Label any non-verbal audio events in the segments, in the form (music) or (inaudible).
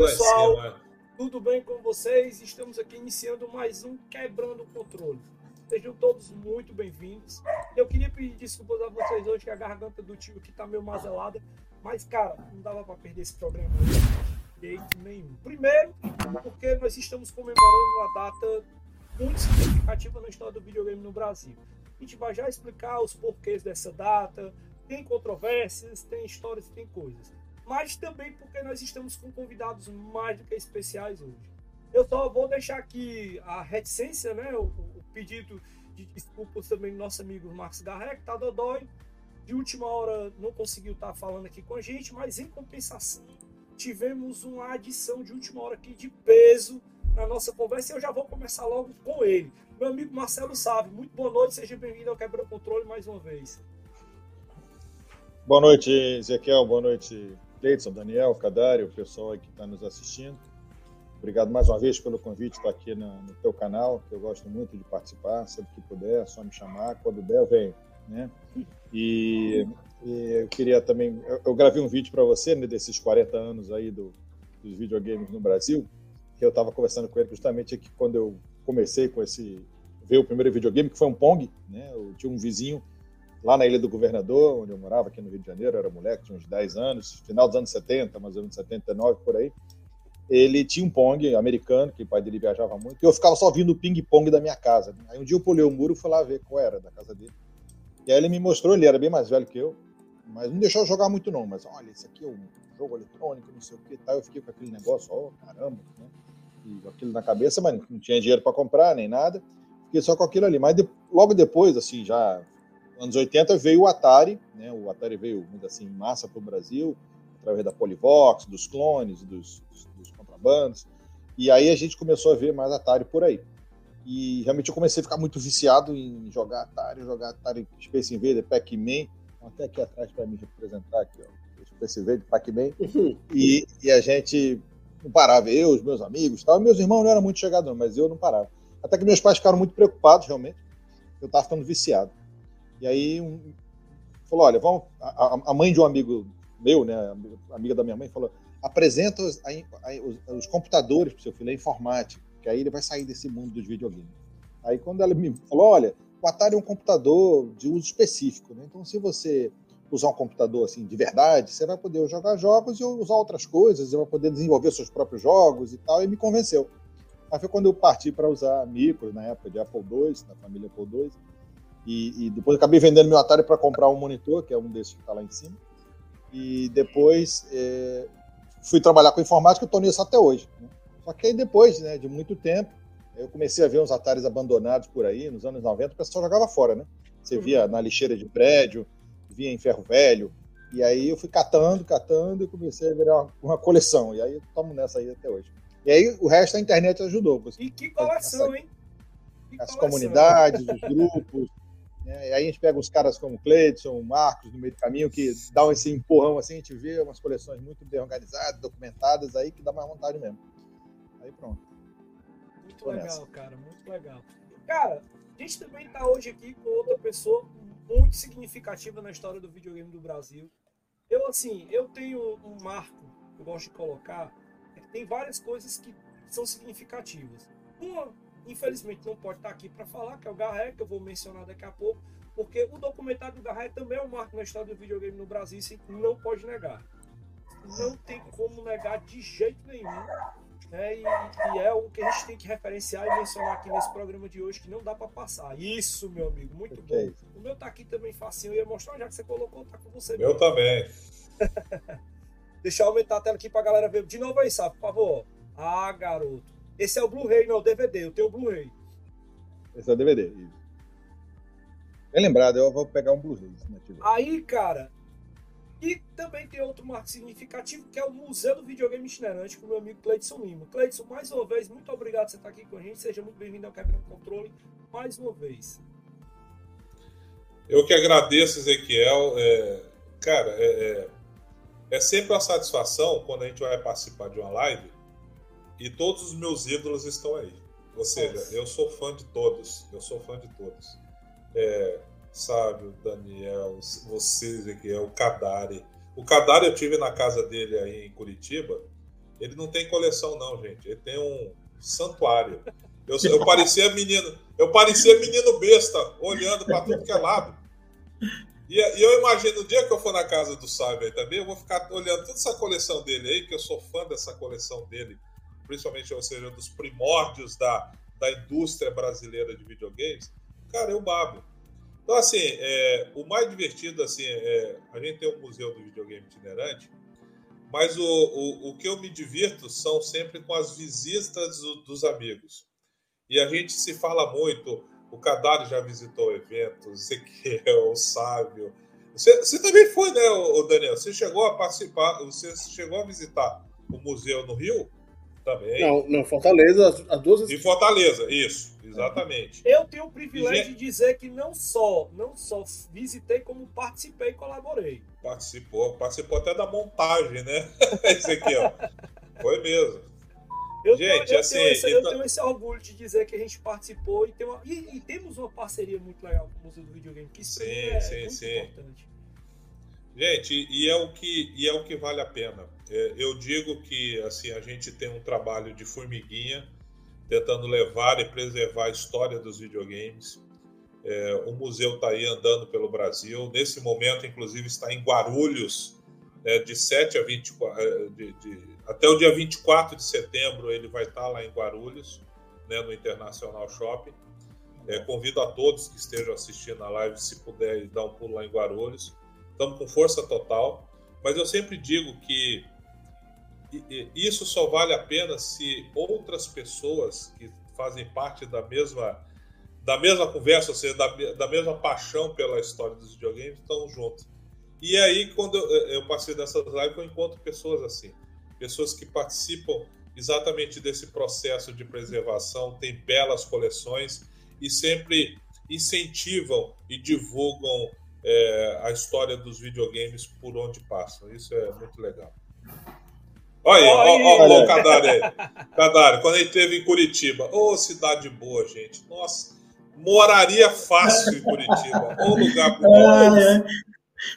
pessoal. Tudo bem com vocês? Estamos aqui iniciando mais um Quebrando o Controle. Sejam todos muito bem-vindos. Eu queria pedir desculpas a vocês hoje que a garganta do tio aqui tá meio mazelada, mas cara, não dava para perder esse programa de jeito nenhum. Primeiro, porque nós estamos comemorando uma data muito significativa na história do videogame no Brasil. A gente vai já explicar os porquês dessa data, tem controvérsias, tem histórias, tem coisas. Mas também porque nós estamos com convidados mais do que especiais hoje. Eu só vou deixar aqui a reticência, né, o, o pedido de desculpas também do nosso amigo Marcos Garré, que tá dodói. De última hora não conseguiu estar tá falando aqui com a gente, mas em compensação tivemos uma adição de última hora aqui de peso na nossa conversa e eu já vou começar logo com ele. Meu amigo Marcelo Sávio, muito boa noite, seja bem-vindo ao Quebra Controle mais uma vez. Boa noite, Ezequiel, boa noite, Cleiton, Daniel, Cadário, o pessoal que está nos assistindo. Obrigado mais uma vez pelo convite para aqui no, no teu canal, que eu gosto muito de participar, sempre que puder, é só me chamar, quando der eu venho, né? E, e eu queria também, eu, eu gravei um vídeo para você, né, desses 40 anos aí do, dos videogames no Brasil, que eu estava conversando com ele justamente aqui quando eu comecei com esse, ver o primeiro videogame, que foi um Pong, né? Eu tinha um vizinho lá na Ilha do Governador, onde eu morava, aqui no Rio de Janeiro, era moleque, tinha uns 10 anos, final dos anos 70, mais ou menos 79, por aí ele tinha um Pong americano, que o pai dele viajava muito, e eu ficava só vindo o ping-pong da minha casa. Aí um dia eu pulei o muro e fui lá ver qual era da casa dele. E aí ele me mostrou, ele era bem mais velho que eu, mas não deixou eu jogar muito não, mas olha, esse aqui é um jogo eletrônico, não sei o que tal. Eu fiquei com aquele negócio, ó, oh, caramba, né? E aquilo na cabeça, mas não tinha dinheiro para comprar nem nada. Fiquei só com aquilo ali. Mas de, logo depois, assim, já anos 80, veio o Atari, né? O Atari veio, assim, em massa para o Brasil, através da Polivox, dos clones, dos, dos contrabandos. E aí a gente começou a ver mais Atari por aí. E realmente eu comecei a ficar muito viciado em jogar Atari, jogar Atari Space Invader, Pac-Man, até aqui atrás para me representar aqui, ó, Space Invader, Pac-Man. Uhum. E, e a gente não parava, eu, os meus amigos, tal. meus irmãos não eram muito chegados, mas eu não parava. Até que meus pais ficaram muito preocupados, realmente. Eu estava ficando viciado. E aí um, falou: olha, vamos. A, a, mãe de um amigo meu, né, amiga da minha mãe, falou: apresenta os, os, os computadores para o seu filho, a informática, que aí ele vai sair desse mundo dos videogames. Aí quando ela me falou, olha, o Atari é um computador de uso específico, né? Então se você usar um computador assim de verdade, você vai poder jogar jogos e usar outras coisas, você vai poder desenvolver seus próprios jogos e tal, e me convenceu. Aí foi quando eu parti para usar micro, na época de Apple II, da família Apple II, e, e depois acabei vendendo meu Atari para comprar um monitor, que é um desses que está lá em cima, e depois é, fui trabalhar com informática e estou nisso até hoje. Né? Só que aí depois né, de muito tempo, eu comecei a ver uns Atares abandonados por aí, nos anos 90, o pessoal jogava fora, né? Você uhum. via na lixeira de prédio, via em ferro velho, e aí eu fui catando, catando e comecei a virar uma coleção. E aí estamos nessa aí até hoje. E aí o resto a internet ajudou. E que coleção, hein? Que as coleção. comunidades, os grupos, né? Aí a gente pega os caras como Cleiton, Marcos, no meio do caminho, que dão esse empurrão assim, a gente vê umas coleções muito bem organizadas, documentadas aí, que dá mais vontade mesmo. Aí pronto. Muito Tô legal, nessa. cara, muito legal. Cara, a gente também está hoje aqui com outra pessoa muito significativa na história do videogame do Brasil. Eu, assim, eu tenho um marco que eu gosto de colocar, é que tem várias coisas que são significativas. Uma infelizmente não pode estar aqui para falar, que é o Garré, que eu vou mencionar daqui a pouco, porque o documentário do Garré também é um marco na história do videogame no Brasil, isso não pode negar. Não tem como negar de jeito nenhum. Né? E, e, é o que a gente tem que referenciar e mencionar aqui nesse programa de hoje, que não dá para passar. Isso, meu amigo, muito bom. O meu tá aqui também facinho, eu ia mostrar, já que você colocou, tá com você. Meu também. (laughs) Deixa eu aumentar a tela aqui pra galera ver. De novo aí, sabe, por favor. Ah, garoto. Esse é o Blu-ray, não é o DVD. Eu tenho o Blu-ray. Esse é o DVD. Bem lembrado, eu vou pegar um Blu-ray. Aí, cara, e também tem outro marco significativo, que é o Museu do Videogame Itinerante, com o meu amigo Cleidson Lima. Cleidson, mais uma vez, muito obrigado por você estar aqui com a gente. Seja muito bem-vindo ao Quebrando Controle, mais uma vez. Eu que agradeço, Ezequiel. É, cara, é, é, é sempre uma satisfação quando a gente vai participar de uma live e todos os meus ídolos estão aí. Ou seja, Nossa. eu sou fã de todos. Eu sou fã de todos. É, Sábio, Daniel, você, Ezequiel, o Kadari. O Kadari eu tive na casa dele aí em Curitiba. Ele não tem coleção, não, gente. Ele tem um santuário. Eu, eu parecia menino, eu parecia menino besta, olhando para tudo que é lado. E, e, eu imagino, o dia que eu for na casa do Sábio aí também, eu vou ficar olhando toda essa coleção dele aí, que eu sou fã dessa coleção dele, principalmente, ou seja, dos primórdios da, da indústria brasileira de videogames. Cara, eu babo. Então, assim, é, o mais divertido, assim, é, a gente tem um museu do videogame itinerante, mas o, o, o que eu me divirto são sempre com as visitas do, dos amigos. E a gente se fala muito. O Cadário já visitou o evento, o Ezequiel, o Sávio. Você, você também foi, né, Daniel? Você chegou a participar, você chegou a visitar o museu no Rio? Também. Não, não, Fortaleza, as duas. Em Fortaleza, isso, exatamente. Eu tenho o privilégio de dizer que não só, não só visitei, como participei e colaborei. Participou, participou até da montagem, né, (laughs) Ezequiel? Foi mesmo. Eu, gente, tenho, eu, assim, tenho esse, então... eu tenho esse orgulho de dizer que a gente participou e, tem uma, e, e temos uma parceria muito legal com o Museu do Videogame, que sim, é, sim, muito sim. importante. Gente, e é o que, e é o que vale a pena. É, eu digo que assim a gente tem um trabalho de formiguinha tentando levar e preservar a história dos videogames. É, o museu está aí andando pelo Brasil. Nesse momento, inclusive, está em Guarulhos, né, de 7 a 24, é, de, de até o dia 24 de setembro ele vai estar lá em Guarulhos, né, no Internacional Shopping. É, convido a todos que estejam assistindo a live, se puder, dar um pulo lá em Guarulhos. Estamos com força total, mas eu sempre digo que isso só vale a pena se outras pessoas que fazem parte da mesma da mesma conversa, ou seja, da, da mesma paixão pela história dos videogames, estão juntos. E aí, quando eu, eu passei dessas lives, eu encontro pessoas assim pessoas que participam exatamente desse processo de preservação, têm belas coleções e sempre incentivam e divulgam é, a história dos videogames por onde passam. Isso é muito legal. Olha aí, olha o Cadário aí. Cadário, quando ele esteve em Curitiba. Ô, oh, cidade boa, gente. Nossa, moraria fácil em Curitiba. Ô, lugar bonito.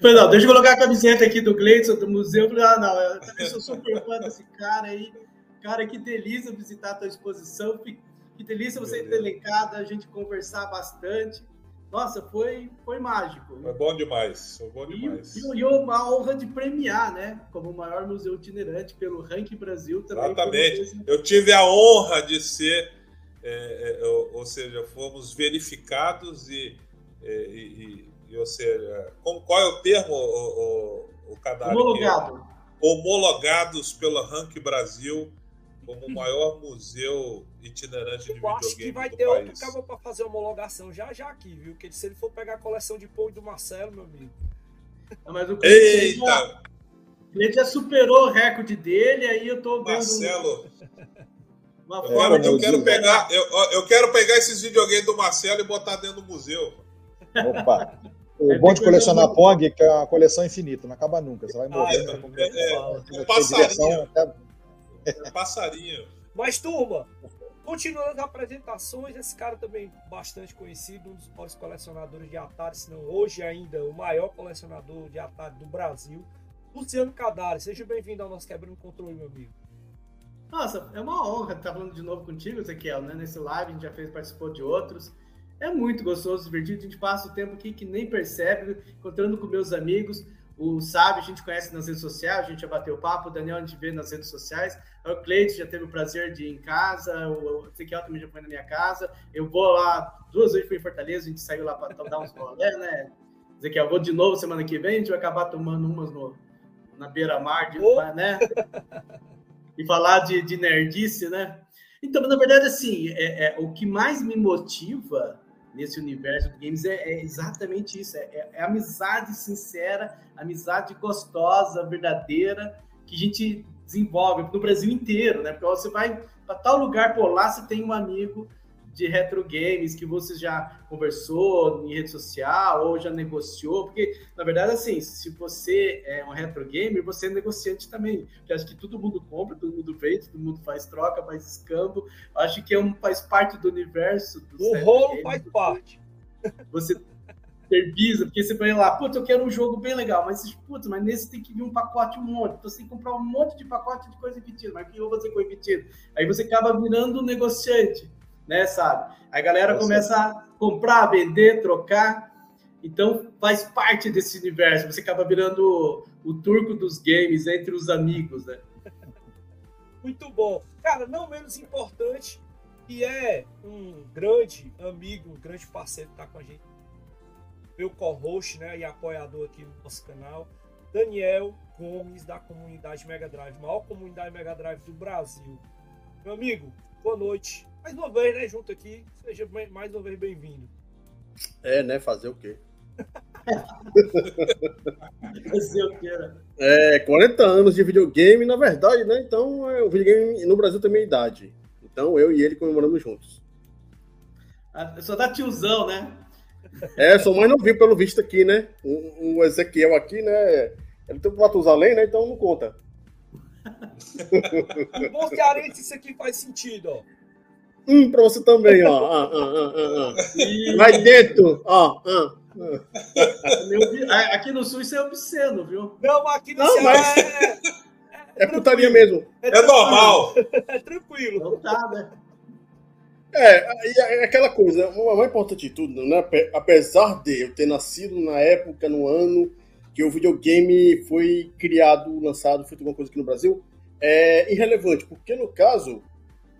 Falei, não, deixa eu colocar a camiseta aqui do Gleison, do museu. Ah, não, eu sou super fã desse cara aí. Cara, que delícia visitar a tua exposição. Que delícia você ter elencado, a gente conversar bastante. Nossa, foi, foi mágico. Foi bom demais, foi bom demais. E, e uma honra de premiar, né? Como o maior museu itinerante pelo Ranking Brasil também. Exatamente. Eu tive a honra de ser, é, é, ou, ou, seja, fomos verificados e, é, e, e ou seja, como, qual é o termo, o, o, o? Homologado. Homologados pela Rank Brasil como o maior museu itinerante eu de videogame acho que vai do ter país. outro cabo para fazer homologação já já aqui, viu? Que se ele for pegar a coleção de pão do Marcelo, meu amigo. Não, mas o Eita! Já, ele já superou o recorde dele, aí eu tô vendo Marcelo. Uma eu, quero, eu quero pegar, eu, eu quero pegar esses videogames do Marcelo e botar dentro do museu. Opa! O bom de colecionar Pong é que é uma coleção infinita, não acaba nunca. Você vai morrer. Ah, é, é, é, um passarinho. É passarinho. Mas, turma, continuando as apresentações, esse cara também bastante conhecido, um dos maiores colecionadores de Atari, se não hoje ainda o maior colecionador de Atari do Brasil, Luciano Cadari. Seja bem-vindo ao nosso Quebrando Controle, meu amigo. Nossa, é uma honra estar falando de novo contigo, Ezequiel, né? Nesse live, a gente já fez, participou de outros. É muito gostoso, divertido. A gente passa o tempo aqui que nem percebe, encontrando com meus amigos. O Sábio a gente conhece nas redes sociais, a gente já bateu papo. O Daniel a gente vê nas redes sociais. O Cleiton já teve o prazer de ir em casa. O Ezequiel também já foi na minha casa. Eu vou lá, duas vezes fui em Fortaleza, a gente saiu lá para dar uns rolê, né? Ezequiel, vou de novo semana que vem, a gente vai acabar tomando umas no, na beira-mar, né? e falar de, de nerdice, né? Então, na verdade, assim, é, é, o que mais me motiva nesse universo de games é, é exatamente isso: é, é, amizade sincera, amizade gostosa, verdadeira, que a gente desenvolve no Brasil inteiro, né? Porque você vai para tal lugar, por lá você tem um amigo de retro games que você já conversou em rede social ou já negociou, porque na verdade assim, se você é um retro gamer, você é negociante também, porque acho que todo mundo compra, todo mundo vende, todo mundo faz troca, faz escambo, acho que é um, faz parte do universo. O rolo faz parte. Você Hypervisa, porque você vai lá, puta, eu quero um jogo bem legal, mas, puta, mas nesse tem que vir um pacote um monte, então você tem que comprar um monte de pacote de coisa repetida, mas o que eu vou fazer com repetido? Aí você acaba virando um negociante, né, sabe? A galera começa a comprar, vender, trocar, então faz parte desse universo, você acaba virando o, o turco dos games entre os amigos, né? Muito bom. Cara, não menos importante, que é um grande amigo, um grande parceiro que está com a gente, meu co-host né, e apoiador aqui no nosso canal, Daniel Gomes, da comunidade Mega Drive, maior comunidade Mega Drive do Brasil. Meu amigo, boa noite. Mais uma vez, né, junto aqui, seja mais uma vez bem-vindo. É, né, fazer o quê? (laughs) fazer o quê, né? É, 40 anos de videogame, na verdade, né, então é, o videogame no Brasil tem minha idade. Então eu e ele comemoramos juntos. Ah, só dá tiozão, né? É, sou mais novinho pelo visto aqui, né? O, o Ezequiel aqui, né? Ele tem o Matusalém, né? Então não conta. (laughs) Bom cearense, isso aqui faz sentido, ó. Hum, pra você também, ó. Ah, ah, ah, ah Vai dentro, ó. Ah, ah. Aqui no sul isso é obsceno, viu? Não, mas aqui no não, mas... é... É, é putaria mesmo. É, é normal. É tranquilo. Não tá, né? É, é aquela coisa, o mais importante de tudo, né? Apesar de eu ter nascido na época, no ano que o videogame foi criado, lançado, feito alguma coisa aqui no Brasil, é irrelevante, porque no caso,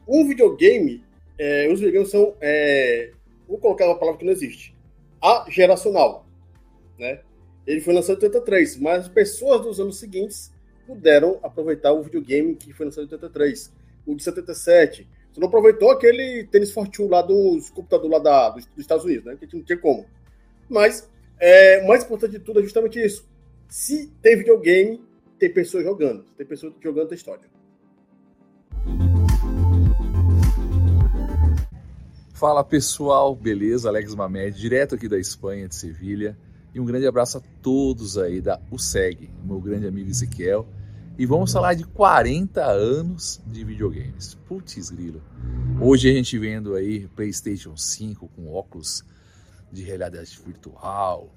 um videogame, é, os videogames são, é, vou colocar uma palavra que não existe, a geracional, né? Ele foi lançado em 83, mas as pessoas dos anos seguintes puderam aproveitar o videogame que foi lançado em 83, o de 77. Você não aproveitou aquele tênis Fortune lá dos computadores lá da, dos, dos, Estados Unidos, né? Que não tinha como. Mas é, o mais importante de tudo é justamente isso. Se tem videogame, tem pessoas jogando. Tem pessoas jogando, tem história. Fala pessoal, beleza? Alex Mamed, direto aqui da Espanha, de Sevilha. E um grande abraço a todos aí da USEG, meu grande amigo Ezequiel. E vamos falar de 40 anos de videogames. Putz grilo. Hoje a gente vendo aí PlayStation 5 com óculos de realidade virtual,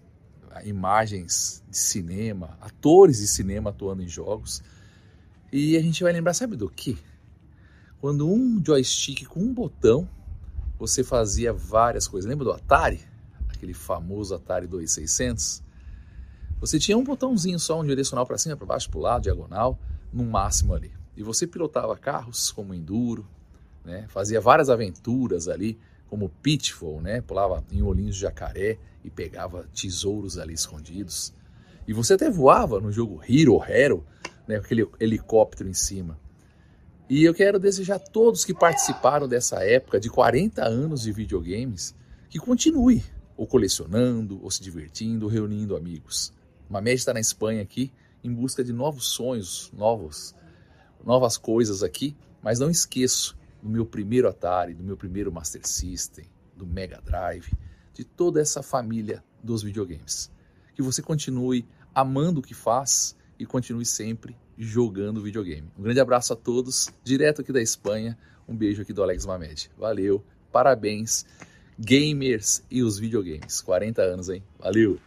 imagens de cinema, atores de cinema atuando em jogos. E a gente vai lembrar, sabe do que? Quando um joystick com um botão, você fazia várias coisas. Lembra do Atari? aquele famoso Atari 2600, você tinha um botãozinho só, um direcional para cima, para baixo, para o lado, diagonal, no máximo ali. E você pilotava carros como Enduro, né? fazia várias aventuras ali, como Pitfall, né? pulava em olhinhos de jacaré e pegava tesouros ali escondidos. E você até voava no jogo Hero Hero, né? aquele helicóptero em cima. E eu quero desejar a todos que participaram dessa época de 40 anos de videogames que continue, ou colecionando, ou se divertindo, ou reunindo amigos. Uma média está na Espanha aqui em busca de novos sonhos, novos, novas coisas aqui, mas não esqueço do meu primeiro Atari, do meu primeiro Master System, do Mega Drive, de toda essa família dos videogames. Que você continue amando o que faz e continue sempre jogando videogame. Um grande abraço a todos, direto aqui da Espanha. Um beijo aqui do Alex Mamed. Valeu, parabéns gamers e os videogames. 40 anos, hein? Valeu!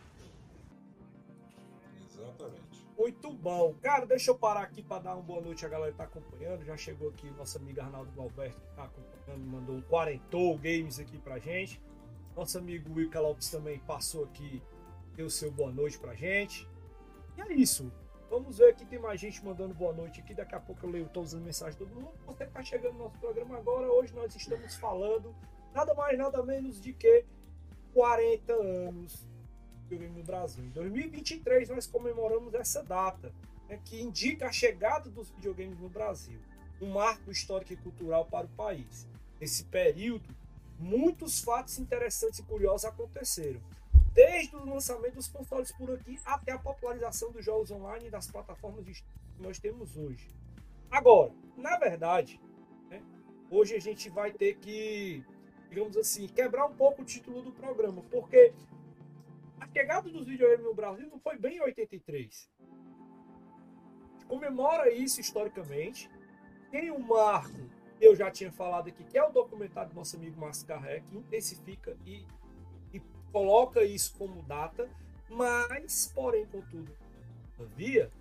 Exatamente. Muito bom. Cara, deixa eu parar aqui para dar uma boa noite à galera que tá acompanhando. Já chegou aqui nosso amigo Arnaldo Galberto que tá acompanhando, mandou um quarentou games aqui pra gente. Nosso amigo Wilka Lopes também passou aqui, deu seu boa noite pra gente. E é isso. Vamos ver aqui, tem mais gente mandando boa noite aqui. Daqui a pouco eu leio todas as mensagens do mundo. Você que tá chegando no nosso programa agora. Hoje nós estamos falando nada mais, nada menos de que 40 anos do game no Brasil. Em 2023 nós comemoramos essa data, né, que indica a chegada dos videogames no Brasil, um marco histórico e cultural para o país. Nesse período, muitos fatos interessantes e curiosos aconteceram, desde o lançamento dos consoles por aqui até a popularização dos jogos online e das plataformas que nós temos hoje. Agora, na verdade, né, hoje a gente vai ter que digamos assim, quebrar um pouco o título do programa, porque a chegada dos videogames no Brasil não foi bem em 83. Comemora isso historicamente. Tem um marco, eu já tinha falado aqui, que é o documentário do nosso amigo Márcio Carré, que intensifica e coloca isso como data, mas, porém, contudo, todavia,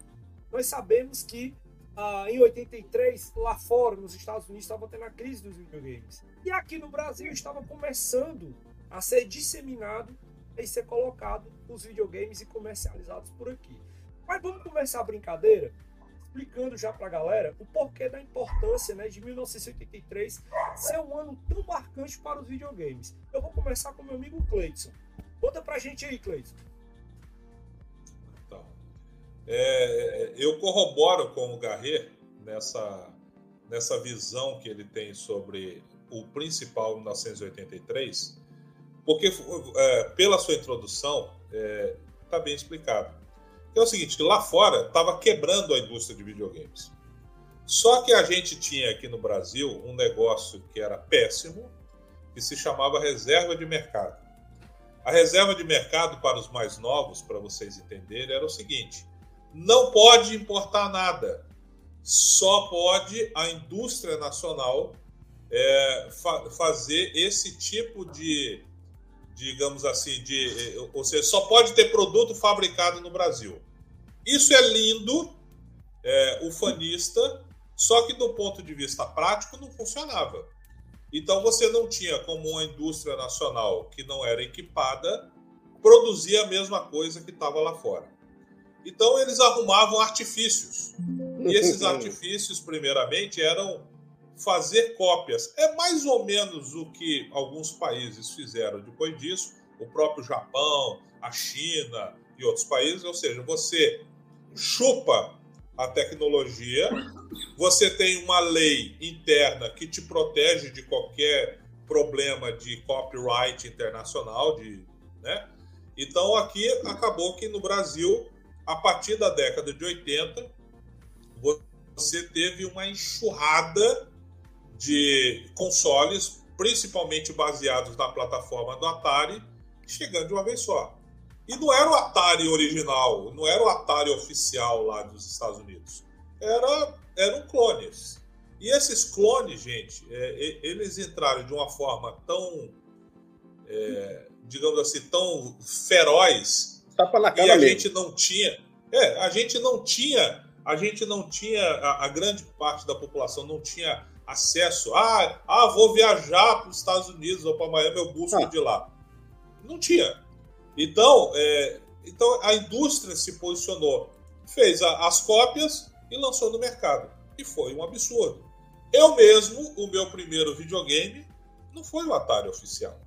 nós sabemos que ah, em 83, lá fora, nos Estados Unidos, estava tendo a crise dos videogames. E aqui no Brasil estava começando a ser disseminado e ser colocado os videogames e comercializados por aqui. Mas vamos começar a brincadeira explicando já para a galera o porquê da importância né, de 1983 ser um ano tão marcante para os videogames. Eu vou começar com meu amigo Cleiton. Conta pra gente aí, Cleiton. Então, é, eu corroboro com o Garret nessa, nessa visão que ele tem sobre o principal 1983, porque é, pela sua introdução está é, tá bem explicado é o seguinte, lá fora estava quebrando a indústria de videogames. Só que a gente tinha aqui no Brasil um negócio que era péssimo, que se chamava reserva de mercado. A reserva de mercado para os mais novos, para vocês entenderem, era o seguinte: não pode importar nada, só pode a indústria nacional é, fa fazer esse tipo de, digamos assim, de, ou seja, só pode ter produto fabricado no Brasil. Isso é lindo, é, ufanista, só que do ponto de vista prático não funcionava. Então você não tinha como uma indústria nacional que não era equipada produzir a mesma coisa que estava lá fora. Então eles arrumavam artifícios. E esses (laughs) artifícios, primeiramente, eram fazer cópias. É mais ou menos o que alguns países fizeram depois disso, o próprio Japão, a China e outros países, ou seja, você chupa a tecnologia, você tem uma lei interna que te protege de qualquer problema de copyright internacional, de, né? Então aqui acabou que no Brasil, a partir da década de 80, você teve uma enxurrada de consoles, principalmente baseados na plataforma do Atari, chegando de uma vez só. E não era o Atari original, não era o Atari oficial lá dos Estados Unidos. Era, eram clones. E esses clones, gente, é, eles entraram de uma forma tão, é, digamos assim, tão feroz Tapa na cara e a mesmo. gente não tinha, é, a gente não tinha, a gente não tinha, a, a grande parte da população não tinha acesso. Ah, ah vou viajar para os Estados Unidos ou para Miami, eu busco Ah. de lá. Não tinha. Então, é, então a indústria se posicionou, fez a- as cópias e lançou no mercado. E foi um absurdo. Eu mesmo, o meu primeiro videogame não foi o Atari oficial.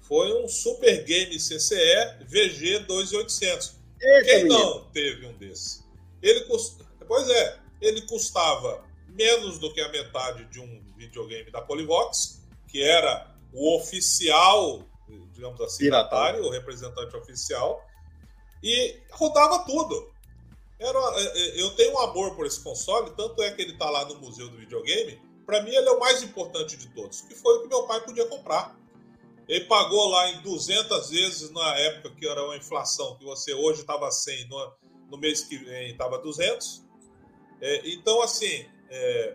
Foi um Super Game CCE VG 2800. Eita, Quem menino. não teve um desse? Ele cust... Pois é, ele custava menos do que a metade de um videogame da Polivox, que era o oficial, digamos assim. Atari, o representante oficial, e rodava tudo. Era, é, é, eu tenho um amor por esse console, tanto é que ele está lá no Museu do Videogame. Para mim, ele é o mais importante de todos, que foi o que meu pai podia comprar. Ele pagou lá em 200 vezes na época que era uma inflação, que você hoje estava 100, no, no mês que vem estava 200. É, então, assim, é,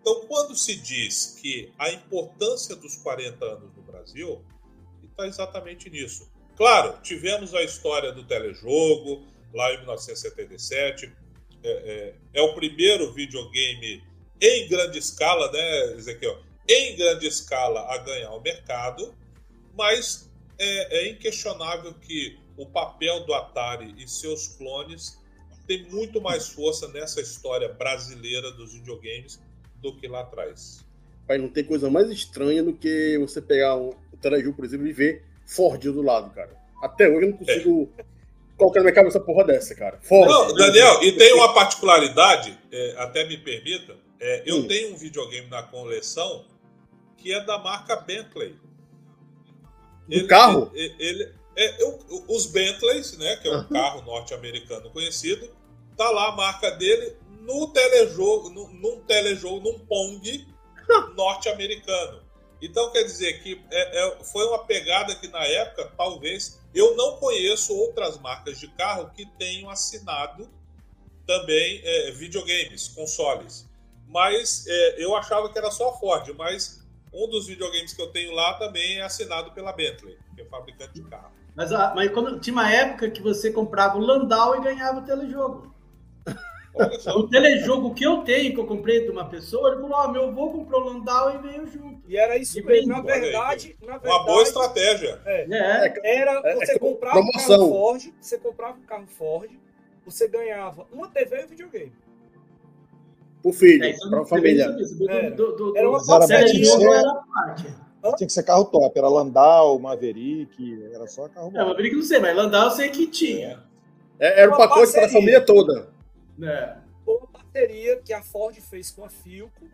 então quando se diz que a importância dos 40 anos no Brasil, está exatamente nisso. Claro, tivemos a história do telejogo, lá em 1977. É, é, é o primeiro videogame em grande escala, né, Ezequiel? Em grande escala a ganhar o mercado, mas é, é inquestionável que o papel do Atari e seus clones tem muito mais força nessa história brasileira dos videogames do que lá atrás. Pai, não tem coisa mais estranha do que você pegar um telejogo, por exemplo, e ver Ford do lado, cara. Até hoje eu não consigo colocar na minha cabeça porra dessa, cara. Ford. Não, Daniel, e tem uma particularidade, é, até me permita, é, eu Hum. tenho um videogame na coleção que é da marca Bentley. Do carro? Ele, ele- é, eu- os Bentleys, né, que é um Aham. carro norte-americano conhecido, tá lá a marca dele no telejogo, no, num telejogo, num Pong (laughs) norte-americano. Então quer dizer que é- é- foi uma pegada que na época, talvez, eu não conheço outras marcas de carro que tenham assinado também é, videogames, consoles. Mas é, eu achava que era só a Ford, mas Um dos videogames que eu tenho lá também é assinado pela Bentley, que é fabricante de carro. Mas, ah, mas quando, tinha uma época que você comprava o Landau e ganhava o telejogo. O telejogo que eu tenho, que eu comprei de uma pessoa, ele falou: Ó, meu avô comprou o Landau e veio junto. E era isso E mesmo. Na verdade, na Uma verdade boa estratégia. É, era É, você é comprava um carro Ford, você comprava um carro Ford, você ganhava uma TV e um videogame. Pro filho, é isso pra família. sabia, sabia do- É. do- do- Era uma parceria. Tinha que ser carro top, era Landau, Maverick, era só carro Não, que não sei, mas Landau eu sei que tinha. É, Era o Uma pacote para a família toda. Né? Foi uma parceria que a Ford fez com a Filco,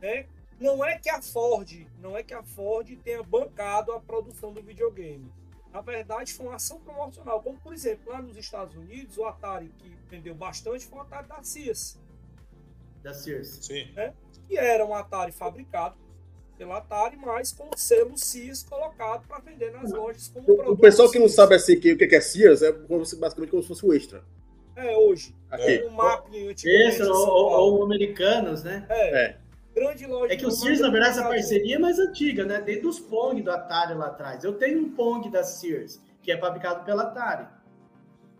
né? Não é que a Ford, não é que a Ford tenha bancado a produção do videogame. Na verdade, foi uma ação promocional. Como, por exemplo, lá nos Estados Unidos, o Atari que vendeu bastante foi o Atari da Sears, Da Sears. Sim. que era um Atari fabricado pela Atari, mas com o selo Sears colocado para vender nas lojas como O, o produto pessoal que não sabe assim, que, o que é Sears é basicamente como se fosse o extra. É, hoje. Aqui. Um antigamente Esse, em ou, São ou, americanos, né? É, É. grande loja. É que o Sears, na verdade, essa parceria é mais antiga, né? Desde os Pong do Atari lá atrás. Eu tenho um Pong da Sears, que é fabricado pela Atari.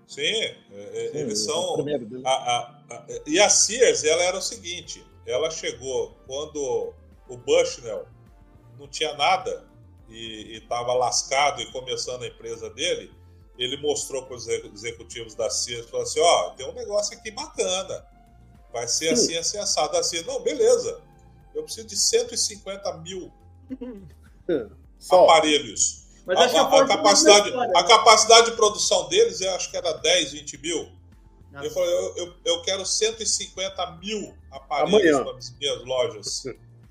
Sim, é, é, Sim, eles são. a- a- a- e a Sears, ela era o seguinte: ela chegou quando o Bushnell não tinha nada e estava lascado e começando a empresa dele. Ele mostrou para os executivos da Sears falou assim: Ó, tem um negócio aqui bacana, vai ser assim, assim, assado. A Sears, não, beleza, eu preciso de 150 mil (laughs) Só. aparelhos. Mas A, a a- capacidade, a né? capacidade de produção deles, eu acho que era 10, 20 mil. Nossa. Eu falei, eu, eu, eu quero 150 mil aparelhos para as minhas lojas.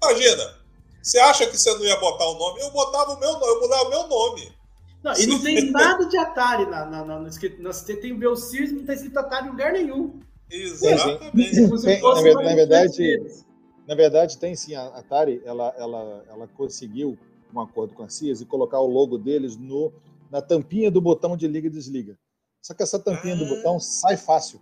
Imagina, você acha que você não ia botar o nome? Eu botava o meu nome, eu mudava o meu nome. Não, e não tem nada de Atari na, na, na, no escrito. na- Você tem o Sears, não está escrito Atari em lugar nenhum. Exatamente. Tem- na na verdade-. Na verdade, tem sim. A Atari ela, ela, ela conseguiu um acordo com a Sears e colocar o logo deles no, na tampinha do botão de liga e desliga. Só que essa tampinha do Ah. botão sai fácil.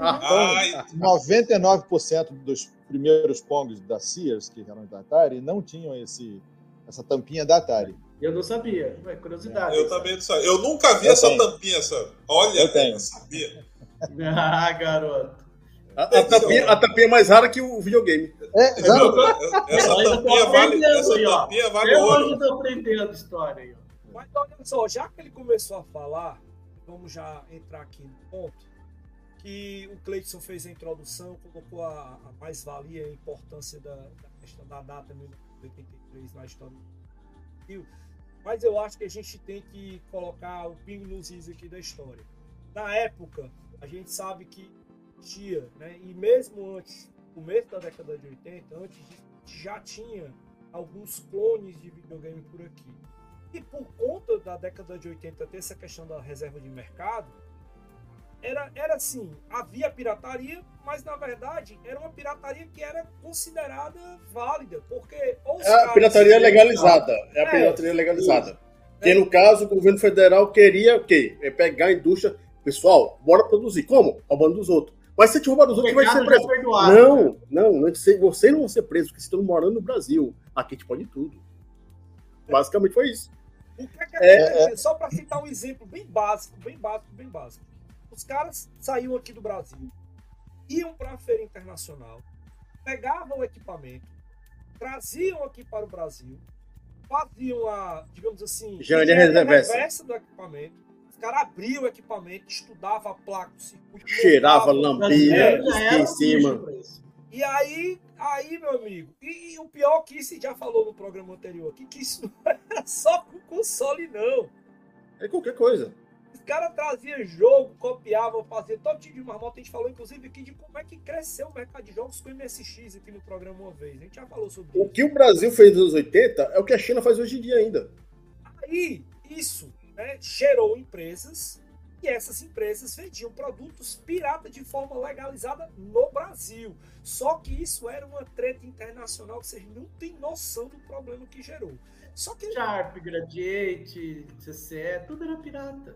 Ai, 99% dos primeiros Pongs da Sears, que eram da Atari, não tinham esse, essa tampinha da Atari. Eu não sabia. Ué, curiosidade. eu também não sabia. Eu nunca vi Eu essa tenho. tampinha, sabe? Olha, Eu tenho. eu sabia. Ah, garoto. A, a tampinha, a tampinha é mais rara que o videogame. É, exato. Essa Eu tampinha vale, aprendendo essa tampinha vale Eu ouro. hoje estou aprendendo história aí. ó. Mas olha só, já que ele começou a falar, vamos já entrar aqui no ponto, que o Cleiton fez a introdução, colocou a, a mais-valia e a importância da, da questão da data 1983 na história do Brasil. Mas eu acho que a gente tem que colocar o pingo nos is aqui da história. Na época, a gente sabe que existia, né? e mesmo antes, começo da década de 80, antes já tinha alguns clones de videogame por aqui. E por conta da década de 80 ter essa questão da reserva de mercado, era, era assim, havia pirataria, mas na verdade era uma pirataria que era considerada válida, porque É a pirataria legalizada. É a É, pirataria legalizada. É. Que no caso, o governo federal queria o quê? É pegar a indústria. Pessoal, bora produzir. Como? Roubando dos outros. Mas se te roubar dos outros, vai ser preso. perdoado. Não, não, não é vocês não vão ser presos, porque vocês estão morando no Brasil. Aqui a gente pode tudo. Basicamente foi isso. O que é que É, acontecia? Só para citar um exemplo bem básico, bem básico, bem básico. Os caras saíam aqui do Brasil, iam para a feira internacional, pegavam o equipamento, traziam aqui para o Brasil, faziam a, digamos assim, Engenharia engenharia reversa. reversa do equipamento. Os caram abriam o equipamento, estudavam a placa, o circuito, Cheirava, lambia, É, em cima. e aí, aí, meu amigo, e, e o pior que isso já falou no programa anterior aqui, que isso (laughs) não era só com console, não. É qualquer coisa. Os caras traziam jogo, copiavam, faziam todo tipo de marmota. A gente falou, inclusive, aqui de como é que cresceu o mercado de jogos com o MSX aqui no programa uma vez. A gente já falou sobre O isso. que o Brasil fez nos anos 80 é o que a China faz hoje em dia ainda. Aí, isso né, gerou empresas e essas empresas vendiam produtos pirata de forma legalizada no Brasil. Só que isso era uma treta internacional que vocês não têm noção do problema que gerou. Só que Sharp, Gradiente, CCE, tudo era pirata.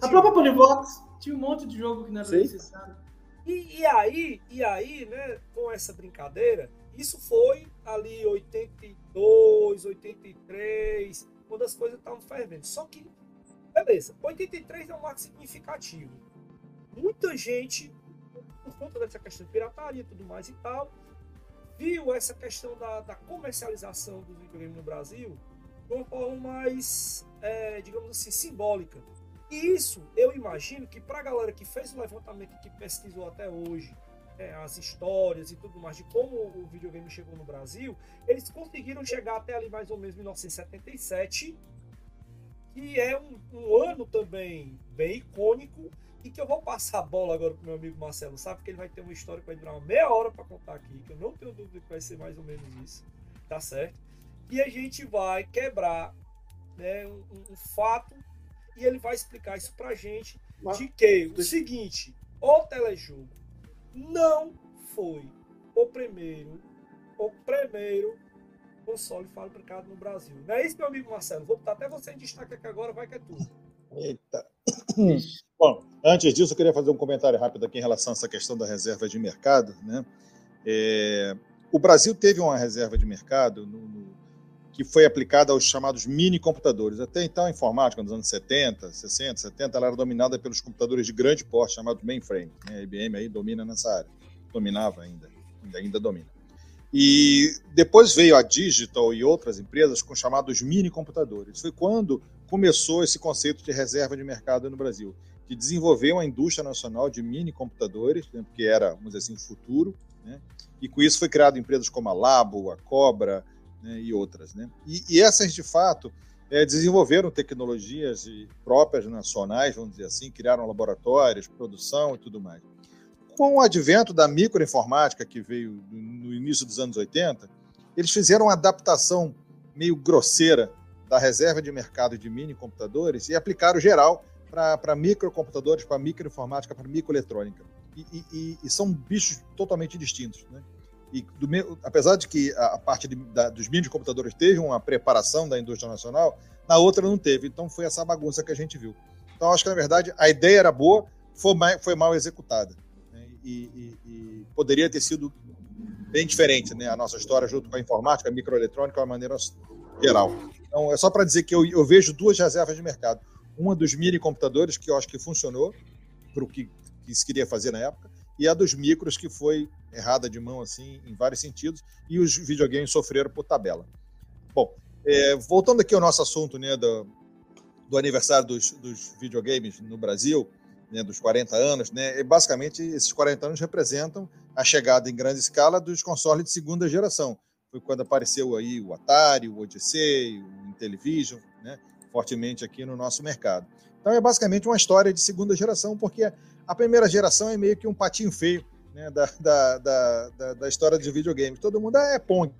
A própria Polivox tinha um monte de jogo que não era Sim. necessário. E, e, aí, e aí, né, com essa brincadeira, isso foi ali 82, 83, quando as coisas estavam fervendo. Só que, beleza, 83 é um marco significativo. Muita gente, por conta dessa questão de pirataria e tudo mais e tal, viu essa questão da, da comercialização dos videogames no Brasil de uma forma mais, é, digamos assim, simbólica. E isso, eu imagino que para a galera que fez o levantamento, que pesquisou até hoje, é, as histórias e tudo mais de como o videogame chegou no Brasil, eles conseguiram chegar até ali mais ou menos 1977, que é um, um ano também bem icônico e que eu vou passar a bola agora pro meu amigo Marcelo, sabe? Que ele vai ter uma história que vai durar uma meia hora para contar aqui, que eu não tenho dúvida que vai ser mais ou menos isso, tá certo? E a gente vai quebrar né, um, um fato e ele vai explicar isso pra gente Mas... de que o seguinte, o telejogo não foi o primeiro, o primeiro console fabricado no Brasil. Não é isso, meu amigo Marcelo? Vou botar até você em destaque aqui agora, vai que é tudo. Eita. (clears throat) Bom, antes disso, eu queria fazer um comentário rápido aqui em relação a essa questão da reserva de mercado. Né? É, o Brasil teve uma reserva de mercado no, no, que foi aplicada aos chamados mini computadores. Até então, a informática, nos anos 70, 60, 70, ela era dominada pelos computadores de grande porte, chamados mainframe. Né? A IBM aí domina nessa área. Dominava ainda, ainda, ainda domina. E depois veio a Digital e outras empresas com chamados mini computadores. Foi quando começou esse conceito de reserva de mercado no Brasil, que desenvolveu uma indústria nacional de mini computadores, né, que era, vamos dizer assim, o futuro, né, e com isso foi criado empresas como a Labo, a Cobra né, e outras. Né. E, e, essas, de fato, é, desenvolveram tecnologias próprias nacionais, vamos dizer assim, criaram laboratórios, produção e tudo mais. Com o advento da microinformática, que veio no início dos anos 80, eles fizeram uma adaptação meio grosseira da reserva de mercado de mini computadores e aplicaram geral para microcomputadores, para microinformática, para microeletrônica. E, e, e, são bichos totalmente distintos. Né? E do, apesar de que a, a parte de, da, dos mini computadores teve uma preparação da indústria nacional, na outra não teve. Então foi essa bagunça que a gente viu. Então acho que na verdade a ideia era boa, foi, foi mal executada. Né? E, e, poderia ter sido bem diferente né? a nossa história junto com a informática, a microeletrônica, de uma maneira geral. Então, é só para dizer que eu, eu, vejo duas reservas de mercado. Uma dos mini computadores, que eu acho que funcionou para o que, que se queria fazer na época, e a dos micros, que foi errada de mão assim em vários sentidos, e os videogames sofreram por tabela. Bom, é, voltando aqui ao nosso assunto né, do, do aniversário dos, dos, videogames no Brasil, né, dos 40 anos, né, basicamente esses 40 anos representam a chegada em grande escala dos consoles de segunda geração, foi quando apareceu aí o Atari, o Odyssey, o Intellivision, né, fortemente aqui no nosso mercado. Então é basicamente uma história de segunda geração, porque a primeira geração é meio que um patinho feio né, da, da, da, da, história de videogames. Todo mundo ah, é Pong,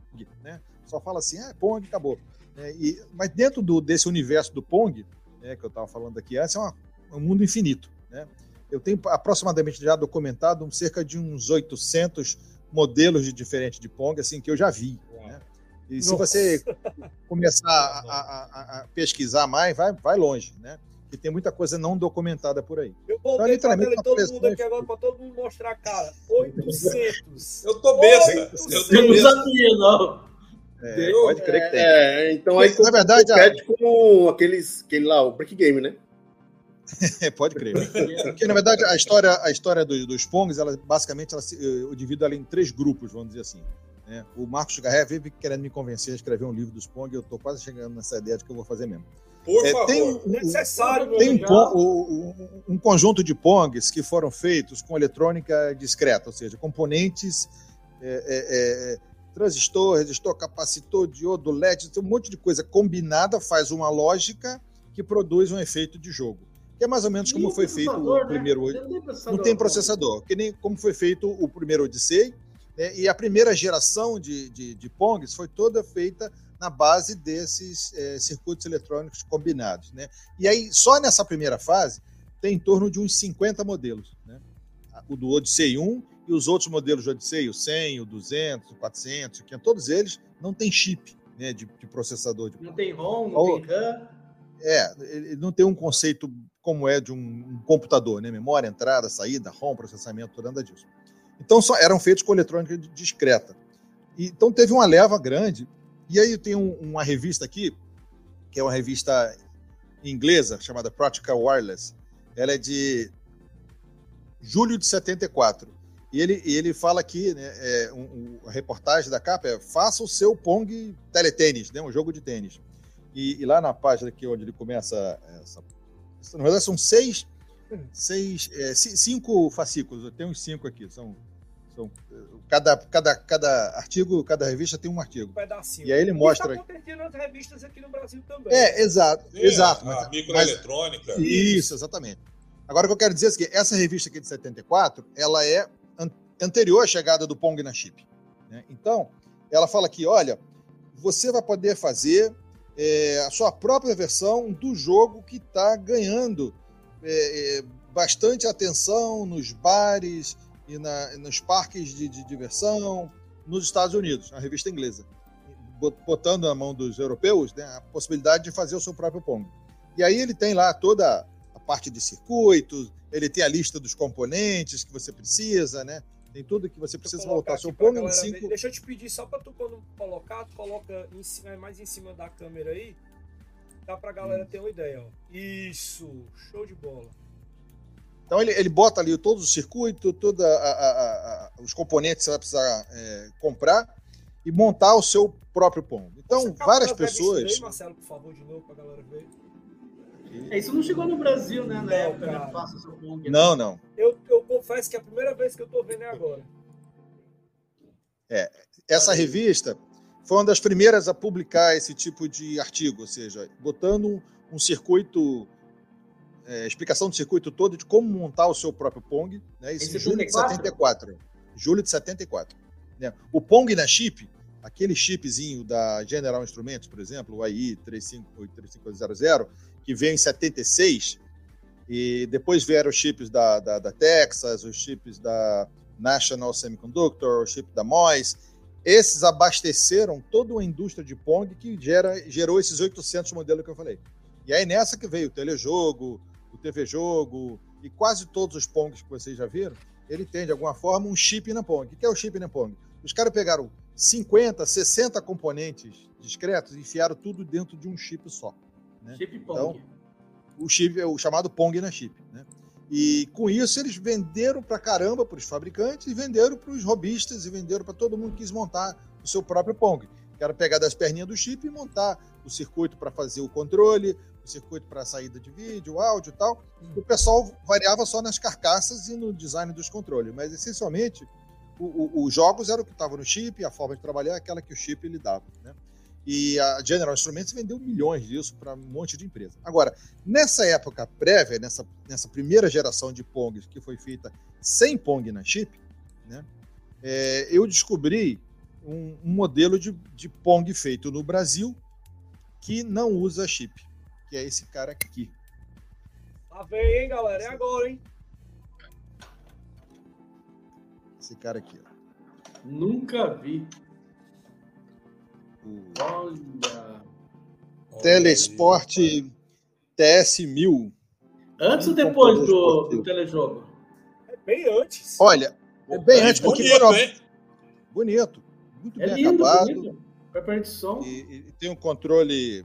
né? só fala assim, ah, é Pong, acabou. É, e, mas dentro do, desse universo do Pong, né, que eu estava falando aqui antes, é uma, um mundo infinito. Né? Eu tenho aproximadamente já documentado cerca de uns 800 modelos de diferentes de Pong assim que eu já vi. Né? E Nossa. se você começar a, a, a, pesquisar mais, vai, vai longe, né? E tem muita coisa não documentada por aí. Eu vou então, literalmente todo mundo aqui agora para todo mundo mostrar, cara. 800. eu tô besta. Eu não sabia, não. É, pode crer que tem. É, então aí, na verdade, a... com aqueles, aquele lá, o Brick Game, né? (laughs) Pode crer. Porque, na verdade, a história, a história dos, dos Pongs, ela, basicamente, ela, eu divido ela em três grupos, vamos dizer assim. Né? O Marcos Garré veio querendo me convencer a escrever um livro dos Pong e eu estou quase chegando nessa ideia de que eu vou fazer mesmo. Por é, favor. Tem, um, necessário, tem um, um, um, conjunto de Pongs que foram feitos com eletrônica discreta, ou seja, componentes, é, é, é transistor, resistor, capacitor, diodo, LED, um monte de coisa combinada faz uma lógica que produz um efeito de jogo que é mais ou menos como foi feito o né? primeiro. Né? Não tem processador, que nem como foi feito o primeiro Odyssey. Né? E a primeira geração de, de, de Pongs foi toda feita na base desses é, circuitos eletrônicos combinados. Né? E aí, só nessa primeira fase, tem em torno de uns 50 modelos. Né? O do Odyssey 1 e os outros modelos do Odyssey, o 100, o 200, o 400, o 500, todos eles não têm chip né, de, de processador. De... Não tem ROM, não tem RAM É, ele não tem um conceito como é de um, um computador, né? Memória, entrada, saída, ROM, processamento, nada disso. Então só eram feitos com eletrônica discreta. E, então teve uma leva grande. E aí tem um, uma revista aqui, que é uma revista inglesa chamada Practical Wireless. Ela é de julho de 74. E ele, ele fala aqui, né, é, um, um, a reportagem da capa é faça o seu Pong teletênis, né, um jogo de tênis. E, e, lá na página aqui onde ele começa essa. Na verdade, são seis, seis é, cinco fascículos, eu tenho uns cinco aqui. São, são, cada, cada, cada artigo, cada revista tem um artigo. Um pedacinho. E aí ele mostra. Isso está nas revistas aqui no Brasil também. É, exato. Sim, exato. A, a microeletrônica. Isso, exatamente. Agora, o que eu quero dizer é que essa revista aqui de 74, ela é an anterior à chegada do Pong na chip. Né? Então, ela fala aqui, olha, você vai poder fazer é, a sua própria versão do jogo que está ganhando é, é, bastante atenção nos bares e na, nos parques de, de, diversão nos Estados Unidos, a revista inglesa, botando na mão dos europeus né, a possibilidade de fazer o seu próprio Pong. E aí ele tem lá toda a parte de circuitos, ele tem a lista dos componentes que você precisa, né? Tem tudo que você precisa montar seu Pong em cinco... Deixa eu te pedir só para tu quando colocar, tu coloca em cima, mais em cima da câmera aí. Dá pra galera hum. ter uma ideia, ó. Isso, show de bola. Então ele, ele bota ali todos os circuitos, todos os componentes que você vai precisar é, comprar e montar o seu próprio Pong. Então, várias pessoas. Aí, Marcelo, por favor, de novo, pra galera ver. É, isso não chegou no Brasil, né? Na não, época, né? Faça seu Pong. Né? Não, não. Eu, eu confesso que é a primeira vez que eu tô vendo é agora. É, essa revista foi uma das primeiras a publicar esse tipo de artigo, ou seja, botando um circuito, é, explicação do circuito todo de como montar o seu próprio Pong, né, isso em julho de 74. Julho de 74. Né? O Pong na chip, aquele chipzinho da General Instruments, por exemplo, o AI 3500, que veio em 76, e depois vieram os chips da, da, da Texas, os chips da National Semiconductor, o chip da MOS. Esses abasteceram toda uma indústria de Pong que gera, gerou esses 800 modelos que eu falei. E aí nessa que veio o telejogo, o TV jogo e quase todos os Pongs que vocês já viram, ele tem de alguma forma um chip na Pong. O que é o chip na Pong? Os caras pegaram 50, 60 componentes discretos e enfiaram tudo dentro de um chip só. Né? Chip Pong. Então, o chip é o chamado Pong na chip. Né? E com isso eles venderam para caramba para os fabricantes e venderam para os robistas e venderam para todo mundo que quis montar o seu próprio Pong. Que era pegar das perninhas do chip e montar o circuito para fazer o controle, circuito para saída de vídeo, áudio e tal. O pessoal variava só nas carcaças e no design dos controles, mas essencialmente os jogos eram o que estava no chip, a forma de trabalhar é aquela que o chip lhe dava. Né? E a General Instruments vendeu milhões disso para um monte de empresa. Agora, nessa época prévia, nessa, nessa primeira geração de Pongs que foi feita sem Pong na chip, né, é, eu descobri um, um, modelo de, de Pong feito no Brasil que não usa chip, que é esse cara aqui. Tá bem, hein, galera? É agora, hein? Esse cara aqui, ó. Nunca vi. Olha. Telesport TS1000. Antes ou depois do, do telejogo? É bem antes. Olha, é bem é antes, porque bonito, hein? bonito. Muito é bem lindo, acabado. Bonito. E, e, tem um controle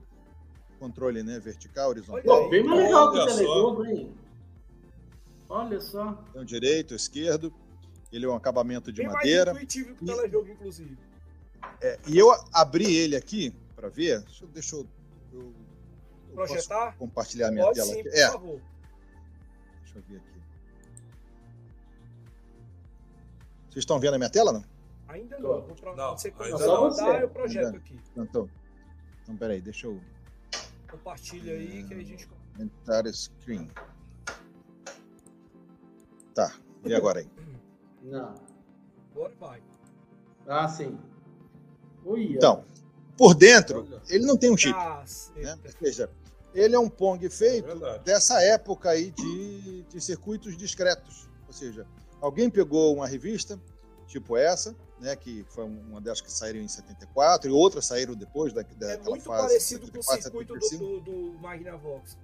controle, né, vertical, horizontal. Olha, bem mais legal que o telejogo, hein? Olha só. Tem um direito, esquerdo. Ele é um acabamento de bem madeira. Mais intuitivo que o telejogo, inclusive. É, e eu abri ele aqui para ver. Deixa, eu, deixa eu, eu, eu Projetar? compartilhar minha Pode tela sim, aqui. é. Favor. Deixa eu ver aqui. Vocês estão vendo a minha tela, não? Ainda não. Vou pro... não você ainda não. Mandar, eu projeto aqui. Não, então, então, peraí, deixa eu... Compartilha aí que a gente... Entrar screen. Tá, e agora aí? Não. Agora vai. Ah, sim. Então, por dentro, ele não tem um chip. Né? Ou seja, ele é um Pong feito é dessa época aí de, de circuitos discretos. Ou seja, alguém pegou uma revista, tipo essa, né, que foi uma delas que saíram em 74 e outras saíram depois da, daquela é muito fase. parecido 74, com o circuito do, do, do Magnavox.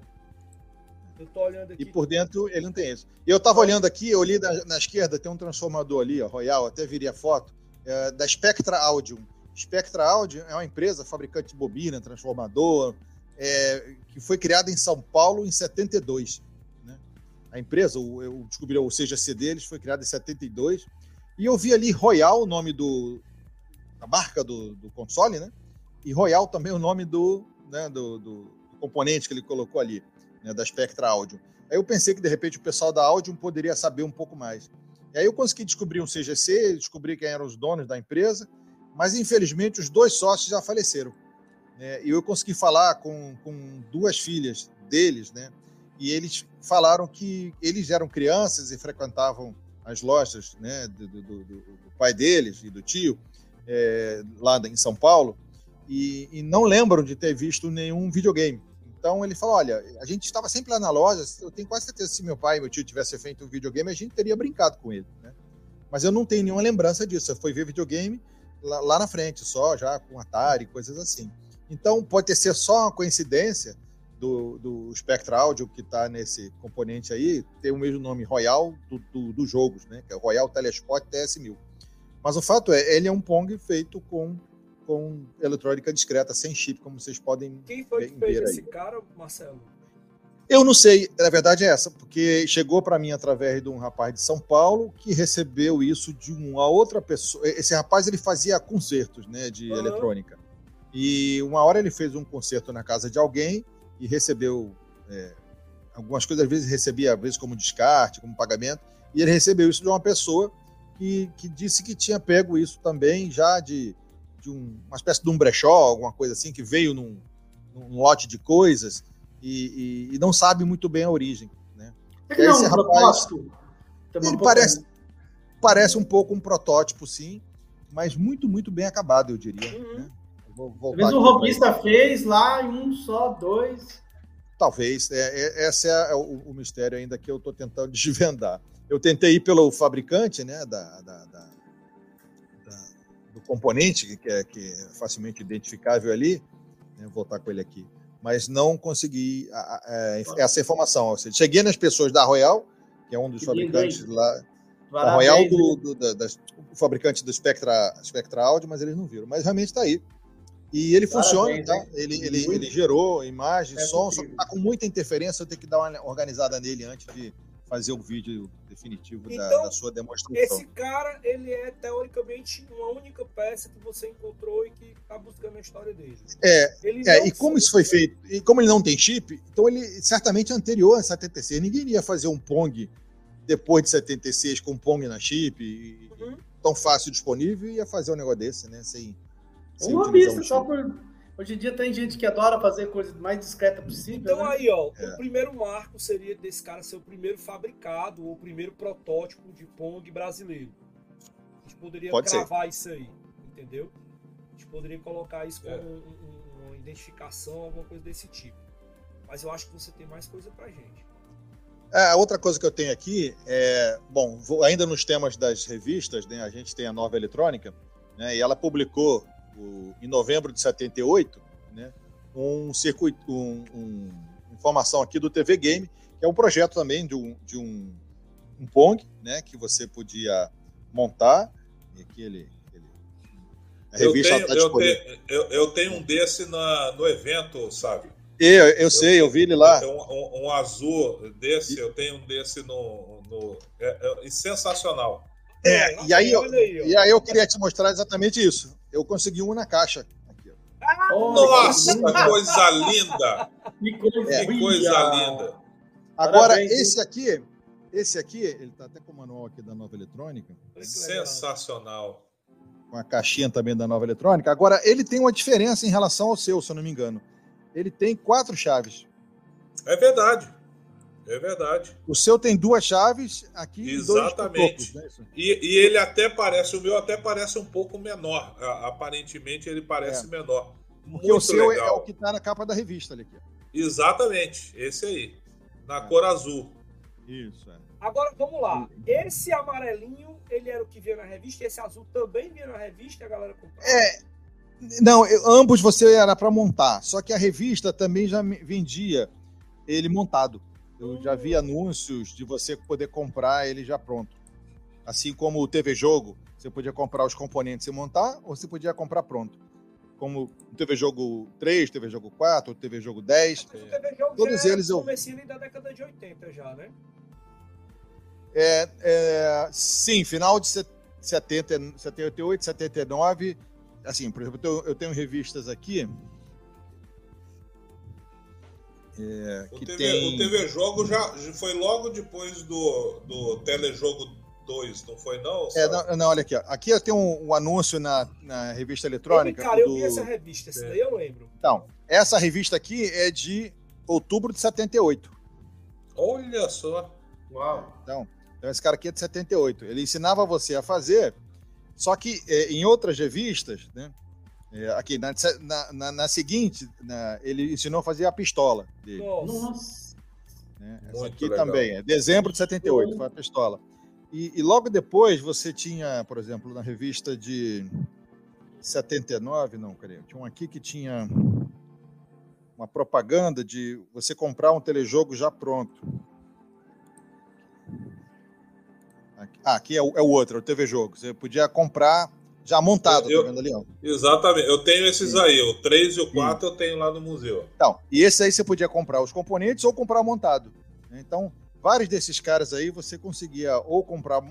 Eu tô olhando aqui. E por dentro ele não tem isso. Eu tava olhando aqui, eu li na, na esquerda, tem um transformador ali, ó, Royal, até viria a foto, é, da Spectra Audio. Spectra Audio é uma empresa fabricante de bobina, transformador, é, que foi criada em São Paulo em 72. Né? A empresa, eu descobri, ou seja, a C deles foi criada em 72. E eu vi ali Royal, o nome do, da marca do, do console, né? E Royal também o nome do, né, do, do, componente que ele colocou ali, né, da Spectra Audio. Aí eu pensei que de repente o pessoal da Audio poderia saber um pouco mais. E aí eu consegui descobrir um CGC, descobri quem eram os donos da empresa, mas infelizmente os dois sócios já faleceram. Né? E eu consegui falar com, com duas filhas deles, né? E eles falaram que eles eram crianças e frequentavam as lojas né, do, do, do, do pai deles e do tio, é, lá em São Paulo, e, e, não lembram de ter visto nenhum videogame. Então ele falou: olha, a gente estava sempre lá na loja, eu tenho quase certeza que se meu pai e meu tio tivessem feito um videogame, a gente teria brincado com ele. Né? Mas eu não tenho nenhuma lembrança disso. Eu fui ver videogame lá, lá na frente, só já com Atari, coisas assim. Então, pode ter ser só uma coincidência do, do Spectra Audio, que está nesse componente aí, ter o mesmo nome Royal dos do, do jogos, né? que é o Royal Telespot TS1000. Mas o fato é, ele é um Pong feito com, com eletrônica discreta, sem chip, como vocês podem Quem foi que fez esse cara, Marcelo? Eu não sei, a verdade é essa, porque chegou para mim através de um rapaz de São Paulo que recebeu isso de uma outra pessoa. Esse rapaz ele fazia concertos né, de uhum. eletrônica. E uma hora ele fez um concerto na casa de alguém e recebeu é, algumas coisas, às vezes recebia, às vezes como descarte, como pagamento, e ele recebeu isso de uma pessoa que, que disse que tinha pego isso também já de, de um, uma espécie de um brechó, alguma coisa assim, que veio num, num lote de coisas e, e, e, não sabe muito bem a origem. Né? É que não, Esse um rapaz, ele parece, parece um pouco um protótipo, sim, mas muito, muito bem acabado, eu diria. Uhum. Né? Vou Talvez o robista fez lá em um só, dois. Talvez. É, é, esse é, é o, o, mistério ainda que eu estou tentando (laughs) desvendar. Eu tentei ir pelo fabricante né, da, da, da, da do componente, que é, que é facilmente identificável ali. Né, vou voltar com ele aqui. Mas não consegui a, a, essa informação. Ou seja, cheguei nas pessoas da Royal, que é um dos que fabricantes lindo, lá. Da Royal, do, do, o fabricante do Spectra, Spectra Audio, mas eles não viram. Mas realmente está aí. E ele funciona, tá? ele, ele, ele gerou imagem, é som, só que tá com muita interferência, eu tenho que dar uma organizada nele antes de fazer o vídeo definitivo então, da, da, sua demonstração. Esse cara, ele é teoricamente uma única peça que você encontrou e que está buscando a história dele. É, é e como isso foi feito, e como ele não tem chip, então ele certamente é anterior a 76. Ninguém ia fazer um Pong depois de 76 com Pong na chip, uhum. tão fácil disponível, e ia fazer um negócio desse, né? Sem, um lobista, só por. Hoje em dia tem gente que adora fazer coisa mais discreta possível. Então né? aí, ó, é. o primeiro marco seria desse cara ser o primeiro fabricado, ou o primeiro protótipo de Pong brasileiro. A gente poderia Pode gravar ser. isso aí, entendeu? A gente poderia colocar isso como é. um, um, uma identificação, alguma coisa desse tipo. Mas eu acho que você tem mais coisa pra gente. É, a outra coisa que eu tenho aqui é, bom, vou, ainda nos temas das revistas, né, a gente tem a Nova Eletrônica, né, e ela publicou o, em novembro de 78, né, um circuito, um, um, informação aqui do TV Game, que é um projeto também de um, de um, um Pong, né, que você podia montar. E aqui ele, ele a revista eu tenho, eu, tenho, eu, eu tenho um desse na, no evento, sabe? Eu, eu sei, eu vi ele lá. Um, um, um, azul desse, eu tenho um desse no. no é, é, sensacional. É, e aí, eu, e aí eu queria te mostrar exatamente isso. Eu consegui um na caixa. Aqui, Nossa, que coisa linda! Que coisa, é. que coisa linda! Agora, Parabéns, esse aqui, esse aqui, ele está até com o manual aqui da Nova Eletrônica. Sensacional. Com a caixinha também da Nova Eletrônica. Agora, ele tem uma diferença em relação ao seu, se eu não me engano. Ele tem quatro chaves. É verdade. É verdade. O seu tem duas chaves, aqui Exatamente. Dois né? e, e, ele até parece, o meu até parece um pouco menor. Aparentemente ele parece é. menor. Porque Muito o seu é legal. é o que está na capa da revista ali. Aqui. Exatamente, esse aí. Na é. cor azul. Isso, é. Agora vamos lá. Esse amarelinho ele era o que vinha na revista, e esse azul também vinha na revista e a galera comprava? É. Não, eu, ambos você era para montar, só que a revista também já vendia ele montado. Eu já vi anúncios de você poder comprar ele já pronto. Assim como o TV Jogo, você podia comprar os componentes e montar, ou você podia comprar pronto. Como o TV Jogo 3, TV Jogo 4, TV Jogo 10. Mas o TV Jogo Todos já eles é eu- comecinho da década de 80 já, né? É, é, sim, final de set- 70, 78, 79. Assim, por exemplo, eu tenho revistas aqui. É, O TV, tem... o TV Jogo já foi logo depois do, do Telejogo 2, não foi não? É, não, não, olha aqui. ó. Aqui eu tenho um, um anúncio na, na revista Ele, eletrônica. cara, eu do- vi essa revista, essa É. daí eu lembro. Então, essa revista aqui é de outubro de 78. Olha só. Uau. Então, então, esse cara aqui é de 78. Ele ensinava você a fazer, só que é, em outras revistas, né? É, aqui, na, na, na- na seguinte, na- ele ensinou a fazer a pistola dele. Nossa. Né? Essa Muito aqui legal. também, é dezembro de 78, foi a pistola. E, e logo depois você tinha, por exemplo, na revista de 79, não, cadê? Tinha um aqui que tinha uma propaganda de você comprar um telejogo já pronto. Aqui, ah, aqui é o, é o outro, é o TV Jogo. Você podia comprar já montado, Eu- tá vendo ali? Ó. Exatamente. Eu tenho esses aí, o 3 e o 4 eu tenho lá no museu. Então, e esse aí você podia comprar os componentes ou comprar montado. Então, vários desses caras aí você conseguia ou comprar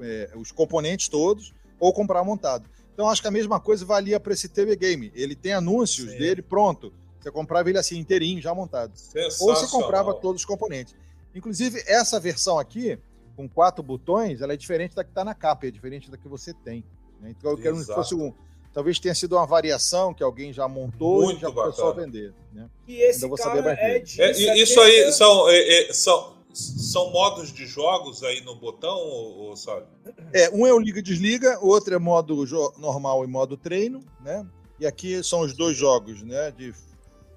é, os componentes todos ou comprar montado. Então, acho que a mesma coisa valia para esse TV Game. Ele tem anúncios Sim. dele pronto. Você comprava ele assim inteirinho, já montado. Ou você comprava todos os componentes. Inclusive, essa versão aqui, com quatro botões, ela é diferente da que está na capa, é diferente da que você tem. Né? Então, eu quero que fosse um. Talvez tenha sido uma variação que alguém já montou Muito e já começou a bacana. vender. Né? E esse Ainda vou cara saber mais é de. É, isso 70 aí são, é, é, são, são modos de jogos aí no botão, ô, ô, Sábio? É, um é o liga e desliga, o outro é modo normal e modo treino, né? E aqui são os dois jogos, né? De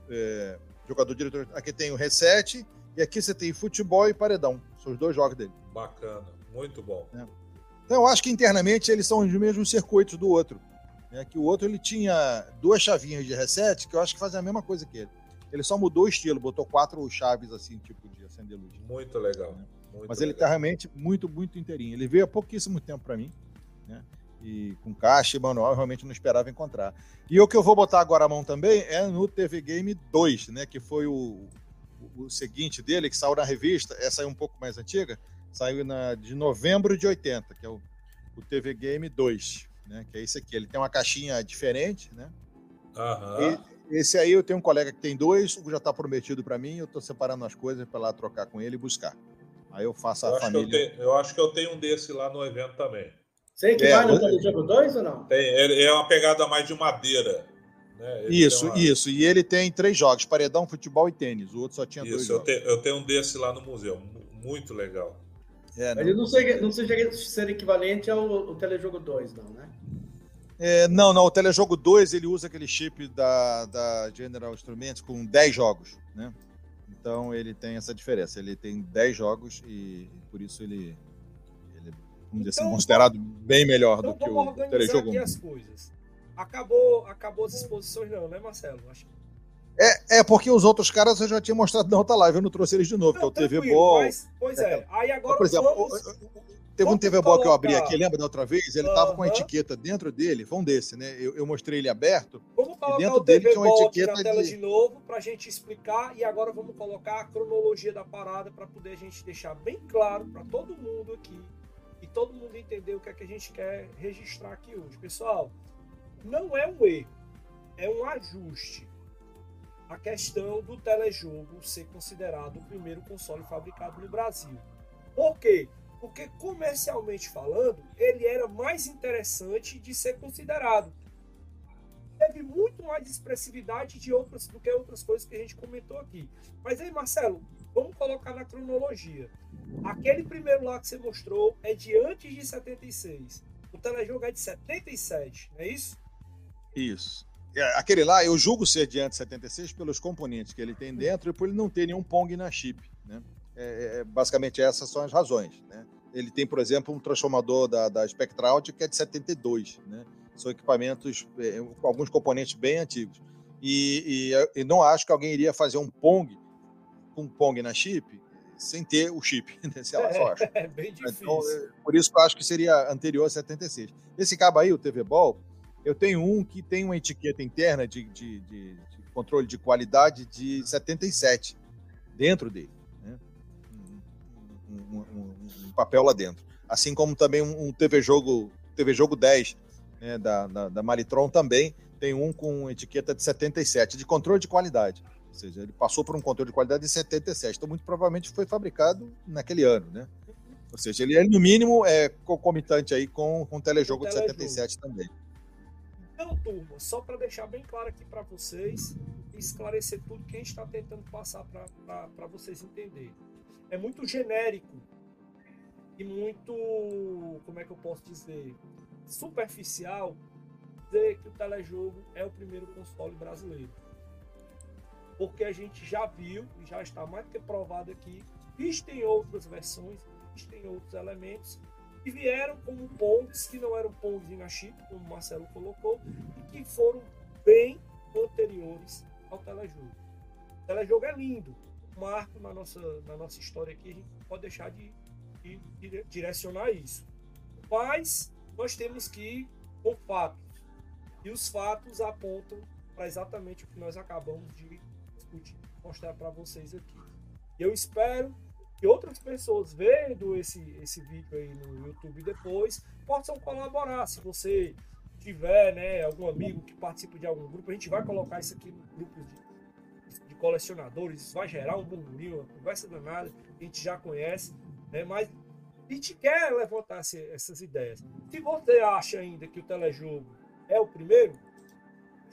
é, jogador diretor. Aqui tem o reset e aqui você tem futebol e paredão. São os dois jogos dele. Bacana, muito bom. Então eu acho que internamente eles são os mesmos circuitos do outro. Né? Que o outro ele tinha duas chavinhas de reset que eu acho que fazem a mesma coisa que ele. Ele só mudou o estilo, botou quatro chaves assim, tipo de acender luz. Muito legal. muito Mas ele legal. tá realmente muito, muito inteirinho. Ele veio há pouquíssimo tempo para mim, né? E com caixa e manual, eu realmente não esperava encontrar. E o que eu vou botar agora a mão também é no TV Game 2, né? Que foi o, o, seguinte dele, que saiu na revista, essa aí um pouco mais antiga, saiu na, de novembro de 80, que é o, o TV Game 2, né? Que é esse aqui. Ele tem uma caixinha diferente, né? Aham. E- esse aí eu tenho um colega que tem dois, o já está prometido para mim, eu estou separando as coisas para lá trocar com ele e buscar. Aí eu faço Eu, a eu, família. tenho, eu acho que eu tenho um desse lá no evento também. Você que É, no hoje- Telejogo 2 ou não? Tem, ele é uma pegada mais de madeira. Né? Isso, uma- isso. E ele tem três jogos: paredão, futebol e tênis. O outro só tinha dois Isso, eu, jogos. te- eu tenho um desse lá no museu. Mu- Muito legal. É, Mas ele não chega, não chega a ser equivalente ao, ao Telejogo 2, não, né? É, não, não. O Telejogo 2 ele usa aquele chip da, da General Instruments com 10 jogos, né? Então ele tem essa diferença. Ele tem 10 jogos e por isso ele, ele vamos dizer assim, Então, considerado bem melhor Então do que o Telejogo aqui 1. as coisas. Acabou, acabou as exposições não, né, Marcelo? Acho que É, é porque os outros caras eu já tinha mostrado na outra live, eu não trouxe eles de novo, que é o TV Ball. mas- pois é. Aí agora Por exemplo, vamos... Teve um TV Ball que eu abri aqui, lembra da outra vez? Ele tava com a etiqueta dentro dele, foi um desse, né? Eu, eu mostrei ele aberto. Vamos colocar dentro o dele tinha uma Ball aqui na etiqueta tela de- de... novo para a gente explicar e agora vamos colocar a cronologia da parada para poder a gente deixar bem claro para todo mundo aqui e todo mundo entender o que é que a gente quer registrar aqui hoje. Pessoal, não é um erro, é um ajuste. A questão do telejogo ser considerado o primeiro console fabricado no Brasil. Por quê? Porque comercialmente falando, ele era mais interessante de ser considerado teve muito mais expressividade de outras do que outras coisas que a gente comentou aqui. Mas aí, Marcelo, vamos colocar na cronologia. Aquele primeiro lá que você mostrou é de antes de 76. O telejogo é de 77, não é isso? Isso. É, Aquele lá, eu julgo ser de antes de 76 pelos componentes que ele tem dentro e por ele não ter nenhum Pong na chip, né? É, é, basicamente essas são as razões, né? ele tem, por exemplo, um transformador da, da Spectral que é de 72, né? São equipamentos é, com alguns componentes bem antigos. E, e, e, não acho que alguém iria fazer um Pong, um Pong na chip, sem ter o chip, (laughs) né? sei lá, só acho. (laughs) É bem então, difícil. Então, por isso que eu acho que seria anterior a 76. Esse cabo aí, o TV Ball, eu tenho um que tem uma etiqueta interna de, de, de, de controle de qualidade de 77 dentro dele. Né? Um, um, um, um, papel lá dentro. Assim como também um, TV Jogo, TV Jogo 10 né, da, da, da Malitron também tem um com etiqueta de 77, de controle de qualidade. Ou seja, ele passou por um controle de qualidade de 77. Então, muito provavelmente foi fabricado naquele ano, né? Ou seja, ele, no mínimo, é concomitante aí com, com o telejogo, o telejogo. de 77 também. Então, turma, só para deixar bem claro aqui para vocês esclarecer tudo que a gente está tentando passar para vocês entenderem. É muito genérico e muito, como é que eu posso dizer, superficial dizer que o telejogo é o primeiro console brasileiro. Porque a gente já viu e já está mais que provado aqui, existem outras versões, existem outros elementos que vieram como Pongs, que não eram Pongs na chip, como o Marcelo colocou, e que foram bem anteriores ao telejogo. O telejogo é lindo, um marco na nossa, na nossa história aqui, a gente pode deixar de, de, de direcionar isso. Mas nós temos que ir com fatos. E os fatos apontam para exatamente o que nós acabamos de discutir, mostrar para vocês aqui. Eu espero que outras pessoas vendo esse, esse vídeo aí no YouTube depois possam colaborar. Se você tiver né, algum amigo que participa de algum grupo, a gente vai colocar isso aqui no grupo de, de colecionadores, isso vai gerar um burburinho, uma conversa danada, a gente já conhece, né, mas a gente quer levantar essas ideias. Se você acha ainda que o telejogo é o primeiro,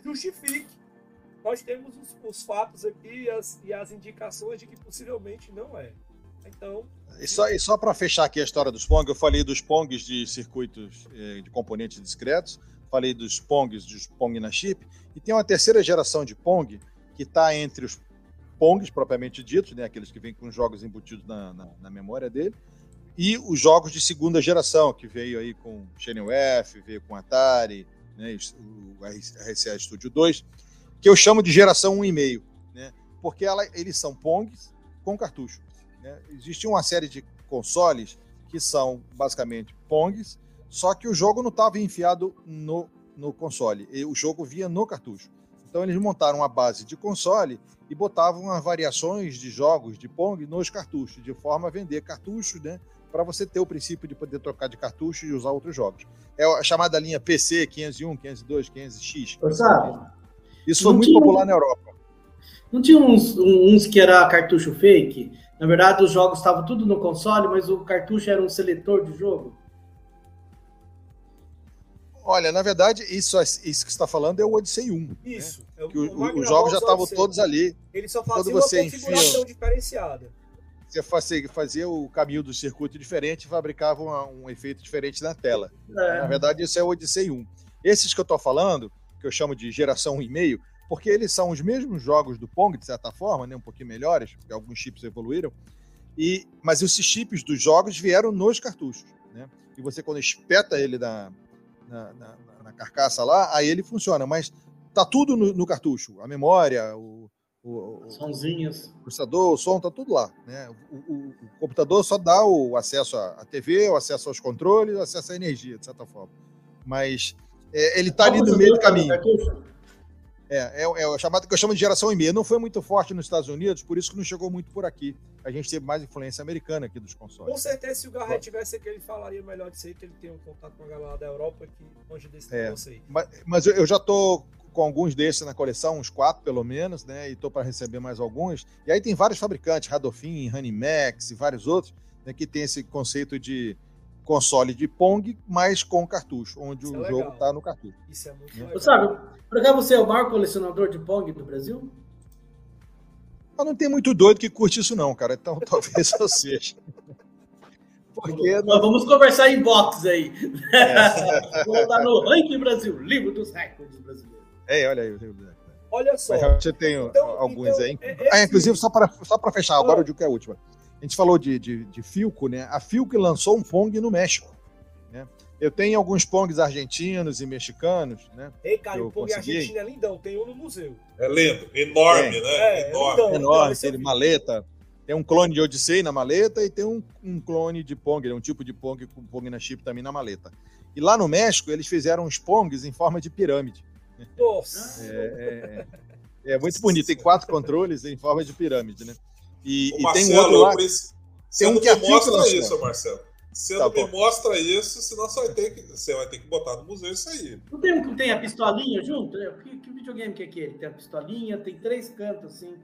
justifique. Nós temos os, os fatos aqui e as, e as indicações de que possivelmente não é. Então. E só, e só para fechar aqui a história dos Pong, eu falei dos Pongs de circuitos eh, de componentes discretos, falei dos Pongs, dos Pong na chip, e tem uma terceira geração de Pong que está entre os Pongs propriamente ditos, né, aqueles que vêm com jogos embutidos na, na, na, memória dele, e os jogos de segunda geração, que veio aí com F, veio com Atari, né, o RCA Studio 2, que eu chamo de geração 1,5, né, porque ela, eles são Pongs com cartucho. Né? Existe uma série de consoles que são basicamente Pongs, só que o jogo não estava enfiado no, no console, o jogo via no cartucho. Então eles montaram uma base de console e botavam as variações de jogos de Pong nos cartuchos, de forma a vender cartuchos, né? Para você ter o princípio de poder trocar de cartucho e usar outros jogos. É a chamada linha PC 501, 502, 500X. Isso foi muito popular na Europa. Não tinha uns, uns que era cartucho fake? Na verdade, os jogos estavam tudo no console, mas o cartucho era um seletor de jogo? Olha, na verdade, isso, isso que você está falando é o Odyssey 1. Né? Isso. Né? O, o, os jogos já estavam todos ali. Ele só fazia uma configuração enfia, diferenciada. Você fazia, fazia, o caminho do circuito diferente e fabricava um, um efeito diferente na tela. É. Na verdade, isso é o Odyssey 1. Esses que eu estou falando, que eu chamo de geração 1,5, porque eles são os mesmos jogos do Pong, de certa forma, né, um pouquinho melhores, porque alguns chips evoluíram, e, mas esses chips dos jogos vieram nos cartuchos. Né? E você, quando espeta ele na, na, na, na carcaça lá, aí ele funciona, mas tá tudo no, no cartucho. A memória, o, o, Sonzinhos. O processador, o som, tá tudo lá. Né? O, o, o computador só dá o acesso à TV, o acesso aos controles, o acesso à energia, de certa forma. Mas é, ele tá ali no meio do caminho. É, é, é o chamado que eu chamo de geração e-mail. Não foi muito forte nos Estados Unidos, por isso que não chegou muito por aqui. A gente teve mais influência americana aqui dos consoles. Com certeza, se o Garrett tivesse aqui, ele falaria melhor disso aí, que ele tem um contato com a galera da Europa que longe desse é, negócio aí. Mas, mas eu já tô com alguns desses na coleção, uns quatro pelo menos, né? E tô para receber mais alguns. E aí tem vários fabricantes, Radofin, Honeymax e vários outros, né, que tem esse conceito de console de Pong, mas com cartucho, onde Isso o é jogo está no cartucho. Isso é muito né? legal. Sabe, por acaso você é o maior colecionador de Pong do Brasil? Mas não tem muito doido que curte isso não, cara. Então (laughs) talvez eu seja. Porque não... Vamos conversar em box aí. É. (laughs) Vamos estar no Ranking Brasil, livro dos recordes brasileiros. É, olha aí. Olha só. Mas eu tenho então, alguns então, aí. É, é, ah, inclusive, só para só fechar, agora eu digo que é a última. A gente falou de, de, de Filco, né? A Filco lançou um Pong no México. Né? Eu tenho alguns Pongs argentinos e mexicanos, né? Ei, cara, o Pong argentino é lindão, tem um no museu. É lindo, enorme, é. né? É, enorme. É enorme, tem maleta. Tem um clone de Odyssey na maleta e tem um, um clone de Pong, um tipo de Pong com Pong na chip também na maleta. E lá no México, eles fizeram uns Pongs em forma de pirâmide. Nossa! É, é, é muito bonito. Tem quatro controles em forma de pirâmide, né? E, e Marcelo, tem um outro lá. Você tem um que mostra isso, Marcelo. Você tá não me mostra isso, senão você vai, ter que, você vai ter que botar no museu isso aí. Não tem um que tem a pistolinha junto? Que, que videogame que é aquele? Tem a pistolinha, tem três cantos assim.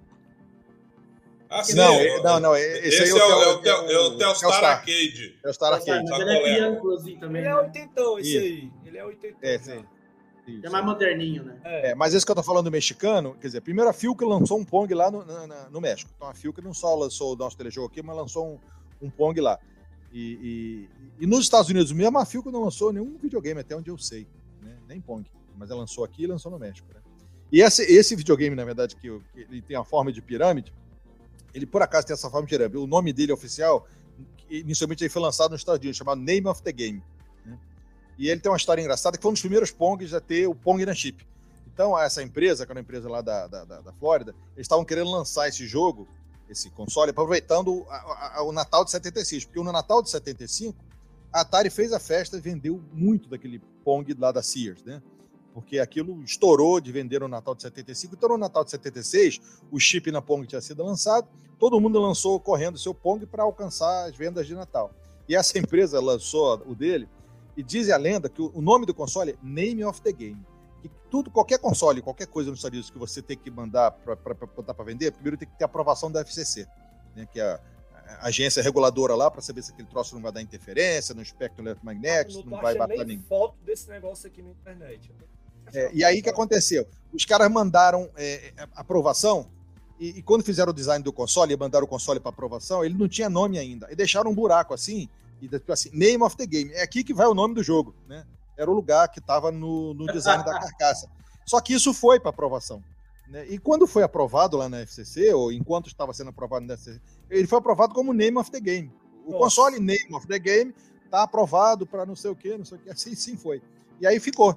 Ah, sim, não, é, não, não, esse, esse aí é, o, é, o, é o Telstar Arcade. É o Star Arcade. Mas ele é triângulozinho também. Ele é oitentão, esse aí. Ele é oitentão. É, sim. É mais moderninho, né? É, mas esse que eu tô falando mexicano, quer dizer, primeiro a Filca lançou um Pong lá no, no, no México. Então a Filca não só lançou o nosso telejogo aqui, mas lançou um, um Pong lá. E, e, e, nos Estados Unidos mesmo, a Filco não lançou nenhum videogame, até onde eu sei. Né? Nem Pong. Mas ela lançou aqui e lançou no México. Né? E esse, esse videogame, na verdade, que, que ele tem a forma de pirâmide, ele por acaso tem essa forma de pirâmide. O nome dele oficial, inicialmente ele foi lançado nos Estados Unidos, chamado Name of the Game. E ele tem uma história engraçada, que foi um dos primeiros Pongs a ter o Pong na chip. Então, essa empresa, que era uma empresa lá da, da, da Flórida, eles estavam querendo lançar esse jogo, esse console, aproveitando a, a, o Natal de 76. Porque no Natal de 75, a Atari fez a festa e vendeu muito daquele Pong lá da Sears, né? Porque aquilo estourou de vender no Natal de 75. Então, no Natal de 76, o chip na Pong tinha sido lançado, todo mundo lançou correndo seu Pong para alcançar as vendas de Natal. E essa (laughs) empresa lançou o dele e diz a lenda que o nome do console é Name of the Game. Que tudo, qualquer console, qualquer coisa nos Estados Unidos que você tem que mandar para vender, primeiro tem que ter aprovação da FCC, né, que é a, a agência reguladora lá, para saber se aquele troço não vai dar interferência no espectro eletromagnético, não, não vai bater nem foto desse negócio aqui na internet. É, e aí o que aconteceu? Os caras mandaram é, é, aprovação e, e, quando fizeram o design do console e mandaram o console para aprovação, ele não tinha nome ainda. E deixaram um buraco assim e assim, name of the game. É aqui que vai o nome do jogo, né? Era o lugar que estava no, no design da (laughs) carcaça. Só que isso foi para aprovação. Né? E quando foi aprovado lá na FCC, ou enquanto estava sendo aprovado na FCC, ele foi aprovado como name of the game. O Nossa. console name of the game está aprovado para não sei o que, não sei o que. Assim sim foi. E aí ficou.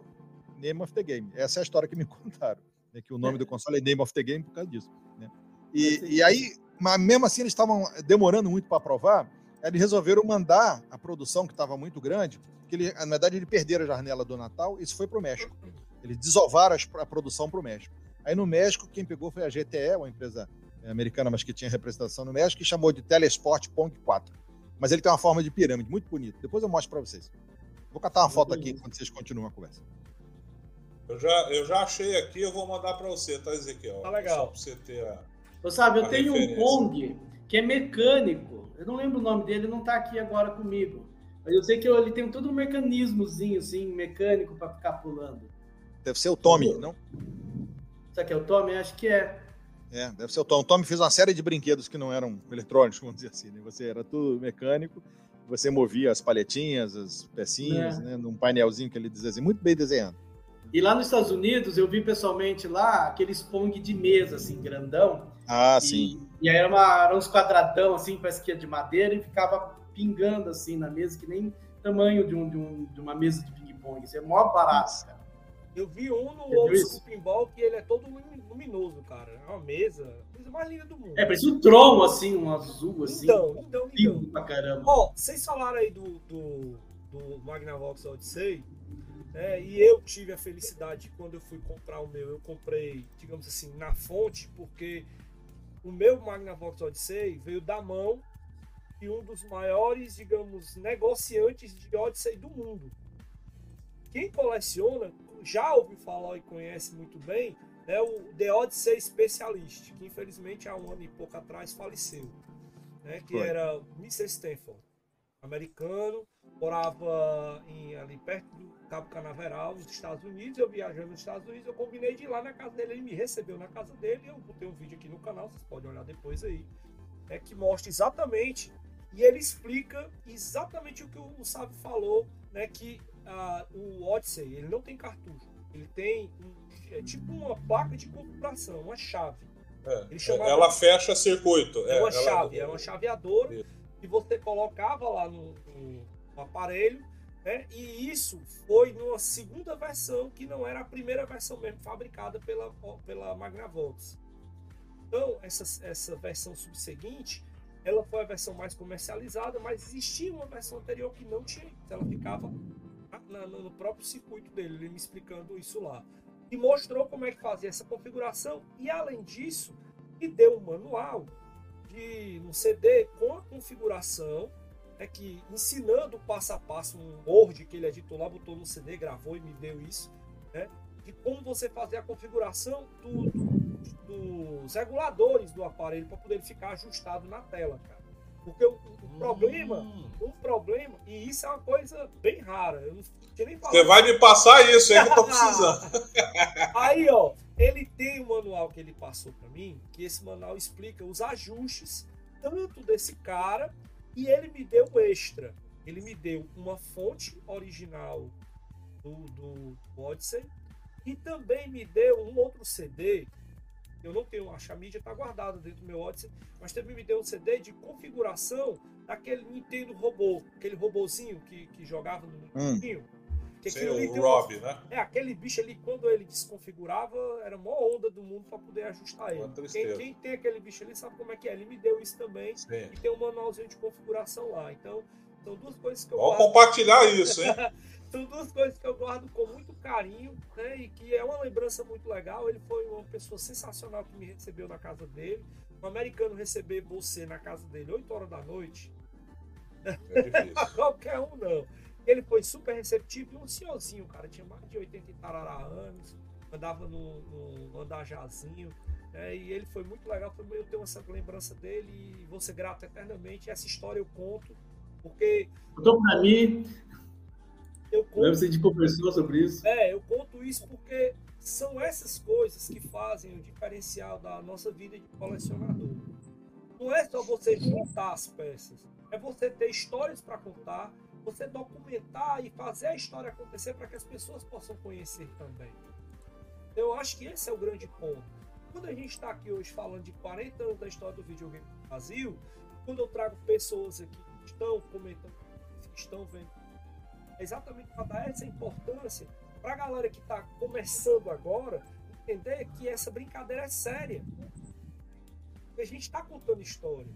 Name of the game. Essa é a história que me (laughs) contaram. Né? Que o nome é. do console é Name of the Game por causa disso. Né? E, e aí, mas mesmo assim, eles estavam demorando muito para aprovar eles resolveram mandar a produção, que estava muito grande, que ele, na verdade, ele perderam a janela do Natal, isso foi para o México. Eles desovaram a produção para o México. Aí no México, quem pegou foi a GTE, uma empresa é, americana, mas que tinha representação no México, e chamou de Telesport Pong 4. Mas ele tem uma forma de pirâmide, muito bonito. Depois eu mostro para vocês. Vou catar uma foto aqui enquanto vocês continuam a conversa. Eu já, eu já achei aqui, eu vou mandar para você, tá, Ezequiel? Tá legal. Só para você ter a. Você sabe, eu tenho referência. um Pong que é mecânico. Eu não lembro o nome dele, não está aqui agora comigo. Mas eu sei que ele tem todo um mecanismozinho, assim, mecânico para ficar pulando. Deve ser o Tommy, não? Será que é o Tommy? Acho que é. É, deve ser o Tommy. O Tommy fez uma série de brinquedos que não eram eletrônicos, vamos dizer assim. Né? Você era tudo mecânico, você movia as palhetinhas, as pecinhas, é. né? num painelzinho que ele dizia assim, muito bem desenhado. E lá nos Estados Unidos, eu vi pessoalmente lá aqueles Pong de mesa, assim, grandão. Ah, e, sim. E aí era, uma, era uns quadradão, assim, parece que de madeira, e ficava pingando, assim, na mesa, que nem tamanho de, um, de, um, de uma mesa de ping-pong. Isso é mó barato, cara. Eu vi um no outro pinball que ele é todo luminoso, cara. É uma mesa, coisa mais linda do mundo. É, parece um tron, assim, um azul, assim. Então, então, então. pra caramba. Ó, vocês falaram aí do, do, do Magnavox Odyssey. É, e eu tive a felicidade quando eu fui comprar o meu, eu comprei, digamos assim, na fonte, porque o meu Magnavox Odyssey veio da mão de um dos maiores, digamos, negociantes de Odyssey do mundo. Quem coleciona já ouviu falar e conhece muito bem é o The Odyssey Specialist, que infelizmente há um ano e pouco atrás faleceu, né, que Foi. era Mr. Stanford, americano, morava em, ali perto do Cabo Canaveral, nos Estados Unidos. Eu viajando nos Estados Unidos, eu combinei de ir lá na casa dele. Ele me recebeu na casa dele. Eu botei um vídeo aqui no canal, vocês podem olhar depois aí, é que mostra exatamente e ele explica exatamente o que o Sábio falou, né? Que uh, o Odyssey ele não tem cartucho, ele tem um, é tipo uma placa de configuração, uma chave. É, chamava... Ela fecha circuito. É uma ela... chave, é uma chaveadora isso. que você colocava lá no, no, no aparelho, né? E isso foi numa segunda versão que não era a primeira versão mesmo fabricada pela, pela Magnavox. Então, essa, essa versão subseguinte, ela foi a versão mais comercializada, mas existia uma versão anterior que não tinha. Ela ficava na, no próprio circuito dele, ele me explicando isso lá. E mostrou como é que fazia essa configuração. E além disso, me deu um manual de um CD com a configuração, é que ensinando passo a passo um Word que ele editou lá, botou no CD, gravou e me deu isso, né? De como você fazer a configuração do, do, dos reguladores do aparelho para poder ficar ajustado na tela, cara. Porque o, o problema, hum. o problema, e isso é uma coisa bem rara. Eu não tinha nem falado. Você vai me passar isso, é que eu tô (laughs) precisando. Aí, ó, ele tem um manual que ele passou para mim, que esse manual explica os ajustes tanto desse cara e ele me deu extra. Ele me deu uma fonte original do, do Odyssey e também me deu um outro CD eu não tenho, a mídia está guardada dentro do meu Odyssey, mas também me deu um CD de configuração daquele Nintendo robô, aquele robozinho que, que jogava no hum. Nintendo. Que o Rob, uma... né? É, aquele bicho ali, quando ele desconfigurava, era a maior onda do mundo para poder ajustar ele. Quem, quem, tem aquele bicho ali sabe como é que é. Ele me deu isso também. Sim. E tem um manualzinho de configuração lá. Então, são duas coisas que eu Vamos guardo. compartilhar isso, hein? (laughs) São duas coisas que eu guardo com muito carinho, né? E que é uma lembrança muito legal. Ele foi uma pessoa sensacional que me recebeu na casa dele. Um americano receber você na casa dele 8 horas da noite. É difícil. (laughs) Qualquer um não. Ele foi super receptivo e um senhorzinho, cara. Tinha mais de 80 e tarará anos. Andava no, no andajazinho. É, e ele foi muito legal. Foi, eu tenho essa lembrança dele e vou ser grato eternamente. Essa história eu conto. Porque. Contou pra mim. Eu conto, Lembra se a gente conversou sobre isso? É, eu conto isso porque são essas coisas que fazem o diferencial da nossa vida de colecionador. Não é só você juntar as peças, é você ter histórias para contar, você documentar e fazer a história acontecer para que as pessoas possam conhecer também. Eu acho que esse é o grande ponto. Quando a gente está aqui hoje falando de 40 anos da história do videogame no Brasil, quando eu trago pessoas aqui que estão comentando, que estão vendo exatamente para dar essa importância para a galera que está começando agora entender que essa brincadeira é séria. a gente está contando história.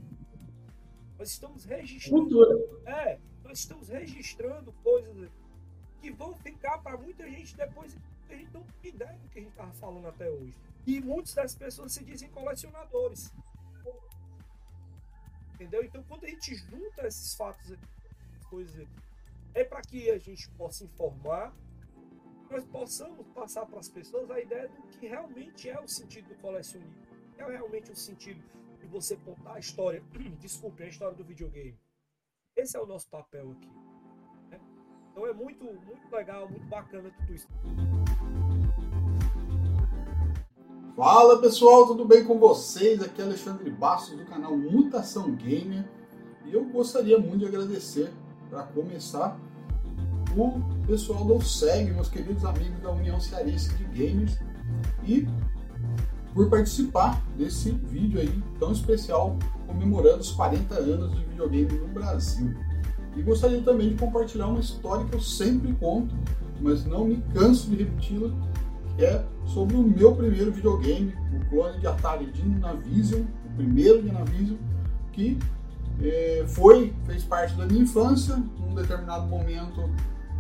Nós estamos registrando. É, nós estamos registrando coisas que vão ficar para muita gente depois a gente não tem ideia do que a gente estava falando até hoje. E muitas das pessoas se dizem colecionadores. Entendeu? Então, quando a gente junta esses fatos, coisas aqui, é para que a gente possa informar, nós possamos passar para as pessoas a ideia do que realmente é o sentido do colecionismo, é realmente o sentido de você contar a história, (clears throat) desculpe, a história do videogame. Esse é o nosso papel aqui. Né? Então é muito, muito legal, muito bacana tudo isso. Fala pessoal, tudo bem com vocês? Aqui é Alexandre Bastos do canal Mutação Gamer e eu gostaria muito de agradecer para começar, o pessoal do SEG, meus queridos amigos da União Cearense de Gamers, e por participar desse vídeo aí tão especial comemorando os 40 anos de videogame no Brasil. E gostaria também de compartilhar uma história que eu sempre conto, mas não me canso de repeti-la, que é sobre o meu primeiro videogame, o clone de Atari Dynavision, o primeiro Dynavision, que é, foi, fez parte da minha infância. Num determinado momento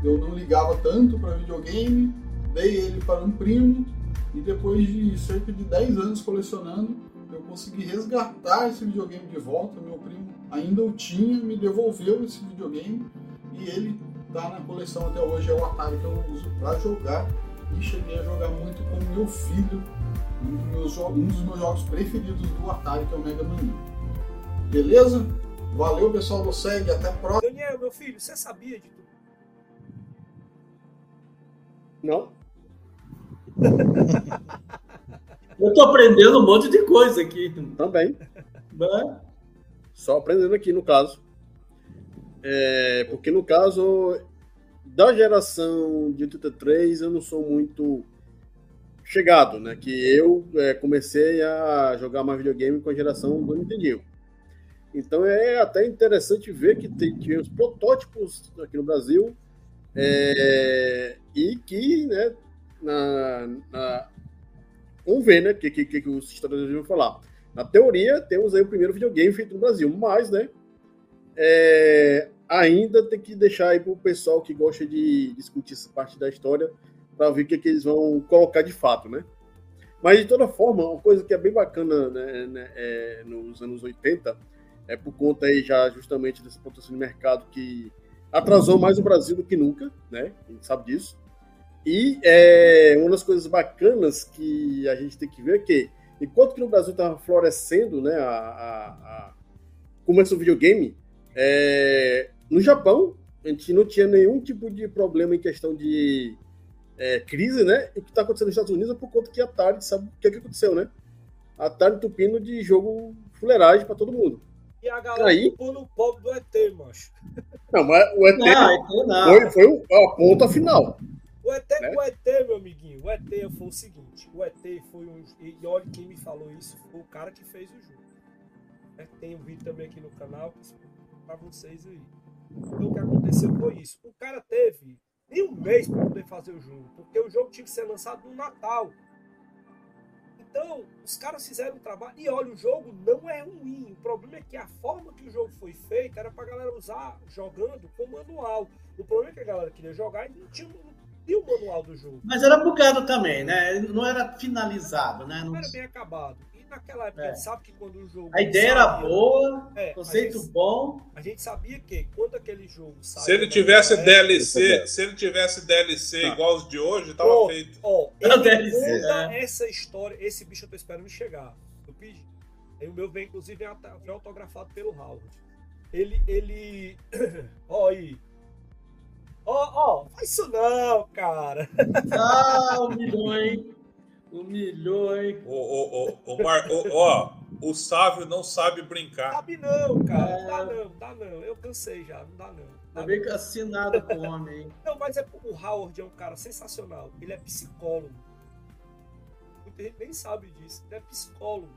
eu não ligava tanto para videogame, dei ele para um primo e depois de cerca de 10 anos colecionando, consegui resgatar esse videogame de volta. Meu primo ainda o tinha, me devolveu esse videogame e ele está na coleção até hoje. É o Atari que eu uso para jogar e cheguei a jogar muito com meu filho, um dos meus, um dos meus jogos preferidos do Atari, que é o Mega Man. Beleza? Valeu, pessoal do SEG. Até a próxima. Daniel, meu filho, você sabia de tudo? Não. (laughs) Eu tô aprendendo um monte de coisa aqui. Também. Né? Só aprendendo aqui, no caso. É, porque, no caso, da geração de 83, eu não sou muito chegado, né? Que eu é, comecei a jogar mais videogame com a geração do Nintendo. Então é até interessante ver que tem, tinha os protótipos aqui no Brasil é, e que, né, na, na, vamos ver, né, o que, que, que os historiadores vão falar. Na teoria, temos aí o primeiro videogame feito no Brasil, mas, né, é, ainda tem que deixar aí para o pessoal que gosta de discutir essa parte da história para ver o que, que, eles vão colocar de fato, né? Mas, de toda forma, uma coisa que é bem bacana né, né, é, nos anos 80 é por conta aí já justamente dessa proteção de mercado que atrasou mais o Brasil do que nunca, né? A gente sabe disso. E é, uma das coisas bacanas que a gente tem que ver é que, enquanto que no Brasil estava florescendo né, a, a, a começo do videogame, é, no Japão a gente não tinha nenhum tipo de problema em questão de é, crise, né? E o que está acontecendo nos Estados Unidos é por conta que a Atari sabe o que, é que aconteceu, né? A Atari entupindo de jogo fuleiragem para todo mundo. E a galera aí... no pobre do ET, macho. Não, mas o ET, não, não. Foi, foi a ponta final. O ET, né? o ET, meu amiguinho, o ET foi o seguinte: o ET foi um. E olha quem me falou isso, foi o cara que fez o jogo. É, tem um vídeo também aqui no canal para vocês aí. Então o que aconteceu foi isso. O cara teve nem um mês para poder fazer o jogo, porque o jogo tinha que ser lançado no Natal. Então, os caras fizeram o trabalho. E olha, o jogo não é ruim. O problema é que a forma que o jogo foi feito era pra galera usar jogando com manual. O problema é que a galera queria jogar e não tinha, tinha o manual do jogo. Mas era bugado também, né? Não era finalizado, né? Não, não era bem acabado naquela época, é. a gente sabe que quando o jogo. A ideia era boa, é, conceito a gente, bom. A gente sabia que quando aquele jogo saiu. Se ele tivesse DLC, se ele tivesse DLC tá. igual os de hoje, tava oh, feito. Ó, oh, ele DLC, conta é. essa história. Esse bicho eu tô esperando chegar. Eu pedi. Aí o meu vem, inclusive, vem autografado pelo Howard. Ele. ele... (clears throat) ó, aí. Ó, oh, ó, oh, faz isso não, cara. Ah, humilhou, hein? Humilhou, hein? Ô, ô, ô, ô, Mar... ô, ó, o sábio não sabe brincar. Sabe não, cara. É... Não dá não, dá não. Eu cansei já, não dá não. Tá bem assinado com o homem, hein? Não, mas é, o Howard é um cara sensacional. Ele é psicólogo. Muita gente nem sabe disso. Ele é psicólogo.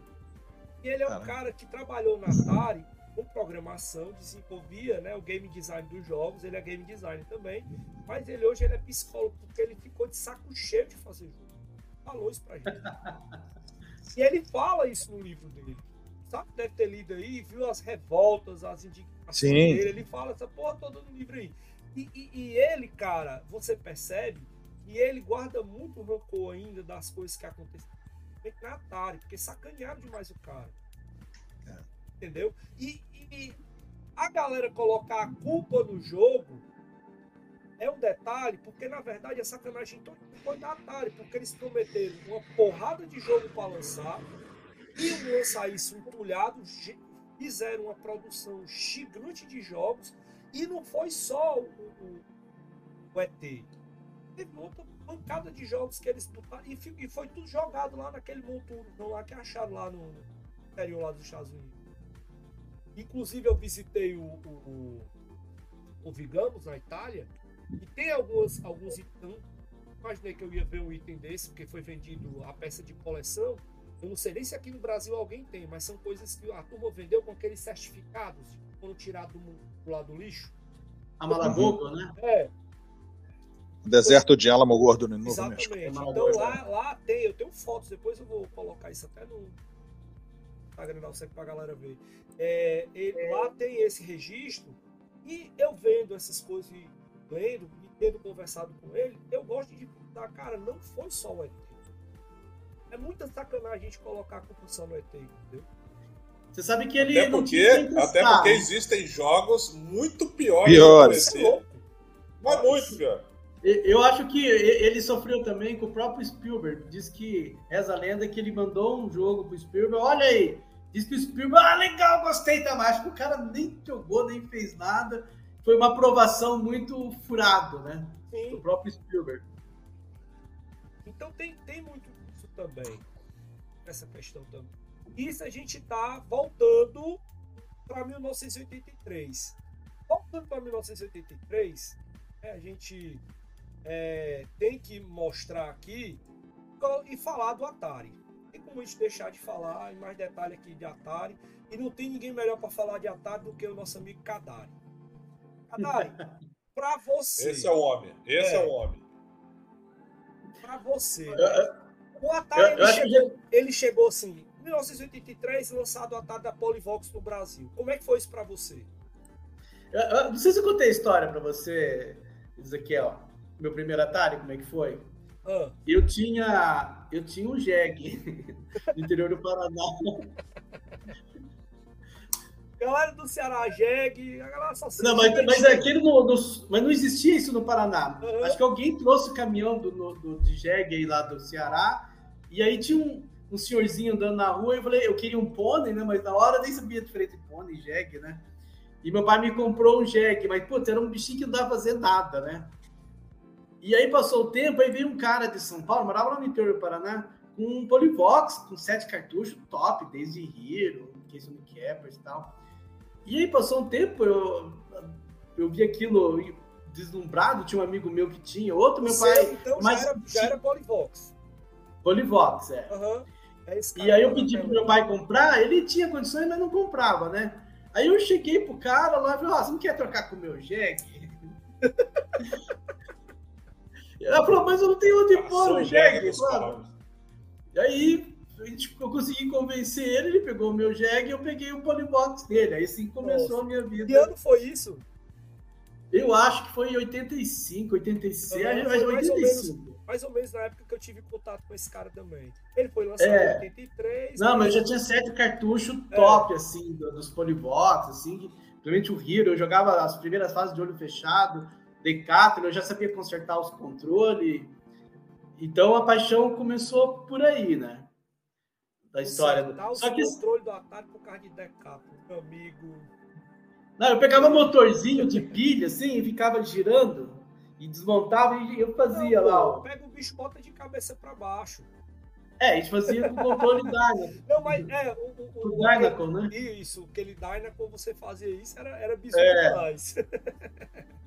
E ele é um Caramba. cara que trabalhou na Atari com programação, desenvolvia né, o game design dos jogos. Ele é game designer também. Mas ele hoje ele é psicólogo porque ele ficou de saco cheio de fazer jogo falou isso pra gente. (laughs) e ele fala isso no livro dele. Sabe, deve ter lido aí, viu as revoltas, as indicações Sim. dele. Ele fala essa porra toda no livro aí. E, e, e, ele, cara, você percebe que ele guarda muito rancor ainda das coisas que aconteceram na Atari, porque sacanearam demais o cara. Entendeu? E, e a galera colocar a culpa no jogo é um detalhe, porque na verdade a sacanagem toda foi da Atari, porque eles prometeram uma porrada de jogo para lançar, iam lançar isso empulhado, fizeram uma produção gigante de jogos, e não foi só o, o, o ET. Teve outra pancada de jogos que eles botaram, e, e foi tudo jogado lá naquele monturo, lá que acharam lá no interior lá dos Estados Unidos. Inclusive eu visitei o, o, o Vigamos na Itália, e tem alguns, alguns itens. Imaginei que eu ia ver um item desse, porque foi vendido a peça de coleção. Eu não sei nem se aqui no Brasil alguém tem, mas são coisas que a turma vendeu com aqueles certificados que foram tirados do, do lado do lixo. A Malagogo, né? É. Deserto de Alamo Gordo no Novo Exatamente. México. Então lá, lá tem, eu tenho fotos, depois eu vou colocar isso até no Instagram da para pra galera ver. É, ele, lá tem esse registro e eu vendo essas coisas lendo e tendo conversado com ele, eu gosto de perguntar, cara, não foi só o ET. É muita sacanagem a gente colocar a compulsão no ET, entendeu? Você sabe que ele. Até porque, até porque existem jogos muito piores, piores. que o ET. É Mas muito pior. Eu acho que ele sofreu também com o próprio Spielberg. Diz que reza a lenda que ele mandou um jogo pro Spielberg. Olha aí, diz que o Spielberg, ah, legal, gostei, tá mais. O cara nem jogou, nem fez nada foi uma aprovação muito furado, né? Sim. Do próprio Spielberg. Então tem, tem muito isso também. Essa questão também. Isso a gente está voltando para 1983. Voltando para 1983, é, a gente é, tem que mostrar aqui e falar do Atari. Tem como a gente deixar de falar em mais detalhe aqui de Atari. E não tem ninguém melhor para falar de Atari do que o nosso amigo Kadari. Kadari, (laughs) para você. Esse é o homem. Esse é, é o homem. Para você. O Atari ele, chegou, ele chegou assim, em 1983, lançado o Atari da Polivox no Brasil. Como é que foi isso para você? Eu, eu, não sei se eu contei a história para você, Ezequiel. Meu primeiro Atari, como é que foi? Ah. Eu tinha eu tinha um jegue (laughs) no interior do Paraná. Galera do Ceará, jegue, a galera só Não, mas, mas aquele no, no, mas não existia isso no Paraná. Uhum. Acho que alguém trouxe o caminhão do, do, de jegue aí lá do Ceará. E aí tinha um, um senhorzinho andando na rua e eu falei, eu queria um pônei, né? Mas na hora nem sabia de pônei jegue, né? E meu pai me comprou um jegue, mas, putz, era um bichinho que não dava fazer nada, né? E aí passou o tempo, aí veio um cara de São Paulo, morava lá no interior do Paraná, com um Polivox, com sete cartuchos top, desde Hero, Case of Cappers e tal. E aí passou um tempo, eu, eu vi aquilo deslumbrado, tinha um amigo meu que tinha, outro meu pai. Então mas já era, já era Polivox. Polivox, é. Uhum. é e aí eu pedi pro meu pai comprar, ele tinha condições, mas não comprava, né? Aí eu cheguei pro cara lá e falei, ó, oh, você não quer trocar com o meu jegue? (laughs) Ela falou, mas eu não tenho onde pôr o jegue, claro. E aí eu consegui convencer ele, ele pegou o meu jegue e eu peguei o polybox dele. Aí sim começou Nossa. a minha vida. Que ano foi isso? Eu acho que foi em 85, 86, é, mais, 85. Mais ou, menos, mais ou menos na época que eu tive contato com esse cara também. Ele foi lançado é. em 83. Não, mas eu já tinha sete cartuchos é. top, é. assim, dos polybox, assim. Principalmente o Hero, eu jogava as primeiras fases de olho fechado Decathlon, eu já sabia consertar os controles. Então a paixão começou por aí, né? Da história. Consertar Só que controle do Atari por causa de Decathlon, meu amigo. Não, eu pegava motorzinho de pilha assim e ficava girando e desmontava e eu fazia Não, lá. Pega o bicho bota de cabeça para baixo. É, a gente fazia com o controle Dynaco. (laughs) Não, mas é, o, o, o, o Dynaco, né? Isso, aquele Dynaco, você fazia isso, era, era bizarro é. demais. (laughs)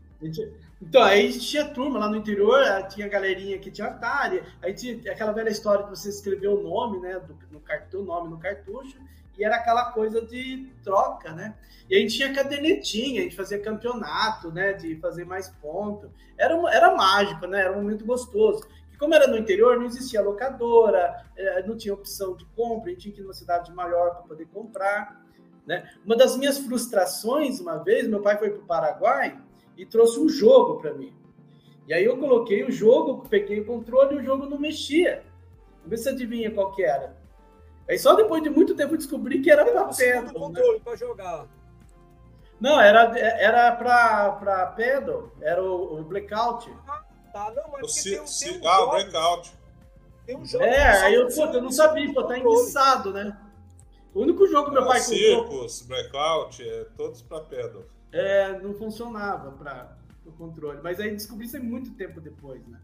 Então, aí gente tinha turma lá no interior, tinha galerinha que tinha Atari, aí tinha aquela velha história que você escreveu o nome, né, do, no cartão, nome no cartucho, e era aquela coisa de troca, né? E a gente tinha cadernetinha, a gente fazia campeonato, né, de fazer mais ponto. Era, era mágico, né? Era um momento gostoso. E como era no interior, não existia locadora, é, não tinha opção de compra, a gente tinha que ir numa cidade maior para poder comprar, né? Uma das minhas frustrações, uma vez, meu pai foi para o Paraguai, e trouxe um jogo para mim. E aí eu coloquei o jogo, peguei o controle e o jogo não mexia. Vamos ver se adivinha qual que era. Aí só depois de muito tempo eu descobri que era para pedal. controle né? para jogar. Não, era era para pedal, era o, o blackout. Ah, tá, não, mas o tem, tem um ah, o blackout. Tem um jogo. É, aí eu, puta, eu não sabia, pô, tá enguiçado, né? O único jogo que meu pai comprou. Circus, blackout, é todos para pedal é, não funcionava para o controle. Mas aí descobri isso muito tempo depois, né?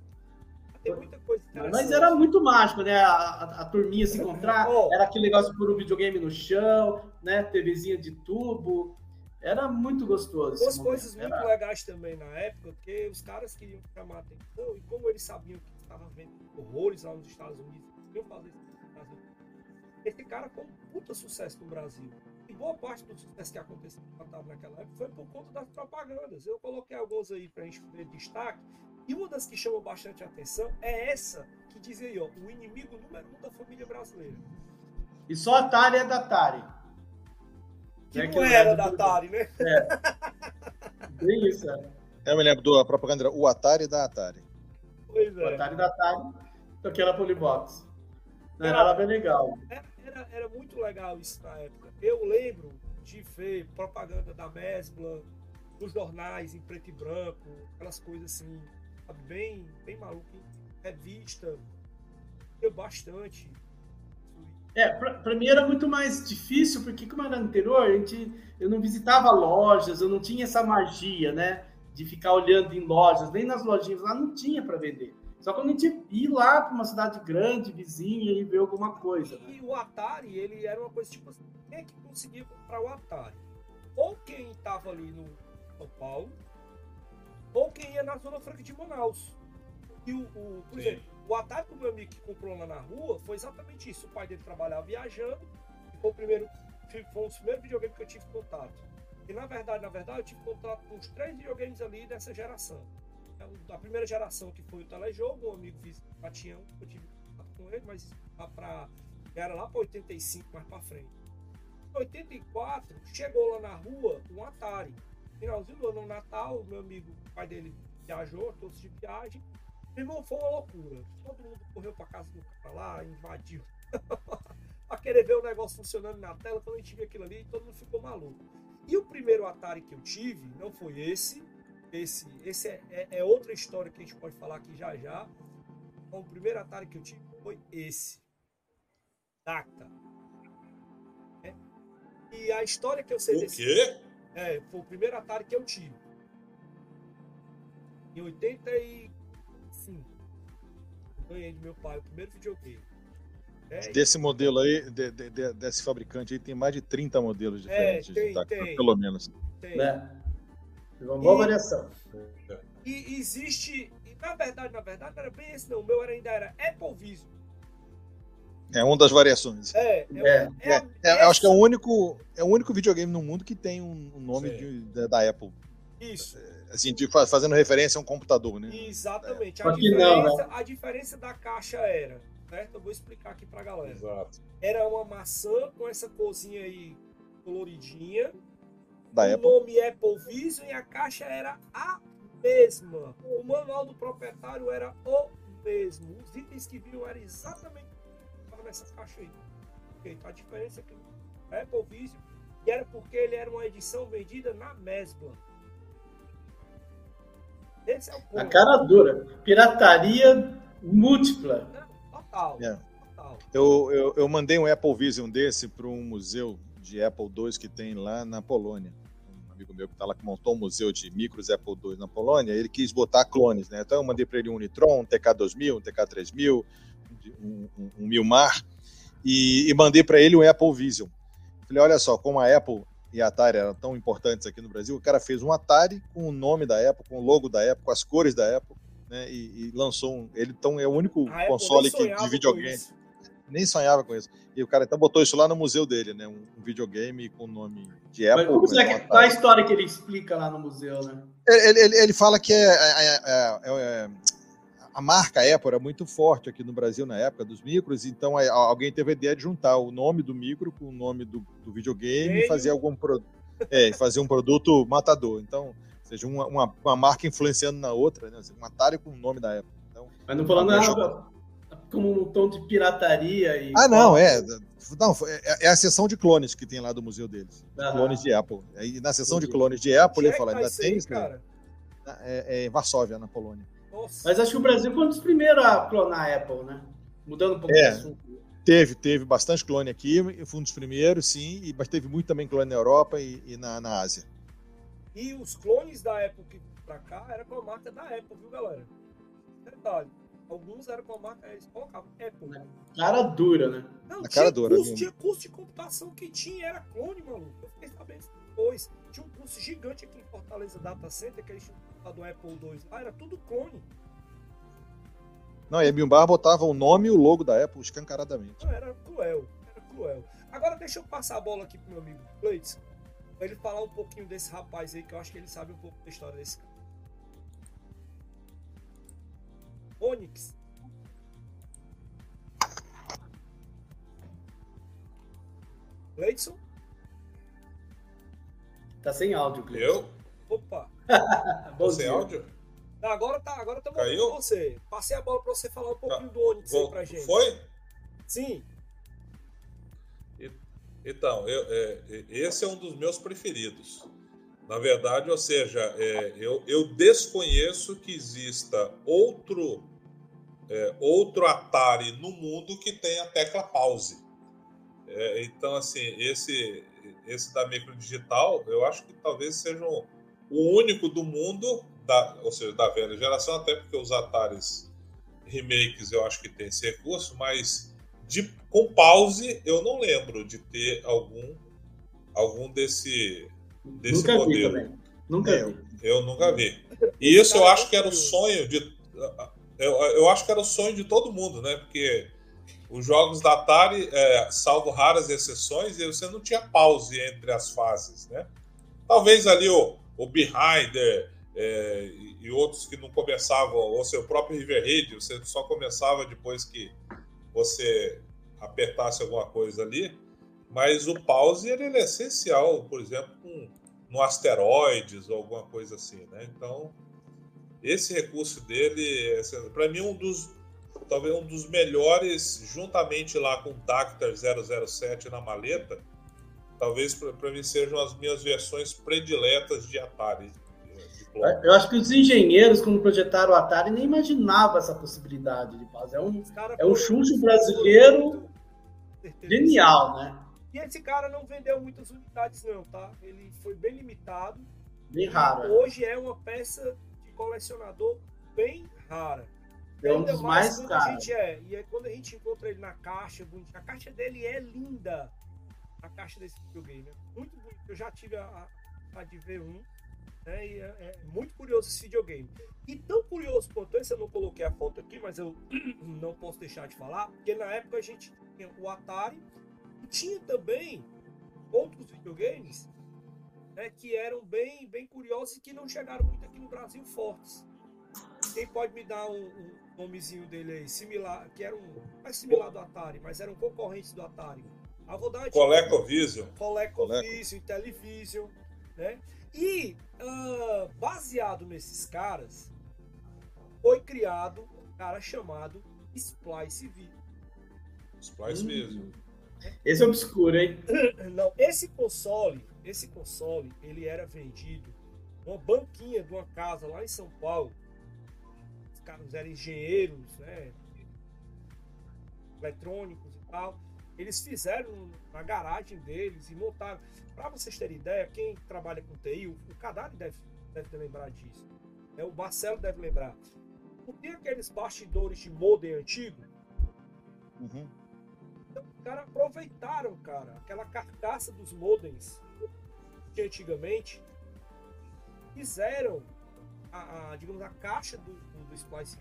Tem muita coisa Mas era muito mágico, né? A, a, a turminha se encontrar, (laughs) oh. era aquele negócio de pôr o videogame no chão, né? TVzinha de tubo. Era muito gostoso. Duas coisas muito era... legais também na época, porque os caras queriam chamar atenção, e como eles sabiam que estavam vendo horrores lá nos Estados Unidos, queriam fazer isso no Brasil. Esse cara foi um puta sucesso no Brasil boa parte do sucesso que aconteceu naquela época foi por conta das propagandas. Eu coloquei alguns aí para a gente ver destaque. E uma das que chamou bastante atenção é essa que diz aí, ó, o inimigo número um da família brasileira. E só a Atari é da Atari. Que é não era da Atari, né? É. Bem isso, é. Eu me lembro da propaganda, o Atari da Atari. Pois é. O Atari da Atari, aquela Polybox. Era, era bem legal. Era, era, muito legal isso na época. Eu lembro de ver propaganda da Mesbla, nos jornais em preto e branco, aquelas coisas assim, bem, bem maluco, revista, eu bastante. É, para mim era muito mais difícil, porque como era no interior, a gente, eu não visitava lojas, eu não tinha essa magia, né? De ficar olhando em lojas, nem nas lojinhas lá não tinha para vender. Só quando a gente ir lá para uma cidade grande, vizinha, e ver alguma coisa. E o Atari, ele era uma coisa tipo assim, quem é que conseguia comprar o Atari? Ou quem estava ali no São Paulo, ou quem ia na Zona Franca de Manaus. E o, o por Sim. exemplo, o Atari do meu amigo que comprou lá na rua foi exatamente isso. O pai dele trabalhava viajando e foi o primeiro, foi dos primeiros videogames que eu tive contato. E na verdade, na verdade, eu tive contato com os três videogames ali dessa geração. A primeira geração que foi o telejogo, um amigo já tinha um, eu tive contato com ele, mas era lá para 85, mais para frente. Em 84, chegou lá na rua um Atari. Finalzinho do ano, Natal, meu amigo, o pai dele viajou, todos de viagem. Irmão, foi uma loucura. Todo mundo correu para casa do cara lá, invadiu. (laughs) para querer ver o negócio funcionando na tela. Quando a gente viu aquilo ali, todo mundo ficou maluco. E o primeiro Atari que eu tive não foi esse. Esse, esse é, é, é outra história que a gente pode falar aqui já já. Então, o primeiro Atari que eu tive foi esse. Dacta. É. E a história que eu sei o desse. Quê? É, foi o primeiro Atari que eu tive. Em 85. Ganhei do meu pai o primeiro videogame. É, desse modelo aí, de, de, de, desse fabricante aí, tem mais de 30 modelos é, diferentes. É, tem, tem, pelo menos. Tem. Né? Uma boa e, variação. E existe. E na verdade, na verdade, não era bem esse, não. O meu ainda era Apple Vision. É uma das variações. É, é, é, é, é acho que é o único, é o único videogame no mundo que tem um, um nome de, da, da, Apple. Isso. Assim, de, fazendo referência a um computador, né? Exatamente. A, diferença, não, né? a diferença da caixa era certo? Eu vou explicar aqui pra galera. Exato. Era uma maçã com essa corzinha aí coloridinha. Da o Apple. nome Apple Vision e a caixa era a mesma. O manual do proprietário era o mesmo. Os itens que viram eram exatamente nessas caixas aí. Okay, então a diferença é que o Apple Vision e era porque ele era uma edição vendida na Mesbla. Esse é o ponto. A cara dura. Pirataria múltipla. Total. É. Total. Eu, eu, eu mandei um Apple Vision desse para um museu de Apple II que tem lá na Polônia. Amigo meu que está lá que montou um museu de micros Apple II na Polônia, ele quis botar clones, né? Então eu mandei para ele um Nitron, um TK2000, um TK3000, um, um, um Milmar e, e mandei para ele um Apple Vision. Falei, olha só, como a Apple e a Atari eram tão importantes aqui no Brasil, o cara fez um Atari com o nome da Apple, com o logo da Apple, com as cores da Apple, né? E, e lançou um. Ele então é o único a console que, de videogame. Nem sonhava com isso. E o cara então botou isso lá no museu dele, né? Um, videogame com o nome de Apple. Mas como é que, qual a história que ele explica lá no museu, né? Ele, ele, ele fala que é, é, é, é a marca Apple era muito forte aqui no Brasil na época dos micros, então alguém teve a ideia de juntar o nome do micro com o nome do, do videogame e fazer algum produto. É, fazer um produto matador. Então, seja, uma, uma, uma, marca influenciando na outra, né? Um Atari com o nome da Apple. Então, Mas não falando nada como um tom de pirataria e. Ah, não, é. Não, é, é a seção de clones que tem lá do museu deles. Clones de Apple. E na seção de clones de Apple, ele fala, ainda tem. Cara? É, é Varsóvia, na Polônia. Nossa. Mas acho que o Brasil foi um dos primeiros a clonar a Apple, né? Mudando um pouco é, assunto. Teve, teve bastante clone aqui, foi um dos primeiros, sim, mas teve muito também clone na Europa e, e na, na Ásia. E os clones da Apple que pra cá era com a marca da Apple, viu, galera? Detalhe. Alguns eram com a marca, eles colocavam Apple. Né? Cara dura, né? Não, Na cara dura. Curso, tinha curso de computação que tinha, era clone, maluco. Eu fiquei sabendo depois. Tinha um curso gigante aqui em Fortaleza Data Center, que eles tinham do Apple II lá, era tudo clone. Não, e a Bimbar botava o nome e o logo da Apple escancaradamente. Não, era cruel, era cruel. Agora deixa eu passar a bola aqui pro meu amigo Cleiton pra ele falar um pouquinho desse rapaz aí, que eu acho que ele sabe um pouco da história desse cara. Onix. Cleidson? Tá sem áudio, Cleidson. Eu? Opa. (laughs) Bom sem áudio? agora tá, agora estamos com você. Passei a bola para você falar um pouquinho tá. do Onix Vou, aí pra gente. Foi? Sim. Então, eu, é, esse é um dos meus preferidos. Na verdade, ou seja, é, eu, eu, desconheço que exista outro é, outro Atari no mundo que tenha tecla pause. É, então, assim, esse esse da Micro Digital, eu acho que talvez seja o único do mundo, da, ou seja, da velha geração, até porque os Ataris remakes eu acho que tem esse recurso, mas de, com pause, eu não lembro de ter algum algum desse, desse nunca modelo. Vi Nunca eu, vi. Eu nunca vi. E isso eu acho que era o sonho de. Eu, eu acho que era o sonho de todo mundo, né? Porque os jogos da Atari, é, salvo raras exceções, você não tinha pause entre as fases, né? Talvez ali o, o é, e outros que não começavam, ou seu próprio River Raid, você só começava depois que você apertasse alguma coisa ali, mas o pause ele é essencial, por exemplo, com, no asteroides ou alguma coisa assim, né? Então, esse recurso dele, é, para mim, um dos talvez um dos melhores, juntamente lá com o Dactar 007 na maleta, talvez para mim sejam as minhas versões prediletas de Atari. Eu acho que os engenheiros, quando projetaram o Atari, nem imaginavam essa possibilidade de fazer. É um, é um chute brasileiro genial, né? E esse cara não vendeu muitas unidades, não, tá? Ele foi bem limitado. Bem raro. É. Hoje é uma peça colecionador bem rara. É um dos mais, mais caros. A gente é, e é quando a gente encontra ele na caixa, a caixa dele é linda. A caixa desse videogame é muito bonito. Eu já tive a, a de V1 né? E é, é, muito curioso esse videogame. E tão curioso quanto esse, eu não coloquei a foto aqui, mas eu (clears throat) não posso deixar de falar, porque na época a gente tinha o Atari e tinha também outros videogames né, que eram bem, bem curiosos e que não chegaram muito aqui no Brasil fortes. Quem pode me dar um, um nomezinho dele aí, similar, que era um mais similar do Atari, mas eram concorrentes do Atari. A vou dar ColecoVision. ColecoVision, Television, né? E uh, baseado nesses caras, foi criado um cara chamado Splice V. Splice hum. mesmo. Esse é obscuro, hein? Não, esse console, esse console, ele era vendido numa banquinha de uma casa lá em São Paulo. Os caras eram engenheiros, né? Eletrônicos e tal. Eles fizeram na garagem deles e montaram. Para vocês terem ideia, quem trabalha com TI, o, Cadari deve, deve lembrar disso. É, o Marcelo deve lembrar. Não tem aqueles bastidores de modem antigo? Uhum. Então, cara, aproveitaram, cara, aquela carcaça dos modems que antigamente fizeram a, a digamos, a caixa do, do, do Splice.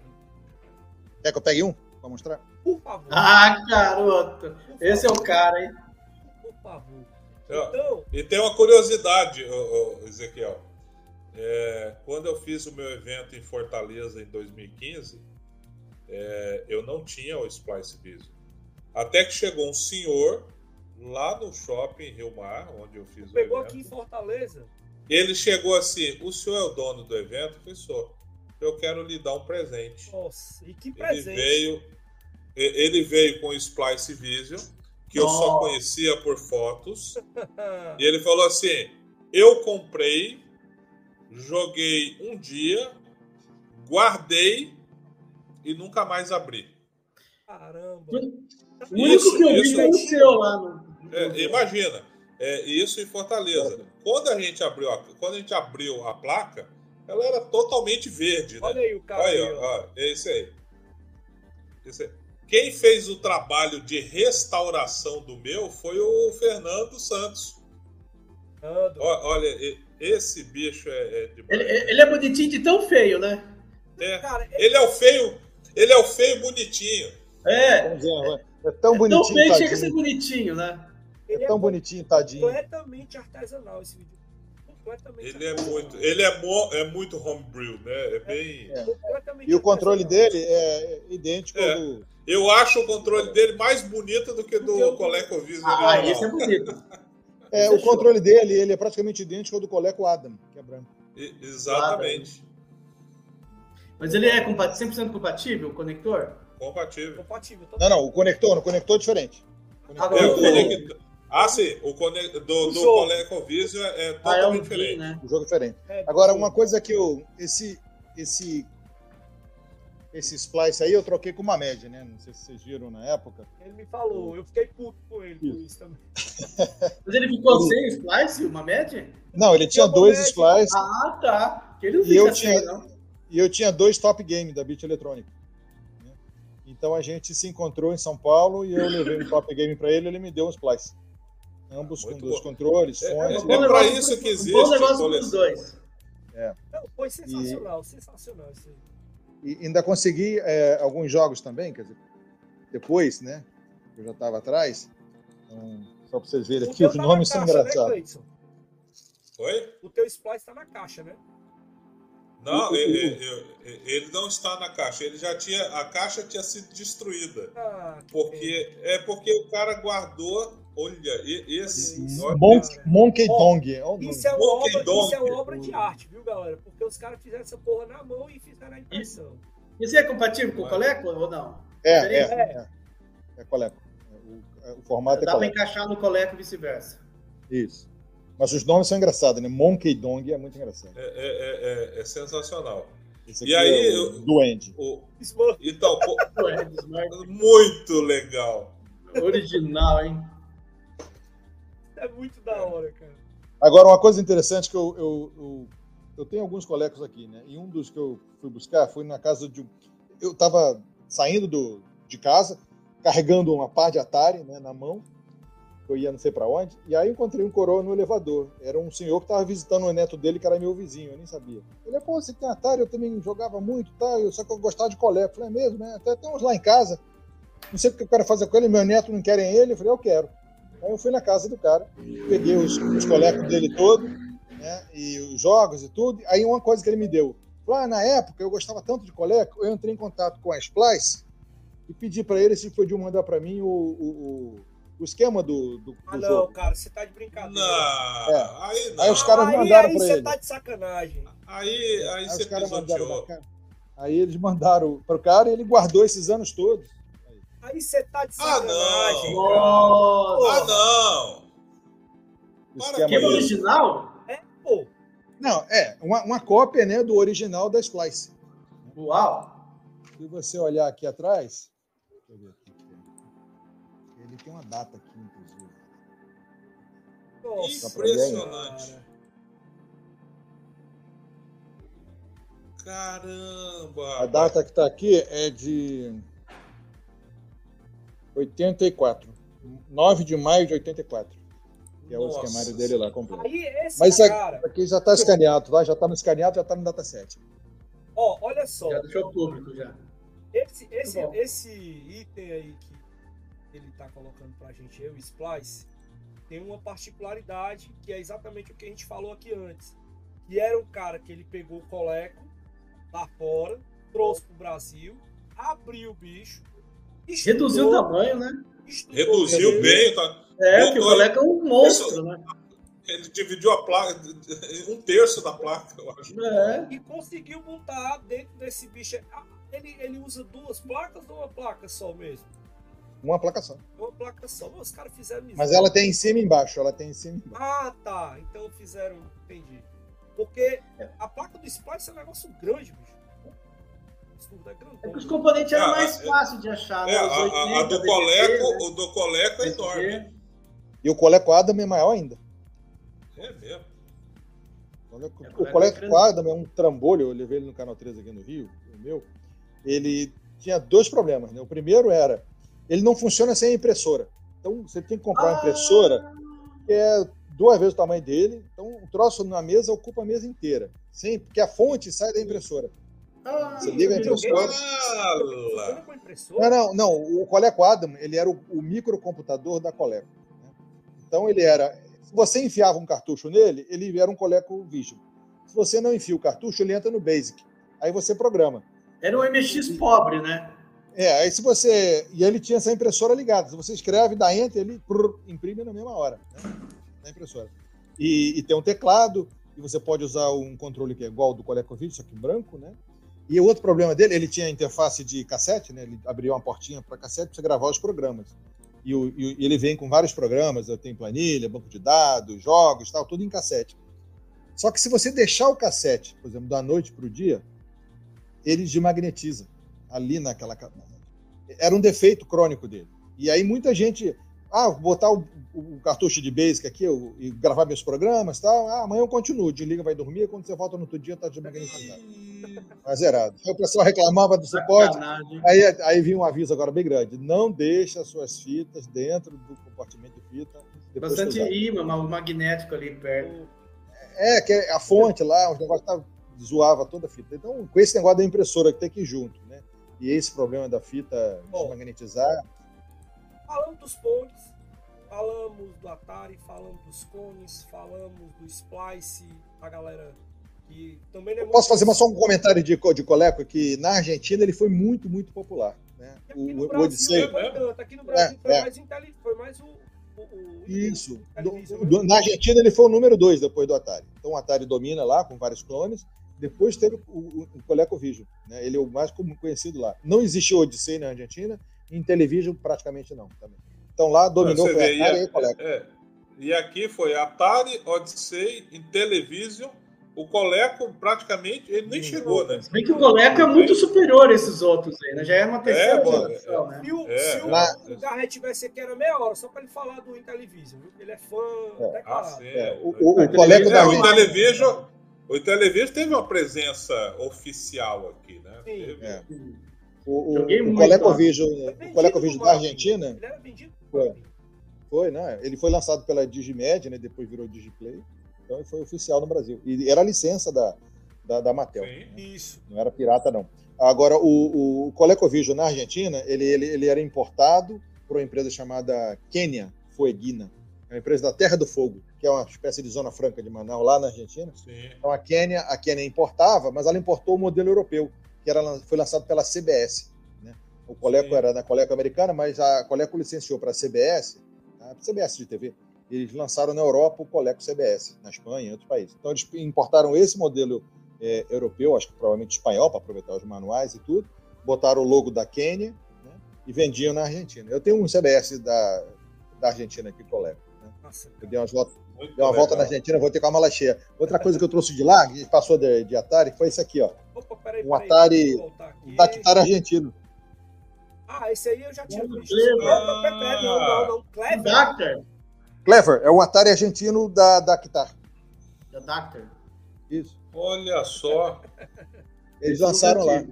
Quer que eu pegue um para mostrar? Por favor. Ah, garoto! Esse é o cara, hein? Por favor. Então... E tem uma curiosidade, Ezequiel. É, quando eu fiz o meu evento em Fortaleza em 2015, é, eu não tinha o Splice Vision. Até que chegou um senhor lá no shopping Rio Mar, onde eu fiz Pegou o evento. aqui em Fortaleza. Ele chegou assim: o senhor é o dono do evento? Eu falei, sou. Eu quero lhe dar um presente. Nossa, e que presente? Ele veio, ele veio com o Splice Vision que eu só conhecia por fotos. (laughs) e ele falou assim: eu comprei, joguei um dia, guardei e nunca mais abri. Caramba! O único que eu vi foi o seu lá. No... É, imagina, é, isso em Fortaleza. Quando a gente abriu a, quando a gente abriu a placa, ela era totalmente verde. Né? Olha aí o cara. Olha aí, ó, ó, é esse aí. Esse aí. Quem fez o trabalho de restauração do meu foi o Fernando Santos. Fernando. Olha, esse bicho é, é de ele, ele, é bonitinho de tão feio, né? É. Cara, ele... ele é o feio, ele é o feio bonitinho. É. É tão bonitinho. É tão feio chega a ser bonitinho, né? É tão bonitinho, tadinho. Completamente artesanal esse vídeo. Completamente ele é muito, ele é, mo, é muito homebrew, né? É bem. É. E o controle dele é idêntico ao do eu acho o controle dele mais bonito do que do eu... ColecoVision. Ah, ah esse é bonito. É, o controle dele ele é praticamente idêntico ao do Coleco Adam, que é branco. E, exatamente. Mas ele é 100% compatível, o conector? Compatível. compatível não, não, o conector, o conector é diferente. Conector é, o conector. Ah, sim, o cone... do, do ColecoVision é totalmente ah, é um diferente. Né? O jogo é diferente. É, Agora, uma coisa que eu. Esse, esse esse splice aí eu troquei com uma média, né? Não sei se vocês viram na época. Ele me falou, eu fiquei puto com ele isso. isso também. (laughs) Mas ele ficou sem splice, uma média? Não, ele tinha dois splices. Ah, tá. Que ele não e eu assim, tinha, não. E eu tinha dois top game da Beat Eletrônica. Né? Então a gente se encontrou em São Paulo e eu levei um top game para ele e ele me deu um splice. Ambos Muito com dois controles, fontes. É, é, é para isso que existe. Um bom negócio dois. É. Não, foi sensacional, e... sensacional isso aí. E ainda consegui é, alguns jogos também, quer dizer, depois, né? Eu já estava atrás. Então, só para vocês verem aqui, os tá nomes são né, engraçados. Né, Oi? o teu Splice está na caixa, né? Não, ele, ele, ele, não está na caixa. Ele já tinha. A caixa tinha sido destruída. Ah, porque, é porque o cara guardou. Olha, esse. Monkey, Monkey Dong. Isso é, uma obra, isso é uma obra de arte, viu, galera? Porque os caras fizeram essa porra na mão e fizeram a impressão. Isso é compatível com o Coleco ou não? É, é. É, é. é Coleco. O, formato é Dá para encaixar no Coleco e vice-versa. Isso. Mas os nomes são engraçados, né? Monkey Dong é muito engraçado. É, é, é, é sensacional. e aí, é o Duende. O, então, (laughs) muito legal. Original, hein? É muito da hora, cara. Agora, uma coisa interessante que eu, eu, eu, eu tenho alguns colegas aqui, né? E um dos que eu fui buscar foi na casa de. Eu estava saindo do, de casa, carregando uma pá de Atari né, na mão eu ia não sei para onde, e aí encontrei um coroa no elevador. Era um senhor que estava visitando o neto dele, que era meu vizinho, eu nem sabia. Ele, pô, você tem Atari? Eu também jogava muito, tá? Eu, só que eu gostava de colé. falei, é mesmo, né? Até tem uns lá em casa. Não sei o que eu quero fazer com ele, meu neto não querem ele. Eu falei, eu quero. Aí eu fui na casa do cara, peguei os, os colecos dele todo, né? E os jogos e tudo. Aí uma coisa que ele me deu. Falei, ah, na época eu gostava tanto de coleco, eu entrei em contato com a Splice e pedi para ele se podia mandar para mim o, o, o o esquema do, do, do ah, não, jogo. cara, você tá de brincadeira. Não, é. aí não. Aí os caras mandaram aí, pra ele. Aí você tá de sacanagem. Aí, aí, aí você os caras mandaram Aí eles mandaram pro cara e ele guardou esses anos todos. Aí você tá de ah, sacanagem. Ah, não! Ah, não! Para que original? É, pô. Não, é, uma, uma cópia né, do original da Splice. Uau! Se você olhar aqui atrás, deixa eu ver aqui. Ele tem uma data aqui, inclusive. Nossa, Impressionante. Caramba! A data que está aqui é de 84. 9 de maio de 84. Que é o Nossa. esquemário dele lá completo. Aí, esse Mas cara... aqui já está escaneado, tá? Já está no escaneado, já está no dataset. Ó, oh, olha só. Já deixou público já. Esse, esse, esse item aí que ele está colocando para a gente, o Splice, tem uma particularidade que é exatamente o que a gente falou aqui antes. Que era um cara que ele pegou o coleco lá fora, trouxe para o Brasil, abriu o bicho, estudou, reduziu o tamanho, né? Reduziu bem. Tá... É, que o coleco é um monstro, né? Ele dividiu a placa, um terço da placa, eu acho. É. E conseguiu montar dentro desse bicho. Ah, ele, ele usa duas placas ou uma placa só mesmo? Uma placa só. Uma placa só. Os caras fizeram Mas ela tem em cima e embaixo. Ela tem em cima e embaixo. Ah, tá. Então fizeram. Entendi. Porque a placa do Splice é um negócio grande, bicho. É, é que os componentes eram é, mais é, fáceis de achar. É, né? a, 80, a, do Coleco, né? o do Coleco é enorme. E o Coleco Adam é maior ainda. É mesmo. O Coleco Adam é um trambolho, eu levei ele no Canal 13 aqui no Rio, o meu. Ele tinha dois problemas. Né? O primeiro era ele não funciona sem a impressora. Então você tem que comprar uma impressora que é duas vezes o tamanho dele. Então o troço na mesa ocupa a mesa inteira. Sem, porque a fonte sai da impressora. Ah, você liga a impressora. Não, não, não. O Coleco Adam ele era o, o microcomputador da Coleco. Né? Então ele era. Se você enfiava um cartucho nele, ele era um Coleco Vision. Se você não enfia o cartucho, ele entra no Basic. Aí você programa. Era um MX pobre, né? É, aí se você. E ele tinha essa impressora ligada. Se você escreve, dá enter, ele prrr, imprime na mesma hora, né? Na impressora. E, e, tem um teclado, e você pode usar um controle que é igual ao do ColecoVision, só que branco, né? E o outro problema dele, ele tinha interface de cassete, né? Ele abria uma portinha para cassete para gravar os programas. E, o, e, ele vem com vários programas, tem planilha, banco de dados, jogos, tal, tudo em cassete. Só que se você deixar o cassete, por exemplo, da noite para o dia, ele desmagnetiza ali naquela. Era um defeito crônico dele. E aí muita gente. Ah, botar o, o cartucho de Basic aqui eu, e gravar meus programas tal. Ah, amanhã eu continuo. Desliga, vai dormir. Quando você volta no outro dia, tá desmagnetizado. Tá zerado. Aí o pessoal reclamava do suporte. Aí, aí vinha um aviso agora bem grande. Não deixe as suas fitas dentro do compartimento de fita. Bastante imã, o magnético ali perto. É, que é a fonte lá, os negócios tá zoava toda a fita. Então, com esse negócio da impressora que tem que ir junto, né? E esse problema da fita Bom. desmagnetizar, Falamos dos pontes, falamos do Atari, falamos dos cones, falamos do Splice, a galera que também não é Posso fazer mais só um comentário de, de Coleco? Que na Argentina ele foi muito, muito popular. Né? Aqui O, no o Brasil Odyssey. não foi tanto. Aqui no Brasil foi, é. mais foi mais o. o, o- Isso. Do- Televisão, do- né? na Argentina ele foi o número dois depois do Atari. Então o Atari domina lá com vários clones. Depois teve o, o, o ColecoVision. Né? Ele é o mais conhecido lá. Não existe o Odyssey na Argentina. Em Television praticamente não. Também. Então lá dominou Você foi vê, Atari e, e Coleco. é, e aqui foi Atari, Odyssey, Intellivision. O Coleco praticamente ele nem Hum. chegou, né? Se bem que o Coleco é muito superior a esses outros aí, né? Já é uma terceira É, geração, né? Se o, É, se o, lá- o Garrett tivesse aqui era meia hora, só pra ele falar do Intellivision, viu? Ele é fã É. Ah, sim. É, o, é. o, Ah, o Coleco da É, o Argentina. Intellivision, o Intellivision teve uma presença oficial aqui, né? Sim. Teve- É. O, o, Joguei o muito, ColecoVision, o ColecoVision da. Argentina Ele era vendido Foi. Foi, né? Ele foi lançado pela Digimed, né? Depois virou Digiplay. Então ele foi oficial no Brasil. E era a licença da, da, da Mattel. Sim. Isso. Não era pirata, não. Agora, o, o ColecoVision na Argentina, ele, ele, ele era importado por uma empresa chamada Kenya Fueguina. É uma empresa da Terra do Fogo, que é uma espécie de zona franca de Manaus, lá na Argentina. Sim. Então a Kenya, a Kenya importava, mas ela importou o modelo europeu, que era, foi lançado pela CBS. Né? O Coleco Sim. era da Coleco americana, mas a Coleco licenciou para a CBS, a CBS de TV. Eles lançaram na Europa o Coleco CBS, na Espanha e em outros países. Então eles importaram esse modelo é, europeu, acho que provavelmente espanhol, para aproveitar os manuais e tudo, botaram o logo da Quênia né, e vendiam na Argentina. Eu tenho um CBS da, da Argentina aqui, Coleco. Né? Nossa, Eu dei umas voltas Muito Deu uma volta na legal. Argentina, vou ter com a mala cheia. Outra coisa que eu trouxe de lá, que passou de, de Atari, foi isso aqui, ó. Opa, peraí, Um peraí, Atari-. Um Dactar argentino. Ah, esse aí eu já tinha Não, visto. Clever. Não, não, não, não, não, não. Clever. Clever, é um Atari argentino da Dactar. Da Doctor. Isso. Olha só Eles lançaram lá.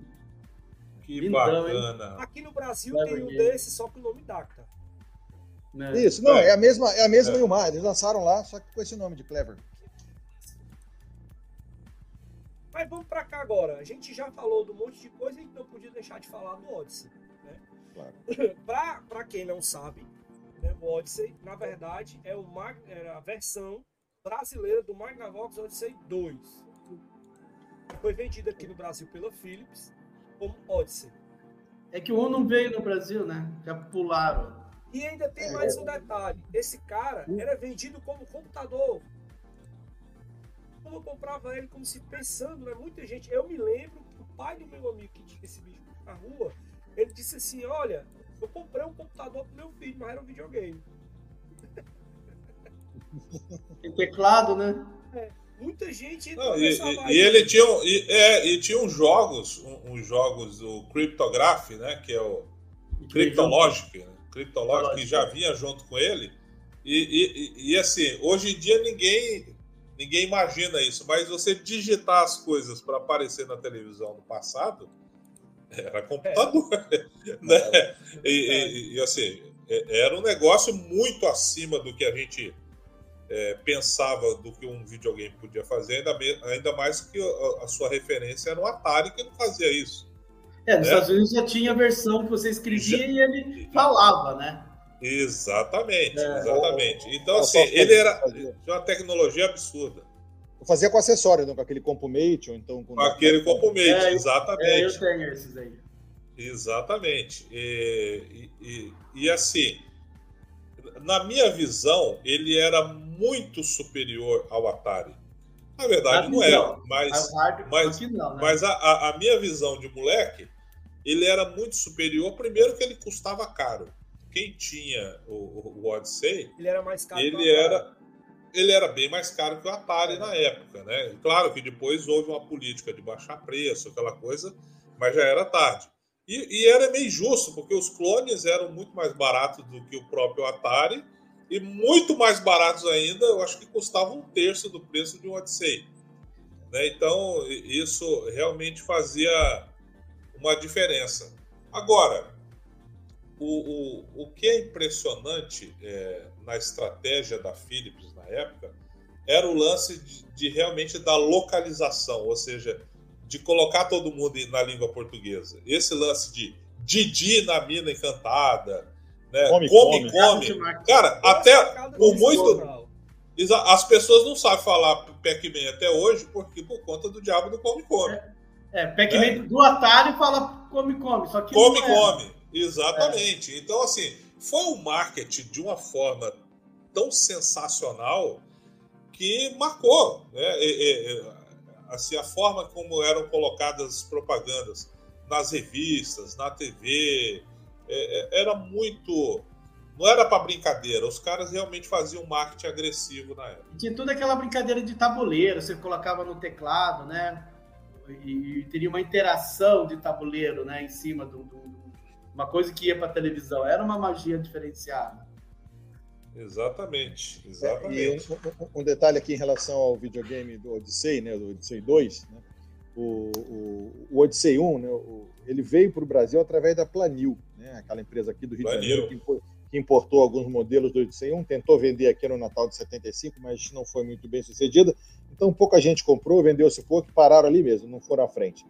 que Lindão, hein? bacana. Aqui no Brasil Clever tem um Game. desse, só com o nome Dacta. Né? Isso, não, É. é a mesma, é a mesma É. Ilmar. Eles lançaram lá, só que com esse nome de Clever. Mas vamos pra cá agora. A gente já falou de um monte de coisa e não podia deixar de falar do Odyssey. Né? Claro. (laughs) pra quem não sabe, né, o Odyssey, na verdade, é o Mag, a versão brasileira do Magnavox Odyssey 2. Foi vendido aqui no Brasil pela Philips como Odyssey. É que o 1 não veio no Brasil, né? Já pularam. E ainda tem É. mais um detalhe. Esse cara era vendido como computador. Como eu comprava ele como se pensando, né? Muita gente. Eu me lembro que o pai do meu amigo que tinha esse bicho na rua, ele disse assim: olha, eu comprei um computador pro meu filho, mas era um videogame. Tem (laughs) teclado, né? Muita gente Não, e, e- e ele tinha, e, é, e tinha uns jogos, uns jogos, o Cryptograph, né? Que é o Cryptologic, né? Cryptologic, que já vinha junto com ele. E, e- e- e, assim, hoje em dia ninguém, ninguém imagina isso, mas você digitar as coisas para aparecer na televisão no passado (laughs) era computador, (laughs) né? E, e- e, assim, é- era um negócio muito acima do que a gente é, pensava do que um videogame podia fazer, ainda, ainda mais que a, a sua referência era o Atari que não fazia isso. É, nos É. Estados Unidos já tinha a versão que você escrevia e ele falava, né? Exatamente, É. exatamente. Então, assim, ele era. uma tecnologia absurda. Eu fazia com acessório, né? com aquele Compumate, ou então com. Com aquele Compumate, É, eu- É, eu exatamente. tenho esses aí. Exatamente. E, e- e- e, assim, na minha visão, ele era muito superior ao Atari. Na verdade, Na não visão. era, mas, A mas- não, né? mas a, a- a minha visão de moleque, ele era muito superior. Primeiro, que ele custava caro. Quem tinha o, o- Odyssey Ele era mais caro. que o ele Atari. era ele era bem mais caro que o Atari na época, né? Claro que depois houve uma política de baixar preço, aquela coisa, mas já era tarde. E, e era meio justo, porque os clones eram muito mais baratos do que o próprio Atari e muito mais baratos ainda, eu acho que custavam um terço do preço de um Odyssey. Né? Então, isso realmente fazia uma diferença. Agora, o, o, o que é impressionante é, na estratégia da Philips na época era o lance de, de realmente da localização, ou seja, de colocar todo mundo na língua portuguesa. Esse lance de Didi na mina encantada, né? Come, come. come. come. Cara, até por muito. As pessoas não sabem falar Pac-Man até hoje porque por conta do diabo do Come Come. É, é Pac-Man é. do Atari fala Come Come, só que Come é. Come, exatamente. É. Então assim, foi um marketing de uma forma tão sensacional que marcou, né? assim a forma como eram colocadas as propagandas nas revistas, na TV, é, é, era muito. Não era para brincadeira, os caras realmente faziam marketing agressivo na época. Tinha toda aquela brincadeira de tabuleiro, você colocava no teclado, né? E, e teria uma interação de tabuleiro, né? Em cima do, do uma coisa que ia para televisão. Era uma magia diferenciada. Exatamente, exatamente. É, um, um, detalhe aqui em relação ao videogame do Odyssey, né, do Odyssey 2, né, o, o, o Odyssey 1, né, o, ele veio para o Brasil através da Planil, né, aquela empresa aqui do Rio Planil. de Janeiro que, que, importou alguns modelos do Odyssey 1, tentou vender aqui no Natal de 75, mas não foi muito bem sucedida. Então pouca gente comprou, vendeu-se pouco e pararam ali mesmo, não foram à frente.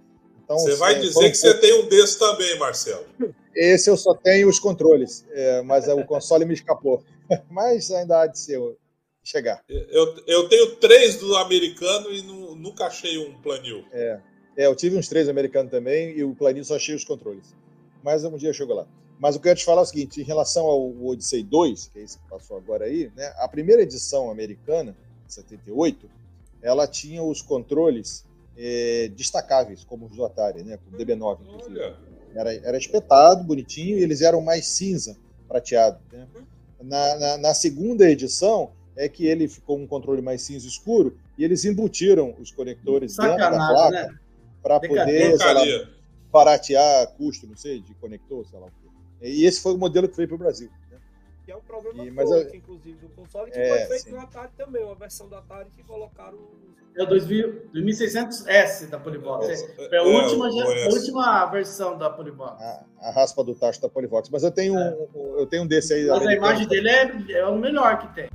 Então, você vai é, dizer que você tem um desse também, Marcelo. Esse eu só tenho os controles, é, mas o console me escapou. (laughs) mas ainda há de ser, chegar. Eu, eu tenho três do americano e nu, nunca achei um planil. É, é, eu tive uns três americanos também e o planil só achei os controles. Mas um dia chegou lá. Mas o que eu ia te falar é o seguinte, em relação ao Odyssey 2, que é esse que passou agora aí, né, a primeira edição americana, 78, ela tinha os controles é, destacáveis, como os do Atari, né, com o DB9, inclusive. Era, era espetado, bonitinho, e eles eram mais cinza, prateado. Né? Na, na, na, segunda edição é que ele ficou um controle mais cinza escuro e eles embutiram os conectores Sacanagem, dentro da placa né? para poder lá, baratear custo, não sei, de conector, sei lá o quê. E esse foi o modelo que veio para o Brasil. Que é um problema e, mas, forte, inclusive, do console, que é, foi feito sim. no Atari também, uma versão do Atari que colocaram é o 2600S da Polivox. É, é a, última, é, a última versão da Polivox. A, a, raspa do tacho da Polivox. Mas eu tenho, é. um, eu tenho um desse aí. Mas a imagem dele é, é o melhor que tem.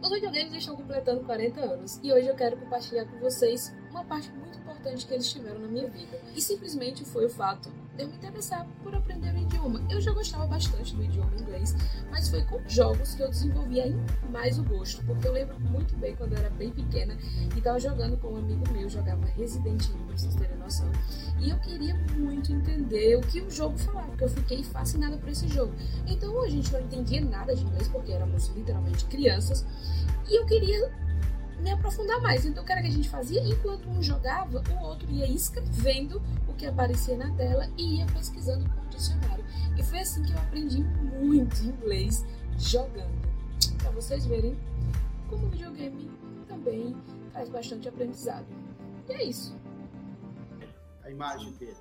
Os videogames estão completando 40 anos e hoje eu quero compartilhar com vocês uma parte muito importante que eles tiveram na minha vida. E simplesmente foi o fato eu me interessar por aprender o idioma. Eu já gostava bastante do idioma inglês, mas foi com jogos que eu desenvolvi ainda mais o gosto, porque eu lembro muito bem quando eu era bem pequena e estava jogando com um amigo meu, jogava Resident Evil, pra vocês terem noção. E eu queria muito entender o que o jogo falava, porque eu fiquei fascinada por esse jogo. Então a gente não entendia nada de inglês, porque éramos literalmente crianças, e eu queria me aprofundar mais. Então, o que era que a gente fazia? Enquanto um jogava, o outro ia escrevendo o que aparecia na tela e ia pesquisando com o dicionário. E foi assim que eu aprendi muito inglês jogando. Para vocês verem como o videogame também traz bastante aprendizado. E é isso. A imagem dele.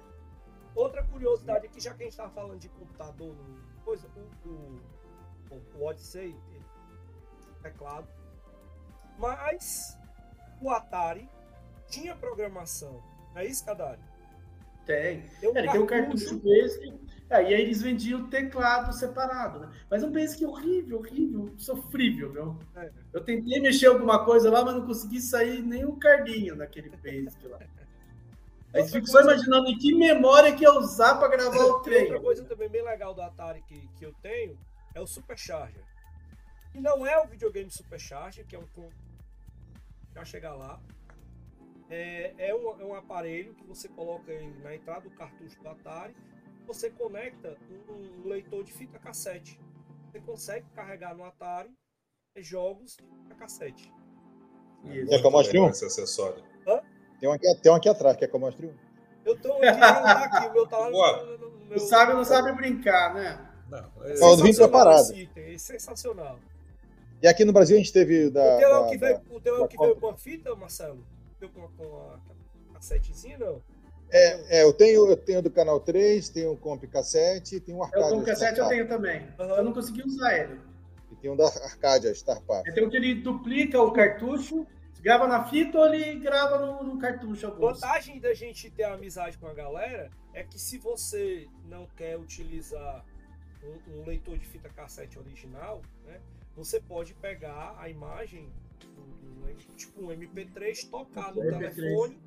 Outra curiosidade aqui, já que a gente estava falando de computador, coisa, o, o, o Odyssey, teclado, mas o Atari tinha programação. Não é isso, Kadari? Tem. Tem um, é, tem um cartucho basic. É, e aí eles vendiam o teclado separado, né? Mas um basic horrível, horrível, sofrível, viu? É. Eu tentei mexer alguma coisa lá, mas não consegui sair nem um cardinho naquele basic lá. (laughs) Aí fico só imaginando em que memória que ia usar para gravar o trem. Outra coisa também bem legal do Atari que, que eu tenho é o Supercharger. E não é o videogame Supercharger, que é um já chegar lá. É, é, um, é um aparelho que você coloca na entrada do cartucho do Atari. Você conecta um, um leitor de fita cassete. Você consegue carregar no Atari jogos de fita cassete. Quer que eu mostre um? Esse acessório. Hã? Tem um, aqui, tem um aqui atrás, quer que eu mostre um? Eu tô aqui, tá aqui, o meu tá lá no, no, no meu... sabe, não sabe brincar, né? Não, é, é vim preparado. É sensacional. E aqui no Brasil a gente teve da. O teu é o que veio, o teu é o que veio com a fita, Marcelo? Veio com, com a cassetezinha, não? É, é, eu tenho, eu tenho do canal 3, tenho o Comp Cassete, tenho o Arcadia. O Comp Cassete eu tenho também. Uhum. Eu não consegui usar ele. E tem um da Arcadia, Star Park. Então ele duplica o cartucho, grava na fita ou ele grava no, no cartucho. A vantagem da gente ter amizade com a galera é que se você não quer utilizar um, um leitor de fita cassete original, né, você pode pegar a imagem, tipo um MP3, tocar no MP3. telefone,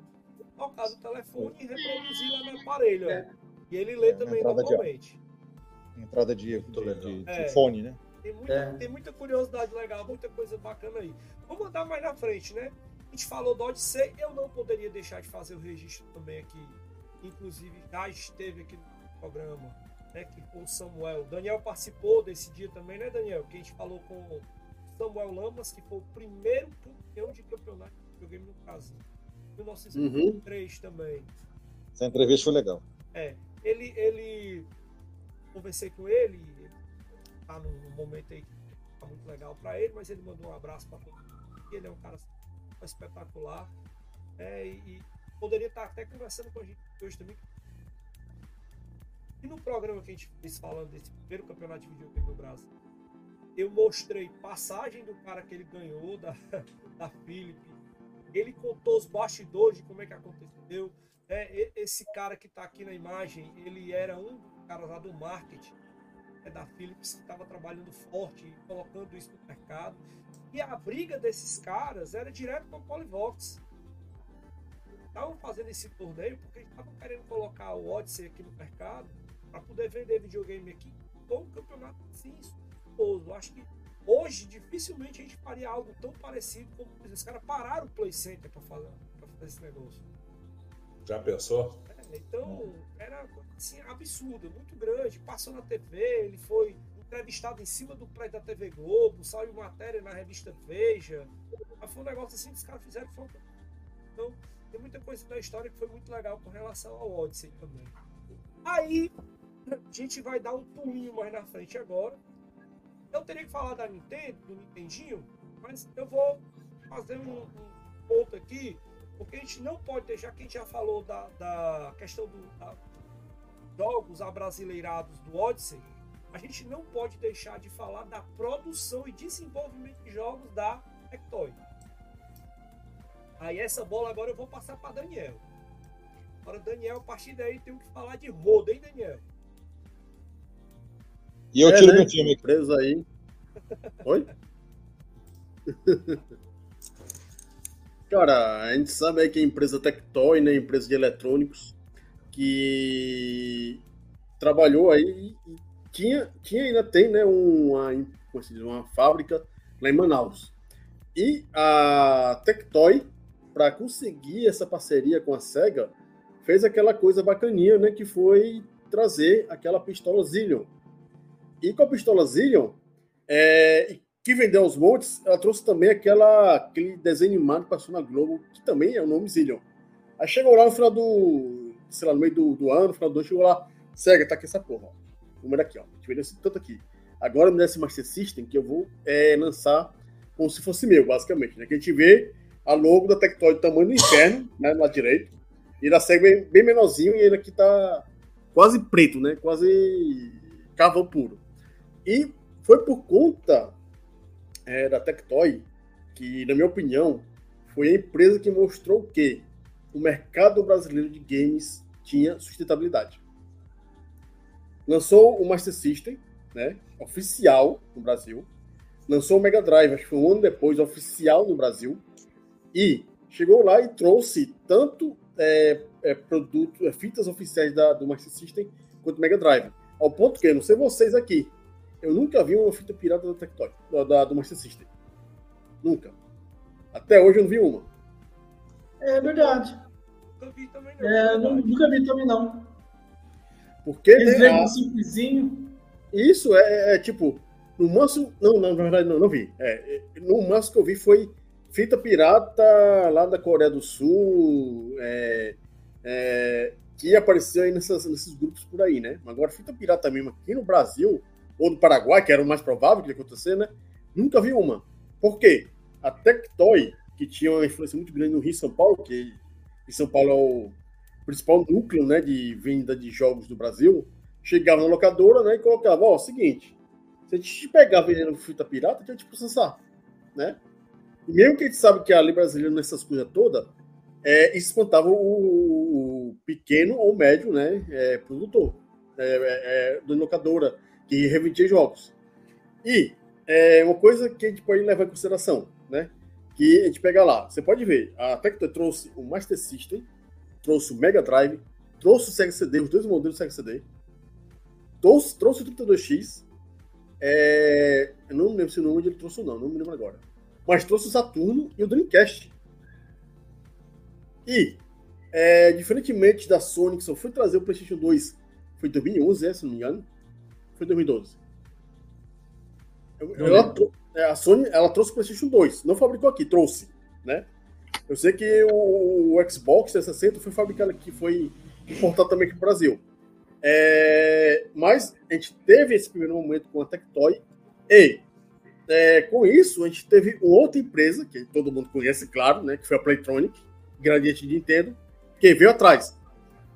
tocar no telefone e reproduzir lá no aparelho. É. E ele lê é, também normalmente. De, entrada de, de, de, de é. fone, né? Tem muita, é. tem muita curiosidade legal, muita coisa bacana aí. Vamos andar mais na frente, né? A gente falou do Odyssey, eu não poderia deixar de fazer o registro também aqui. Inclusive, já esteve aqui no programa né, que com o Samuel. O Daniel participou desse dia também, né, Daniel? Que a gente falou com o Samuel Lamas, que foi o primeiro campeão de campeonato de videogame no Brasil. 1993 uhum. também. Essa entrevista foi legal. É, ele, ele conversei com ele, tá num, num momento aí que tá muito legal para ele, mas ele mandou um abraço para todo mundo. Ele é um cara espetacular. É, e, e poderia estar até conversando com a gente hoje também, e no programa que a gente fez falando desse primeiro campeonato de videogame no Brasil, eu mostrei passagem do cara que ele ganhou da, (laughs) da Philip. Ele contou os bastidores de como é que aconteceu. É, esse cara que está aqui na imagem, ele era um dos caras lá do marketing é da Philips que estava trabalhando forte, colocando isso no mercado. E a briga desses caras era direto com a Polivox. Estavam fazendo esse torneio porque estavam querendo colocar o Odyssey aqui no mercado para poder vender videogame aqui com um campeonato assim, esposo. Acho que hoje dificilmente a gente faria algo tão parecido como os caras pararam o Play Center para fazer, fazer esse negócio. Já pensou? É, então, era assim, absurdo, muito grande. Passou na TV, ele foi entrevistado em cima do prédio da TV Globo, saiu matéria na revista Veja. Mas foi um negócio assim que os caras fizeram. Foi... Então, tem muita coisa da história que foi muito legal com relação ao Odyssey também. Aí, a gente vai dar um pulinho mais na frente agora. Eu teria que falar da Nintendo, do Nintendinho, mas eu vou fazer um, um ponto aqui, porque a gente não pode deixar, que a gente já falou da, da questão dos jogos abrasileirados do Odyssey, a gente não pode deixar de falar da produção e desenvolvimento de jogos da Tectoy. Aí essa bola agora eu vou passar para Daniel. Agora, Daniel, a partir daí tem que falar de rodo, hein, Daniel? E eu é, tiro né? meu time. Preso aí. Oi? (laughs) Cara, a gente sabe aí que a empresa Tectoy, né, empresa de eletrônicos, que trabalhou aí e tinha, tinha ainda tem, né, uma, uma fábrica lá em Manaus. E a Tectoy, para conseguir essa parceria com a SEGA, fez aquela coisa bacaninha, né, que foi trazer aquela pistola Zillion, e com a pistola Zillion, é, que vendeu aos montes, ela trouxe também aquela, aquele desenho animado que passou na Globo, que também é o nome Zillion. Aí chegou lá no final do, sei lá, no meio do, do ano, no final do ano, chegou lá, Sega, tá aqui essa porra, ó. Número aqui, ó. A gente tanto aqui. Agora me dá esse Master System que eu vou é, lançar como se fosse meu, basicamente. Né? Que a gente vê a logo da Tectoy tamanho do inferno, né, lado direito, e da Sega bem, bem menorzinho, e ele aqui tá quase preto, né? Quase carvão puro. E foi por conta é, da Tectoy que, na minha opinião, foi a empresa que mostrou que o mercado brasileiro de games tinha sustentabilidade. Lançou o Master System, né, oficial no Brasil. Lançou o Mega Drive, acho que foi um ano depois, oficial no Brasil. E chegou lá e trouxe tanto é, é, produto, é, fitas oficiais da, do Master System quanto Mega Drive. Ao ponto que, não sei vocês aqui, eu nunca vi uma fita pirata da Tectoy, da, da, do Master System. Nunca. Até hoje eu não vi uma. É verdade. Nunca vi também não. É, nunca vi também não. Porque Eles né, a... simplesinho. Isso é, é, é, tipo, no máximo. Não, não, na verdade não, não vi. É, é, no máximo que eu vi foi fita pirata lá da Coreia do Sul, é, é, que apareceu aí nessas, nesses grupos por aí, né? Agora, fita pirata mesmo aqui no Brasil, ou do Paraguai, que era o mais provável que ia acontecer, né? Nunca vi uma. Por quê? A Tectoy, que tinha uma influência muito grande no Rio e São Paulo, que em São Paulo é o principal núcleo né, de venda de jogos do Brasil, chegava na locadora né, e colocava, ó, seguinte, se a gente te pegar vendendo fita pirata, a gente te processar, né? E mesmo que a gente sabe que a lei brasileira nessas coisas todas, é, espantava o, o, pequeno ou médio né, é, produtor é, é, é, da locadora, que revendia jogos. E é uma coisa que a gente pode levar em consideração, né? Que a gente pega lá, você pode ver, a Tectoy trouxe o Master System, trouxe o Mega Drive, trouxe o Sega CD, os dois modelos do Sega CD, trouxe, trouxe o 32X, é, eu não lembro se o nome ele trouxe ou não, não me lembro agora. Mas trouxe o Saturno e o Dreamcast. E, é, diferentemente da Sony, que só foi trazer o PlayStation 2, foi em 2011, é, se não me engano. Foi em 2012. Ela, é, a Sony ela trouxe o PlayStation 2, não fabricou aqui, trouxe, né? Eu sei que o, o Xbox 360 foi fabricado aqui, foi importado também aqui no Brasil. É, mas a gente teve esse primeiro momento com a Tectoy e é, com isso a gente teve outra empresa que todo mundo conhece, claro, né, que foi a Playtronic, Gradiente de Nintendo, que veio atrás.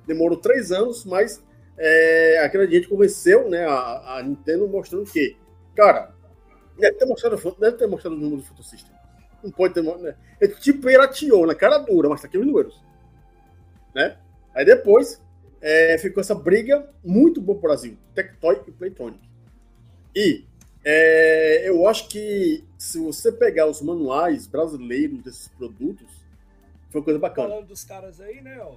Demorou três anos, mas é, a Gradiente convenceu né, a, a, Nintendo mostrando que, cara, deve ter mostrado, deve ter mostrado o número do Photosystem. Não pode ter. Né? É tipo pirateou na cara dura, mas tá aqui os números. Né? Aí depois é, ficou essa briga muito boa pro Brasil, Tectoy e Playtronic. E é, eu acho que se você pegar os manuais brasileiros desses produtos, foi uma coisa bacana. Falando dos caras aí, né, ó.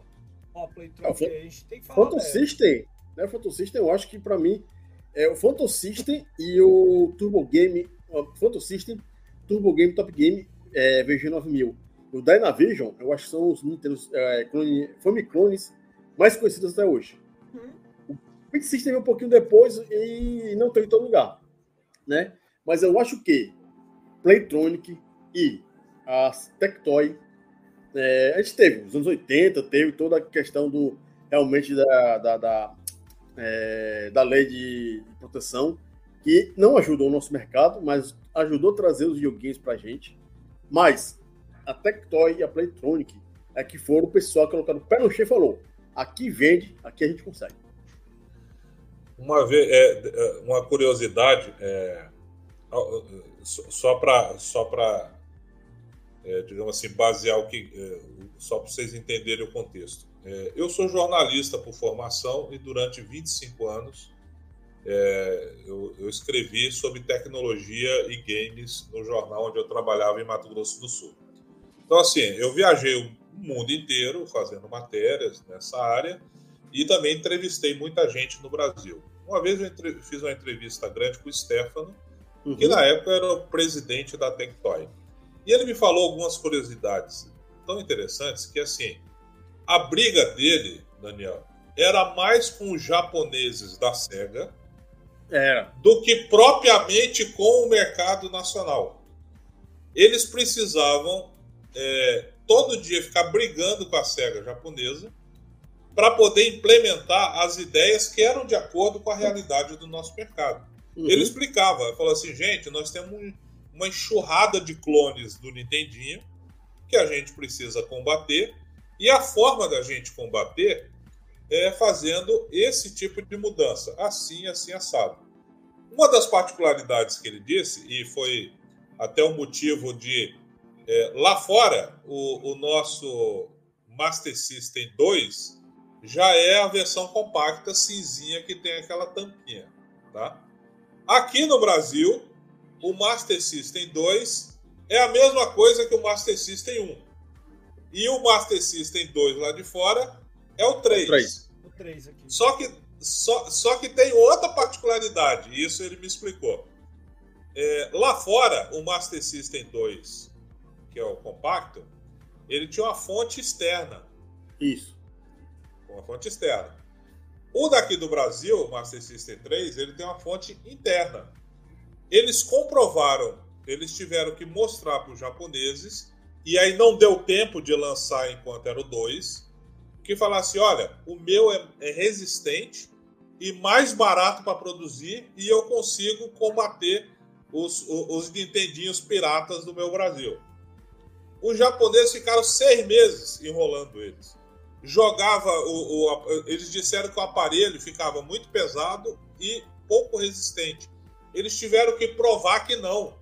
Ó, Playtronic, é, a gente tem que falar. Photo System, né, Photo System, eu acho que para mim é o Photo System e o Turbo Game, o Photo System, Turbo Game, Top Game, é, VG9000. O Dynavision, eu acho que são os Nintendo é, clone, Famiclones mais conhecidos até hoje. Uhum. O Quick System veio um pouquinho depois e não tem em todo lugar, né? Mas eu acho que Playtronic e a Tectoy, é, a gente teve, nos anos 80, teve toda a questão do realmente da, da, da, é, da lei de, de, proteção, que não ajudou o nosso mercado, mas ajudou a trazer os videogames para a gente. Mas a Tectoy e a Playtronic é que foram o pessoal que colocaram o pé no chão e falou: Aqui vende, aqui a gente consegue. Uma, vez, é, é uma curiosidade, é, só para, só para é, digamos assim, basear o que. É, só para vocês entenderem o contexto. É, eu sou jornalista por formação e durante 25 anos é, eu, eu, escrevi sobre tecnologia e games no jornal onde eu trabalhava em Mato Grosso do Sul. Então, assim, eu viajei o mundo inteiro fazendo matérias nessa área e também entrevistei muita gente no Brasil. Uma vez eu fiz uma entrevista grande com o Stefano, uhum. que na época era o presidente da Tectoy. E ele me falou algumas curiosidades tão interessantes que, assim, a briga dele, Daniel, era mais com os japoneses da SEGA era. do que propriamente com o mercado nacional. Eles precisavam é, todo dia ficar brigando com a SEGA japonesa para poder implementar as ideias que eram de acordo com a realidade do nosso mercado. Uhum. Ele explicava, falou assim, gente, nós temos uma enxurrada de clones do Nintendinho que a gente precisa combater e a forma da gente combater é fazendo esse tipo de mudança, assim, assim, assado. Uma das particularidades que ele disse, e foi até o motivo de é, lá fora, o, o, nosso Master System 2 já é a versão compacta cinzinha que tem aquela tampinha. Tá? Aqui no Brasil, o Master System 2 é a mesma coisa que o Master System 1. E o Master System 2 lá de fora é o 3. O 3. O 3 aqui. Só que, só, só que tem outra particularidade, e isso ele me explicou. É, lá fora, o Master System 2 que é o compacto, ele tinha uma fonte externa. Isso. Uma fonte externa. O daqui do Brasil, o Master System 3, ele tem uma fonte interna. Eles comprovaram, eles tiveram que mostrar para os japoneses, e aí não deu tempo de lançar enquanto era o 2, que falasse, olha, o meu é, é resistente e mais barato para produzir e eu consigo combater os, os, os Nintendinhos piratas do meu Brasil. Os japoneses ficaram seis meses enrolando eles. Jogava o, o, eles disseram que o aparelho ficava muito pesado e pouco resistente. Eles tiveram que provar que não,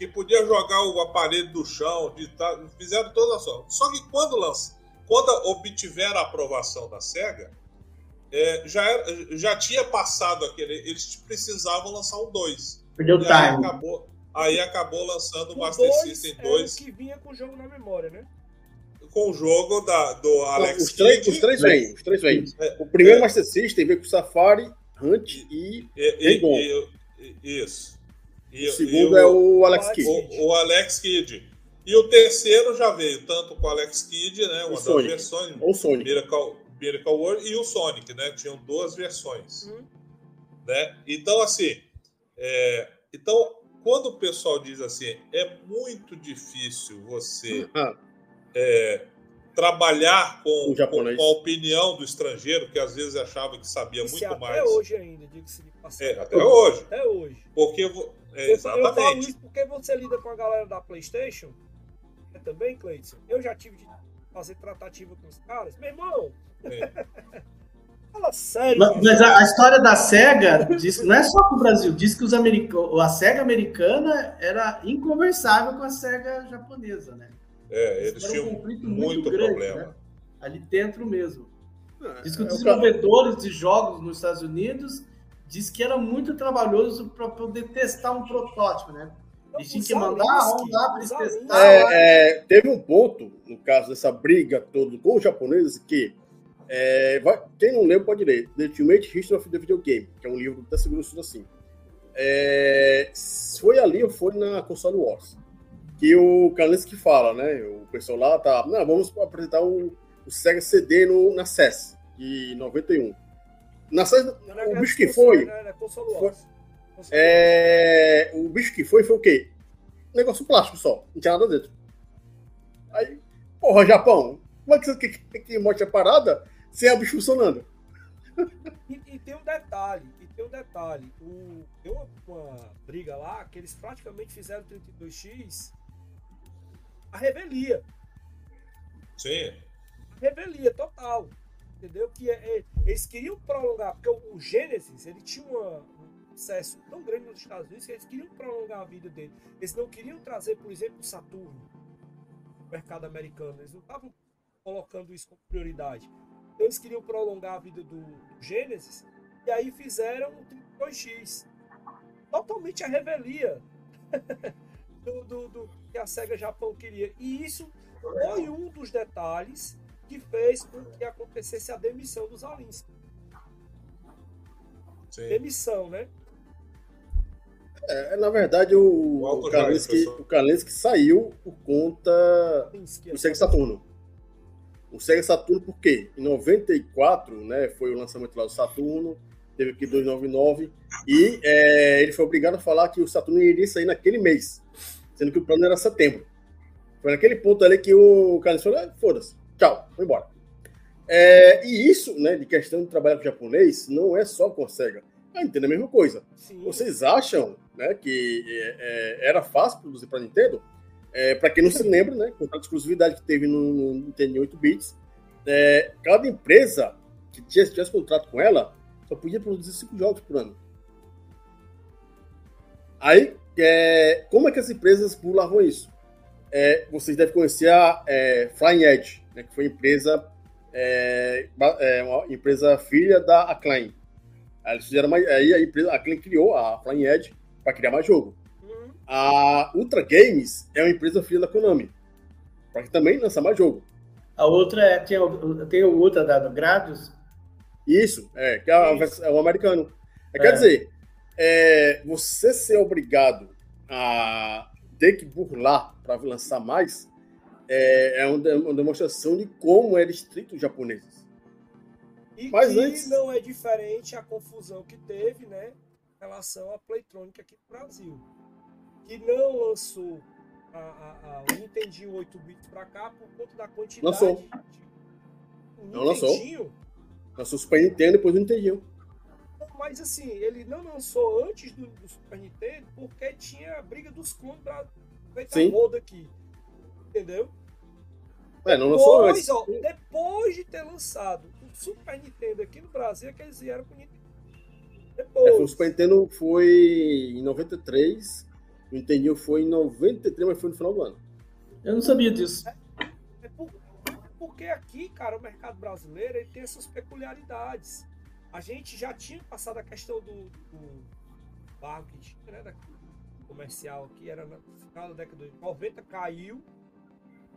que podia jogar o aparelho do chão, de, fizeram toda a sorte. Só que quando lança, quando obtiveram a aprovação da Sega, é, já, era- já tinha passado aquele. Eles precisavam lançar um 2. Perdeu o E aí time. acabou, aí acabou lançando o O Master dois System é 2 o que vinha com o jogo na memória, né? com o jogo da, do Alex os, três, Kidd. os três vêm, os três vêm. É, O primeiro é. Master System veio com Safari, Hunt e E- e- e- e- isso. E, o segundo e é o Alex Alex Kidd. O, o Alex Kidd. E o terceiro já veio tanto com o Alex Kidd, né? Uma das Sonic. versões, Ou Sonic. Miracle, Miracle World e o Sonic, né? Tinham duas versões. Uhum. Né? Então, assim, é, então, quando o pessoal diz assim, é muito difícil você (laughs) é, trabalhar com, O com, japonês. com a opinião do estrangeiro, que às vezes achava que sabia Isso muito até mais. hoje ainda, diga-se de passagem. É, até hoje. Até hoje. Porque vo- é, Eu, eu falo exatamente. isso porque você lida com a galera da PlayStation. É também, Cleiton. Eu já tive de fazer tratativa com os caras. Meu irmão, É. (laughs) fala sério. Mas, mas a, a história da SEGA diz, não é só com o Brasil, diz que os americanos, a SEGA americana era inconversável com a SEGA japonesa, né? É, eles Era um tinham conflito muito, grande, problema. né? Ali dentro mesmo. Diz que os é o desenvolvedores de jogos nos Estados Unidos diz que era muito trabalhoso para poder testar um protótipo, né? Eles tinham que Os mandar a onda para eles. Alinsky. É, é, teve um ponto, no caso dessa briga toda com os japoneses, que é, vai- quem não leu pode ler. The Ultimate History of the Video Game, que é um livro da segunda estudo assim. É, foi ali ou foi na Console Wars que o Kalinski fala, né? O pessoal lá tá. Não, vamos apresentar o, o Sega CD no, na CES de 91. Na o bicho que console, foi. né? É foi- É, o bicho que foi foi o quê? Negócio plástico só, não tinha nada dentro. Aí, porra, Japão, como é que você quer que, que mostre a parada sem a bicho funcionando? E, e tem um detalhe, e tem um detalhe. O, tem uma, uma briga lá que eles praticamente fizeram 32X a revelia. Sim. A revelia total. Entendeu? Que é- é- eles queriam prolongar, porque o, o Genesis ele tinha uma- um sucesso tão grande nos Estados Unidos que eles queriam prolongar a vida dele. Eles não queriam trazer, por exemplo, o Saturno no mercado americano. Eles não estavam colocando isso como prioridade. Então eles queriam prolongar a vida do, do Genesis e aí fizeram o 32X. Totalmente a revelia (laughs) do, do- do que a SEGA Japão queria. E isso foi um dos detalhes que fez com que acontecesse a demissão dos Alinsky. Sim. Demissão, né? É, na verdade, o, O Alto o Kalinski, o Kalinski saiu por conta do Sega Saturno. O Sega Saturno, por quê? Em 94, né, foi o lançamento lá do Saturno, teve aqui 299, e é, ele foi obrigado a falar que o Saturno iria sair naquele mês, sendo que o plano era setembro. Foi naquele ponto ali que o Carlos falou, ah, foda-se, tchau, vou embora. É, e isso, né, de questão de trabalhar com japonês, não é só com a SEGA. Eu entendo a mesma coisa. Sim. Vocês acham né, que é, é, era fácil produzir para Nintendo? É, para quem não se lembra, né, com a exclusividade que teve no, no Nintendo em 8 bits, é, cada empresa que tivesse, tivesse contrato com ela só podia produzir 5 jogos por ano. Aí, é, como é que as empresas burlavam isso? É, vocês devem conhecer a é, Flying Edge, né, que foi empresa, é, é, uma empresa filha da Acclaim. Aí eles fizeram mais, aí a empresa, a Acclaim criou a Flying Edge para criar mais jogo. Uhum. A Ultra Games é uma empresa filha da Konami, para que também lançar mais jogo. A outra é, tem, o- tem o outra da do Gradius, Isso, é, que é, Isso. é o americano. É, É. Quer dizer, é, você ser obrigado a ter que burlar para lançar mais é, é uma de- uma demonstração de como era estrito os japoneses. E Mas antes- não é diferente a confusão que teve, né, em relação à Playtronic aqui no Brasil. Que não lançou a, a, a, o Nintendinho 8 bits para cá por conta da quantidade. Lançou. de- Não lançou. Nintendinho, Lançou o Super Nintendo depois não entendiam. Mas assim, ele não lançou antes do, do Super Nintendo porque tinha a briga dos clones pra feita Sim. roda aqui. Entendeu? É, não lançou Depois, antes. ó, depois de ter lançado o Super Nintendo aqui no Brasil, é que eles vieram com o Nintendo. É, foi, o Depois. Super Nintendo foi em 93, o Nintendinho foi em 93, mas foi no final do ano. eu não sabia disso. É por- porque aqui, cara, o mercado brasileiro ele tem essas peculiaridades. a gente já tinha passado a questão do, do barro que tinha, né, comercial aqui, era no final da década de 90, caiu.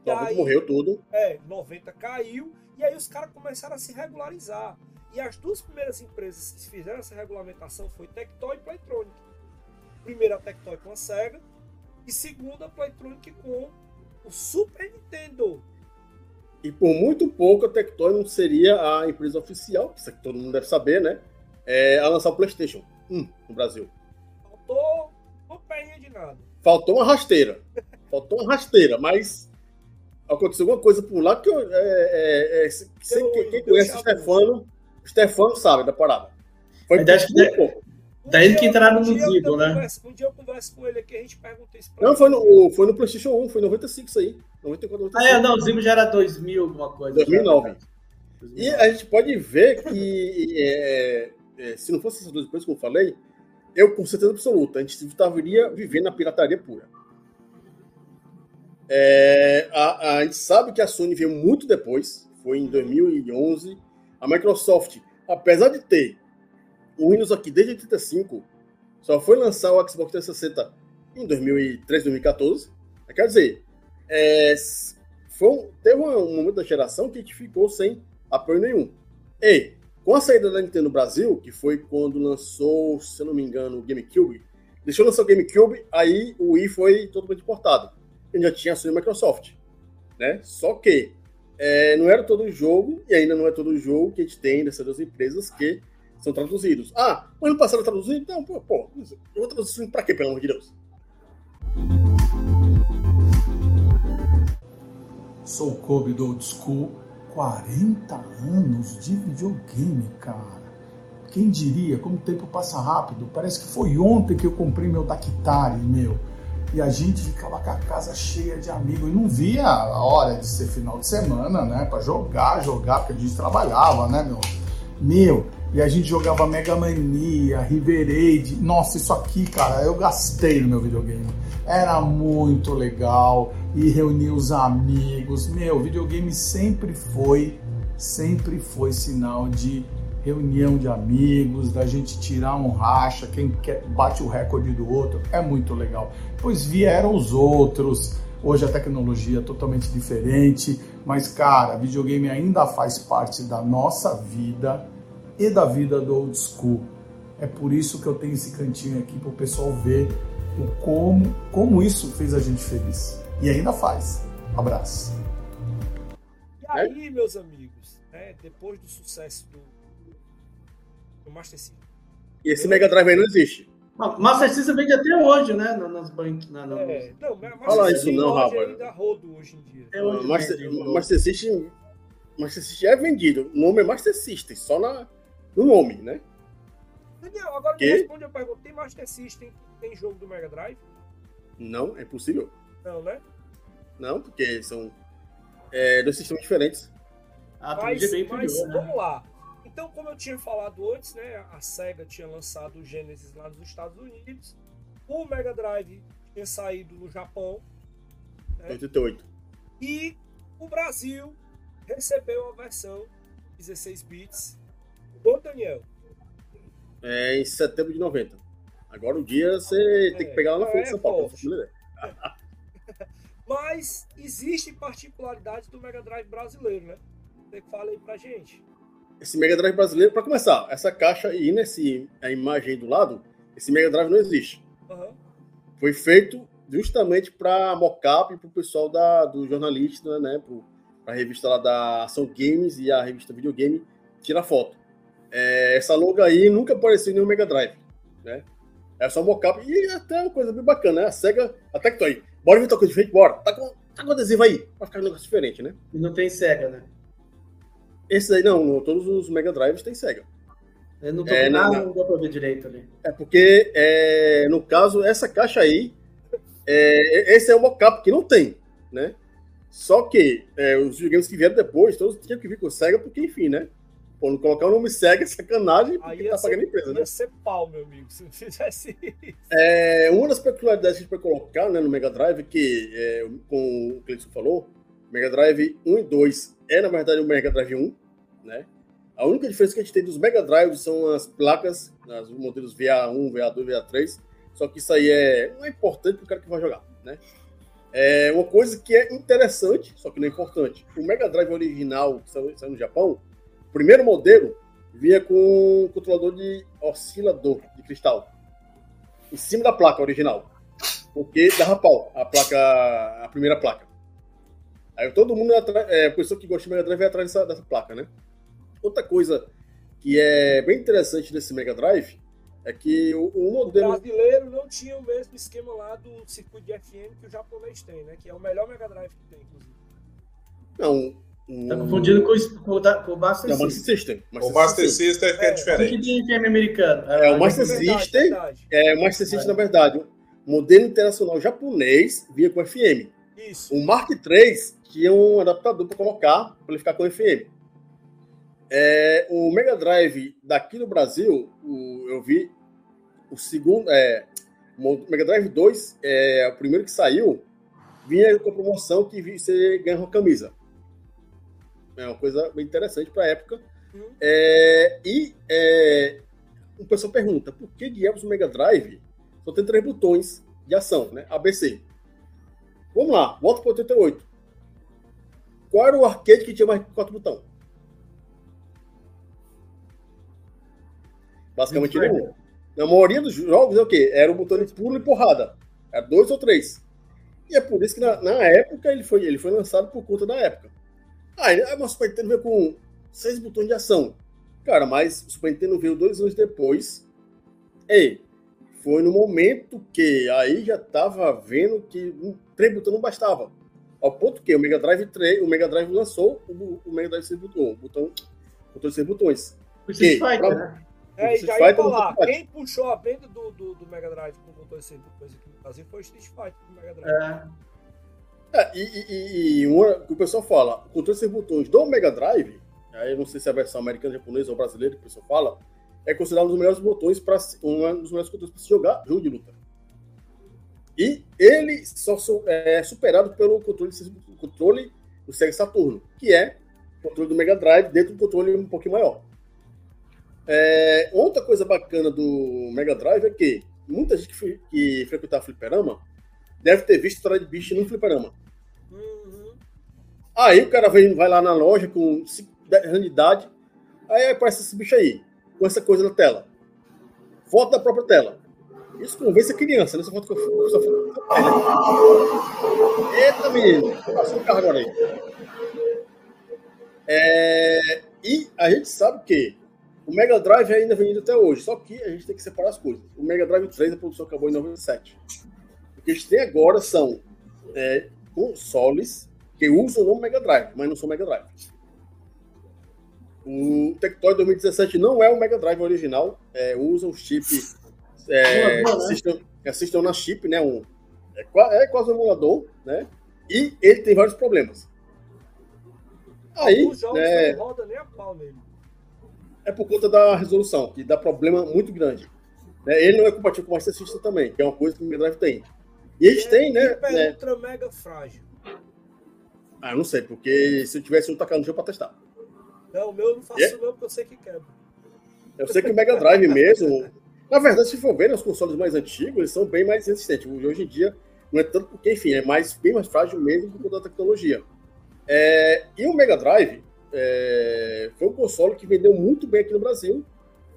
E 90 aí- morreu tudo. É, 90 caiu, e aí os caras começaram a se regularizar. E as duas primeiras empresas que fizeram essa regulamentação foi Tectoy e Playtronic. Primeira a Tectoy com a Sega, e segunda a Playtronic com o Super Nintendo. E por muito pouco a Tectoy não seria a empresa oficial, isso aqui todo mundo deve saber, né? É, a lançar o PlayStation 1 no Brasil. Faltou uma perninha de nada. Faltou uma rasteira. Faltou uma rasteira, mas aconteceu alguma coisa por lá que eu, é, é, é, Deu- quem, conhece o. Stefano, o Stefano sabe da parada. Foi Mas acho que pouco. Daí que eu- entraram um no eu Zibo, né? converso- Um dia eu converso com ele aqui, a gente pergunta isso pra Não, ele. foi no, foi no PlayStation 1, foi em 95 isso aí. 94, 95. Ah, é, não, o Zibo já era 2000, alguma coisa. 2009. já. E a gente pode ver que, é, é, se não fosse essas duas coisas que eu falei, eu, com certeza absoluta, a gente estaria vivendo na pirataria pura. É, a, a gente sabe que a Sony veio muito depois, foi em 2011. A Microsoft, apesar de ter o Windows aqui desde 85, só foi lançar o Xbox 360 em 2013, 2014. Quer dizer, é, foi teve um momento da geração que a gente ficou sem apoio nenhum. E, com a saída da Nintendo Brasil, que foi quando lançou, se eu não me engano, o GameCube, deixou lançar o GameCube, aí o Wii foi totalmente importado. E já tinha e a Microsoft. Né? Só que é, não era todo jogo, e ainda não é todo jogo que a gente tem dessas duas empresas que são traduzidos. Ah, o ano passado traduzido? Então, pô, pô, eu vou traduzir pra quê, pelo amor de Deus? Sou Kobe do Old School. 40 anos de videogame, cara. Quem diria como o tempo passa rápido? Parece que foi ontem que eu comprei meu Dactari, meu. E a gente ficava com a casa cheia de amigos e não via a hora de ser final de semana, né? Pra jogar, jogar, porque a gente trabalhava, né, meu? Meu, e a gente jogava Mega Mania, River Raid. Nossa, isso aqui, cara, eu gastei no meu videogame. Era muito legal e reunia os amigos. Meu, videogame sempre foi, sempre foi sinal de reunião de amigos, da gente tirar um racha, quem quer, bate o recorde do outro. É muito legal. Pois vieram os outros. Hoje a tecnologia é totalmente diferente, mas cara, videogame ainda faz parte da nossa vida e da vida do old school. É por isso que eu tenho esse cantinho aqui para o pessoal ver o como, como isso fez a gente feliz. E ainda faz. Abraço. E aí, meus amigos, né, depois do sucesso do, do Master System, E esse Mega Drive aí não existe. Não, Master System vende até hoje, né? na- Nas banquinhas. Na, na, é, não, Fala isso não, rapaz. ainda rodo hoje em dia. até hoje Master, vende. Master System, Master System é vendido. O nome é Master System, só na, no nome, né? Daniel, agora Quê? me responde a pergunta: tem Master System que tem jogo do Mega Drive? Não, é impossível. Não, né? Não, porque são é, dois sistemas diferentes. A Mas, é mas né? vamos lá. Então, como eu tinha falado antes, né, a Sega tinha lançado o Genesis lá nos Estados Unidos, o Mega Drive tinha saído no Japão 88. e o Brasil recebeu a versão 16 bits do Daniel. É em setembro de 90. Agora o dia você tem que pegar lá na É, frente de São Paulo. forte. (laughs) Mas existem particularidades do Mega Drive brasileiro, né? Você fala aí pra gente. Esse Mega Drive brasileiro, para começar, essa caixa aí, nesse, a imagem aí do lado, esse Mega Drive não existe. Aham. Foi feito justamente para mockup para o pessoal da, do jornalista, né? Para a revista lá da Ação Games e a revista Videogame tirar foto. É, essa logo aí nunca apareceu em nenhum Mega Drive, né? É só mockup e até uma coisa bem bacana, né? A SEGA até que tô aí. Bora ver tua coisa diferente, bora. Tá com, tá com adesivo aí, pra ficar um negócio diferente, né? E não tem SEGA, né? Esse aí não, no- todos os Mega Drives tem SEGA. Eu não tô É, nada, não. não dá pra ver direito ali. É porque, é, no caso, essa caixa aí, é, esse é o mockup que não tem, né? Só que é, os videogames que vieram depois, todos tinham que vir com SEGA, porque, enfim, né? Pô, não colocar o nome SEGA é sacanagem, porque tá ser, pagando a empresa, né? ia ser pau, meu amigo, se não fizesse isso. É, uma das peculiaridades que a gente pode colocar né, no Mega Drive, que, é, com o Cleiton falou, Mega Drive 1 e 2 é, na verdade, o Mega Drive 1, né? A única diferença que a gente tem dos Mega Drives são as placas, os modelos VA1, VA2, VA3. Só que isso aí é, não é importante para o cara que vai jogar, né? É uma coisa que é interessante, só que não é importante. O Mega Drive original, que saiu no Japão, o primeiro modelo vinha com um controlador de oscilador de cristal em cima da placa original, porque dava pau a placa, a primeira placa. Aí todo mundo, é, a pessoa que gosta de Mega Drive vai atrás dessa, dessa placa, né? Outra coisa que é bem interessante desse Mega Drive é que o, o modelo. O brasileiro não tinha o mesmo esquema lá do circuito de FM que o japonês tem, né? Que é o melhor Mega Drive que tem, inclusive. Não. Um... Tá confundindo com, o, com o Master System. Master System. Master o Master System é, é, é diferente. O que tem FM americano? É, o Master System. É, o Master System, na verdade, o modelo internacional japonês vinha com FM. Isso. O Mark III tinha um adaptador para colocar, para ele ficar com FM. É, o Mega Drive daqui no Brasil, o, eu vi o segundo, é, o Mega Drive 2, é, o primeiro que saiu, vinha com a promoção que você ganha uma camisa. É uma coisa bem interessante para a época. Uhum. É, e é, o pessoal pergunta, por que diabos o Mega Drive só tem três botões de ação, né? ABC. Vamos lá, volta para o 88. Qual era o arcade que tinha mais quatro botões? Basicamente nenhum. Na maioria dos jogos é o quê? Era o botão de pulo e porrada. Era dois ou três. E é por isso que na, na época ele foi, ele foi lançado por conta da época. Aí ah, o Super Nintendo veio com seis botões de ação. Cara, mas o Super Nintendo veio dois anos depois. E foi no momento que aí já tava vendo que três botões não bastava. Ao ponto que o Mega Drive 3, o Mega Drive lançou o, o Mega Drive 6 botões, o botão, botão de 6 botões. O Street Fighter, né? É, e já ia falar, quem puxou a venda do, do, do Mega Drive com controle de botões aqui no Brasil foi o Street Fighter do Mega Drive. É. é e, e, e uma, o pessoal fala, o controle de seis botões do Mega Drive, aí eu não sei se é a versão americana, japonesa ou brasileira que o pessoal fala, é considerado um dos melhores botões para um dos melhores controles para se jogar jogo de luta. E ele só é superado pelo controle, controle do Sega Saturno, que é o controle do Mega Drive dentro do controle um pouquinho maior. É, outra coisa bacana do Mega Drive é que muita gente que, que frequentava fliperama deve ter visto história de bicho no fliperama. Uhum. Aí o cara vem, vai lá na loja com 10 anos de idade, aí aparece esse bicho aí, com essa coisa na tela. Foto da própria tela. Isso convence a criança, né? Essa foto que eu só foto. Eita, menino! Passou o carro agora aí. É, e a gente sabe que o Mega Drive é ainda vendido até hoje, só que a gente tem que separar as coisas. O Mega Drive 3, a produção acabou em 97. O que a gente tem agora são é, consoles que usam o nome Mega Drive, mas não são Mega Drive. O Tectoy 2017 não é o Mega Drive original, é, usa o chip é, né? assistam, assistam na chip, né? Um, é, é quase um emulador, né? E ele tem vários problemas. Aí, Alguns jogos é, não roda nem a pau nele é por conta da resolução, que dá problema muito grande. Né? Ele não é compatível com o Master System também, que é uma coisa que o Mega Drive tem. E eles é, têm, né? É ultra mega frágil. Ah, eu não sei, porque se eu tivesse um tacar no jogo pra testar. Não, o meu eu não faço é? não, porque eu sei que quebra. Eu sei que o Mega Drive mesmo. Na verdade, se for ver, né, os consoles mais antigos, eles são bem mais resistentes. Hoje em dia, não é tanto porque, enfim, é mais, bem mais frágil mesmo por conta da tecnologia. É, e o Mega Drive, é, foi um console que vendeu muito bem aqui no Brasil.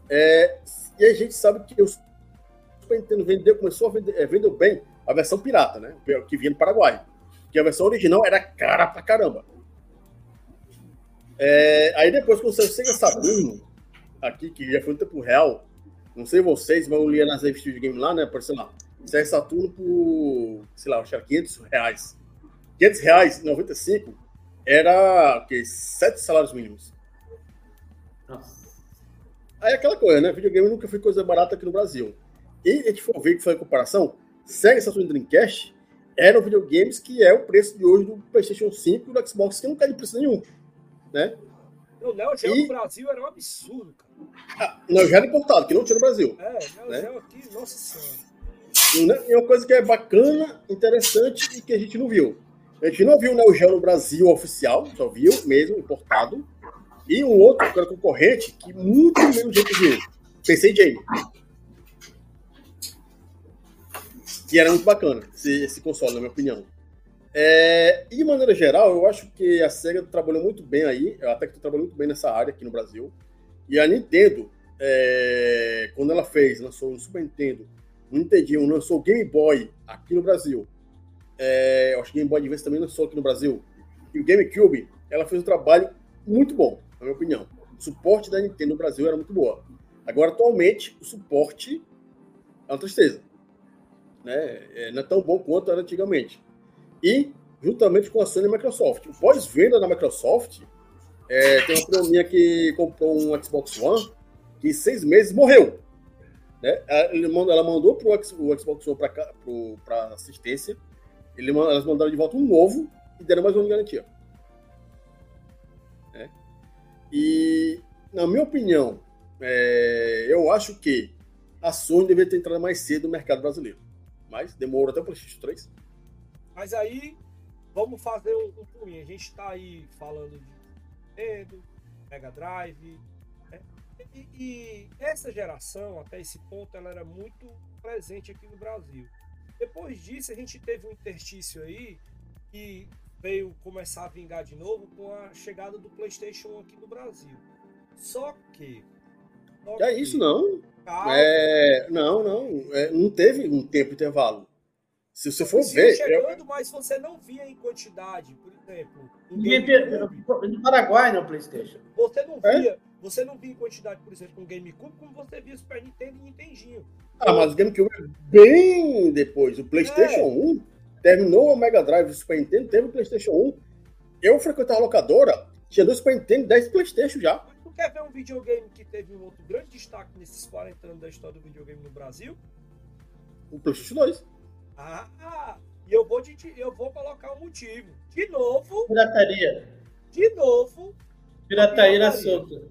É, e a gente sabe que o Super Nintendo vendeu, começou a vender, é, vendeu bem a versão pirata, né? Que vinha do Paraguai. Que a versão original era cara pra caramba. É, aí depois, quando o Sega Saturno, aqui, que já foi no tempo real, não sei vocês, mas eu lia nas revistas de game lá, né? Por, sei lá, Sega Saturno por, sei lá, acho que era 500 reais. 500 reais, 95, era que sete salários mínimos. Nossa. Aí aquela coisa, né? Videogame nunca foi coisa barata aqui no Brasil. E a gente for ver que foi a comparação, Sega Saturn Dreamcast eram videogames que é o preço de hoje do PlayStation 5 e do Xbox, que não cai de preço nenhum, né? O Neo Geo e... no Brasil era um absurdo, cara. Ah, Neo Geo era importado, que não tinha no Brasil. É, Neo né? Geo aqui, nossa senhora. E uma coisa que é bacana, interessante e que a gente não viu. A gente não viu o Neo Geo no Brasil oficial, só viu mesmo importado. E um outro que era concorrente que muito menos gente viu. PC Jam. Que era muito bacana esse, esse console, na minha opinião. É, e de maneira geral, eu acho que a SEGA trabalhou muito bem aí, até que trabalhou muito bem nessa área aqui no Brasil. E a Nintendo, é, quando ela fez, lançou o Super Nintendo, o Nintendinho lançou o Game Boy aqui no Brasil. É, eu acho que Game Boy Advance também lançou aqui no Brasil. E o GameCube, ela fez um trabalho muito bom, na minha opinião. O suporte da Nintendo no Brasil era muito boa. Agora, atualmente, o suporte é uma tristeza. Né? É, não é tão bom quanto era antigamente. E, juntamente com a Sony e a Microsoft. O pós-venda da Microsoft, é, tem uma prima que comprou um Xbox One que em seis meses morreu. Né? Ela mandou pro o Xbox One para assistência, ele, elas mandaram de volta um novo e deram mais uma de garantia. Né? E, na minha opinião, é, eu acho que a Sony deveria ter entrado mais cedo no mercado brasileiro. Mas demorou até o PlayStation 3. Mas aí, vamos fazer um, um pulinho. A gente está aí falando de Nintendo, Mega Drive. Né? E, e, essa geração, até esse ponto, ela era muito presente aqui no Brasil. Depois disso, a gente teve um interstício aí que veio começar a vingar de novo com a chegada do PlayStation 1 aqui no Brasil. Só que. Só é que, isso, não. É, não, não. É, não teve um tempo intervalo. Se você for ver. chegando, eu... mas você não via em quantidade, por exemplo. No Paraguai, no PlayStation. Você não é? via. É? Você não via em quantidade, por exemplo, com o GameCube, como você via Super Nintendo e Nintendinho. Ah, mas o GameCube é bem depois. O PlayStation é. 1 terminou o Mega Drive do Super Nintendo, teve o PlayStation 1. Eu frequentava a locadora, tinha dois Super Nintendo e 10 PlayStation já. Mas tu quer ver um videogame que teve um outro grande destaque nesses 40 anos da história do videogame no Brasil? O PlayStation 2. Ah, e eu vou, de, eu vou colocar o um motivo. De novo. Pirataria. De novo. Pirataria era solta.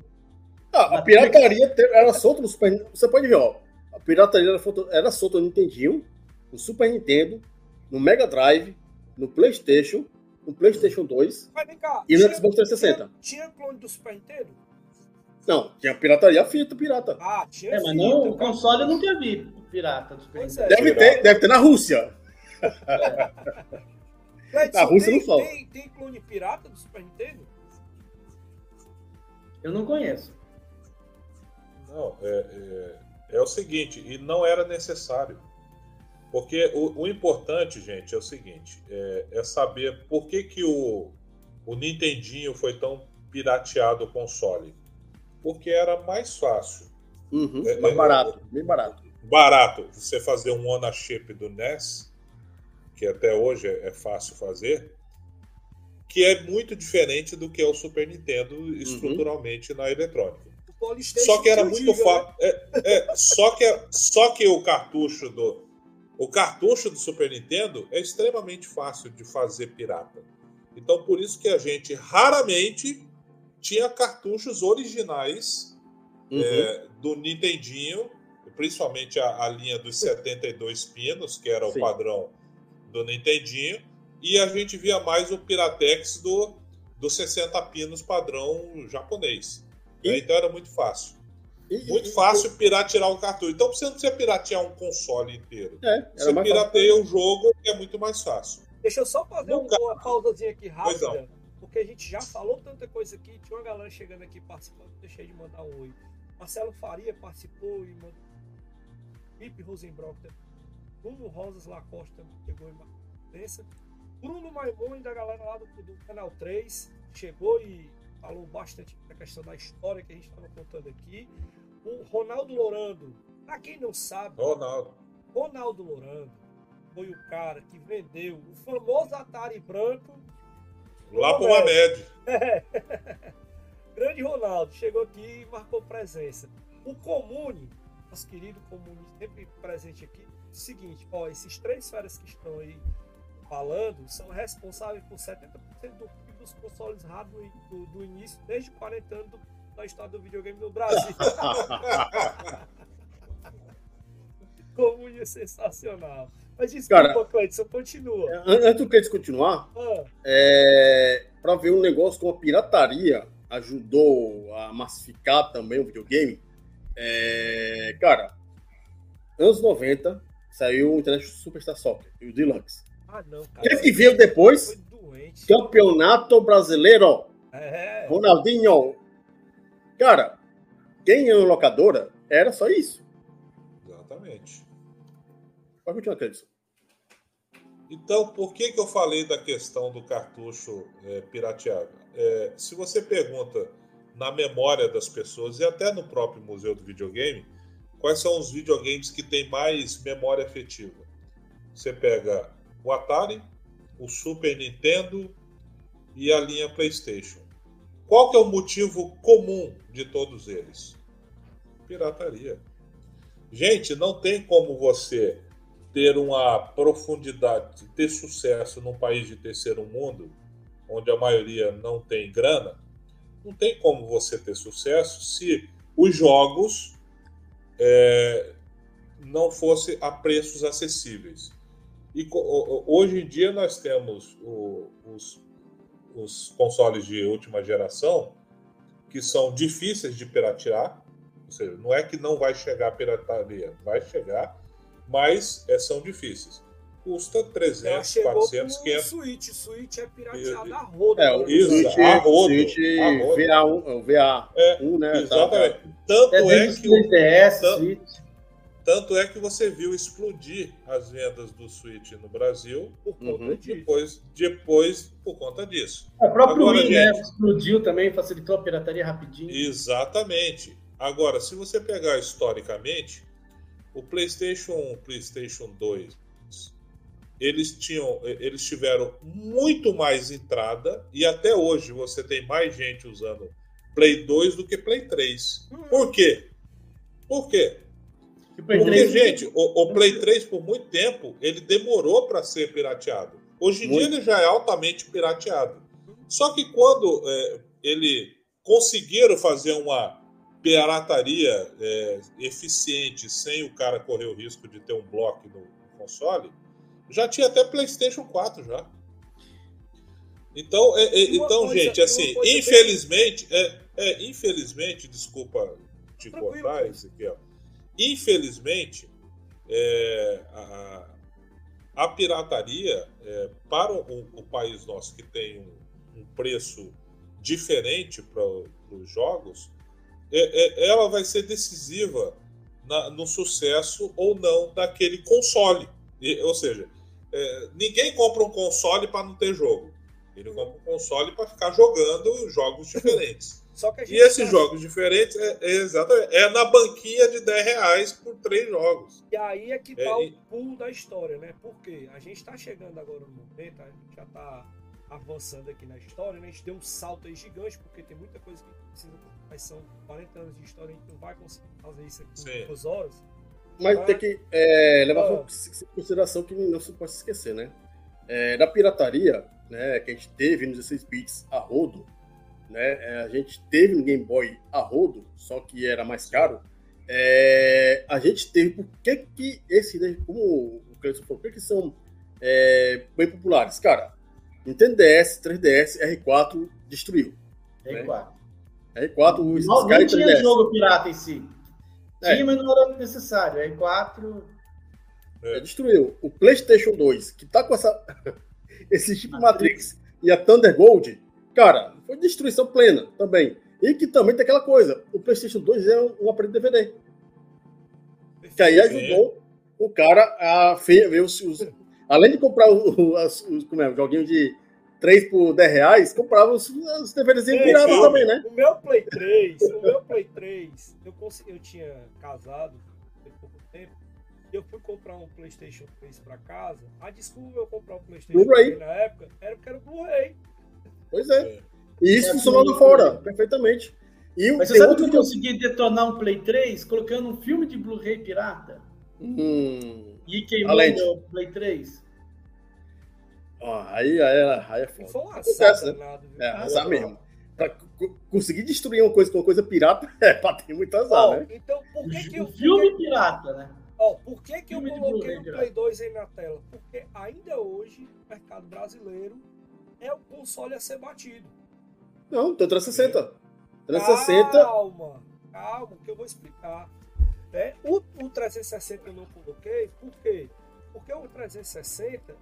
Ah, a pirataria era solta no Super Nintendo. Você pode ver, ó. A pirataria era, era solta no Nintendinho, no Super Nintendo, no Mega Drive, no PlayStation, no PlayStation 2 cá, e no Xbox 360. Tinha, tinha clone do Super Nintendo? Não, tinha pirataria fita pirata. Ah, tinha. É, mas não, o console eu nunca vi pirata dos é, deve, ter, deve ter na Rússia. É. na Rússia tem, não fala. Tem, tem clone pirata do Super Nintendo? Eu não conheço. Não, é, é, é, o seguinte, e não era necessário. Porque o, o importante, gente, é o seguinte: é, é, saber por que, que o, o Nintendinho foi tão pirateado o console. Porque era mais fácil. Uhum, é, mais barato, bem barato barato você fazer um ownership do NES, que até hoje é, é fácil fazer, que é muito diferente do que é o Super Nintendo uhum. estruturalmente uhum. na eletrônica. Só que era muito fácil. Né? É, é, só, que, só que o cartucho do. O cartucho do Super Nintendo é extremamente fácil de fazer pirata. Então, por isso que a gente raramente tinha cartuchos originais uhum. é, do Nintendinho principalmente a, a linha dos 72 pinos, que era o Sim. padrão do Nintendinho, e a gente via mais o Piratex do, do 60 pinos padrão japonês. E? Né? Então era muito fácil. E, muito e, fácil e... piratear o cartucho. Então você não precisa piratear um console inteiro. É, você pirateia fácil. o jogo que é muito mais fácil. Deixa eu só fazer um, uma pausazinha aqui rápida, porque a gente já falou tanta coisa aqui. Tinha uma galera chegando aqui participando, deixei de mandar um oi. Marcelo Faria participou e mandou Felipe Rosenbrock, Bruno Rosas Lacosta chegou em presença. Bruno Maimon da galera lá do, do, Canal 3 chegou e falou bastante da questão da história que a gente estava contando aqui. O Ronaldo Lorando, para quem não sabe, Ronaldo. Ronaldo Lorando foi o cara que vendeu o famoso Atari branco lá para o Mamed. É. Grande Ronaldo chegou aqui e marcou presença. O Comune nosso querido comunista sempre presente aqui, o seguinte, ó, esses três feras que estão aí falando são responsáveis por 70% do PIB dos consoles hardware do, do, início, desde 40 anos do, da história do videogame no Brasil. (laughs) Comune é sensacional. Mas desculpa, Cara, Cleiton, continua. Antes do Cleiton continuar, ah. é, para ver um negócio com a pirataria ajudou a massificar também o videogame, é, cara, anos 90 saiu o International Superstar Soccer, o Deluxe. Ah, não, O cara. que, que veio depois? Campeonato Brasileiro. É. Ronaldinho. Cara, quem é locadora era só isso. Exatamente. Pode continuar, Cleiton. Então, por que, que eu falei da questão do cartucho é, pirateado? É, se você pergunta na memória das pessoas e até no próprio Museu do Videogame, quais são os videogames que têm mais memória afetiva? Você pega o Atari, o Super Nintendo e a linha PlayStation. Qual que é o motivo comum de todos eles? Pirataria. Gente, não tem como você ter uma profundidade, ter sucesso num país de terceiro mundo, onde a maioria não tem grana, não tem como você ter sucesso se os jogos é, não fossem a preços acessíveis. E hoje em dia nós temos o, os, os consoles de última geração que são difíceis de piratear, ou seja, não é que não vai chegar a pirataria, vai chegar, mas é, são difíceis. Custa 300, chegou 400, pro 500. Switch. Switch é pirateado E- a roda. É, o né? Isso, Switch, a rodo, Switch a rodo. VA1, é o VA1, É, né? Exatamente. Tá, Tanto É é que o o- 3DS, tanto-. Tanto é que você viu explodir as vendas do Switch no Brasil Por conta Uhum. disso. depois, depois por conta disso. O próprio Agora, Wii, né? gente. Explodiu também, facilitou a pirataria rapidinho. Exatamente. Agora, se você pegar historicamente, o PlayStation 1, o PlayStation 2, eles tinham, eles tiveram muito mais entrada e até hoje você tem mais gente usando Play 2 do que Play 3. Por quê? Por quê? Porque, 3 gente, o, o Play 3, por muito tempo, ele demorou para ser pirateado. Hoje em Muito. dia ele já é altamente pirateado. Só que quando é, ele conseguiram fazer uma pirataria é, eficiente, sem o cara correr o risco de ter um bloco no, no console, já tinha até PlayStation 4 já. Então, é, é, então coisa- gente, assim, coisa bem- infelizmente, é, é, infelizmente, desculpa te Tranquilo. cortar, Ezequiel. Infelizmente, é, a, a pirataria, é, para o, o país nosso que tem um, um preço diferente para os jogos, ela vai ser decisiva na- no sucesso ou não daquele console. E- ou seja, é, ninguém compra um console para não ter jogo. Ele compra um console para ficar jogando jogos diferentes. (laughs) E esses tá- jogos diferentes é, é exatamente é na banquinha de 10 reais por três jogos. E aí é que É, tá e- o pulo da história, né? Porque a gente tá chegando agora no momento, a gente já tá avançando aqui na história, né? A gente deu um salto aí gigante, porque tem muita coisa que precisa. Mas são 40 anos de história, a gente não vai conseguir fazer isso aqui em duas horas. Mas Ah. tem que é, levar Ah. em consideração que não se pode se esquecer, né? É, da pirataria, né, que a gente teve nos 16 bits a rodo, né? é, a gente teve no Game Boy a rodo, só que era mais caro. É, a gente teve, por que que esse, né, como o Cleiton falou, por que que são é, bem populares? Cara, Nintendo DS, 3DS, R4 destruiu. R4. R4, o Não, Sky nem tinha 3DS. jogo pirata em si. É. Tinha, mas não era necessário. R4. É, destruiu. O PlayStation 2, que tá com essa, (laughs) esse chip Matrix e a Thunder Gold, cara, foi destruição plena também. E que também tem aquela coisa: o PlayStation 2 é um, um aparelho DVD. Que aí ajudou o cara a ver os, os- Além de comprar os, como é, o joguinho de 3 por 10 reais, comprava os, os DVDs piratas também, né? O meu Play 3, o meu Play 3, eu, consegui, eu tinha casado tem pouco tempo. e Eu fui comprar um PlayStation 3 pra casa. A desculpa eu comprar um PlayStation Blu-ray. 3 na época era porque era o Blu-ray. Pois é. É. E isso É, funcionou lá tudo- fora, perfeitamente. E Mas você sabe outro que eu consegui detonar um Play 3 colocando um filme de Blu-ray pirata? Hum, E queimou meu Play 3? Ó, aí, aí, é- aí é foda. foi um Acontece, né? É, azar mesmo. Pra co- conseguir destruir uma coisa com uma coisa pirata, (laughs) é pra ter muito azar, Ó, né? Então, por que que eu... O filme pirata, né? Ó, por que, que eu Filme de coloquei o. Play 2 aí na tela? Porque ainda hoje o mercado brasileiro é o console a ser batido. Não, tem 360. 360. Calma, calma, que eu vou explicar. Né? O, o 360 eu não coloquei, por quê? Porque o 360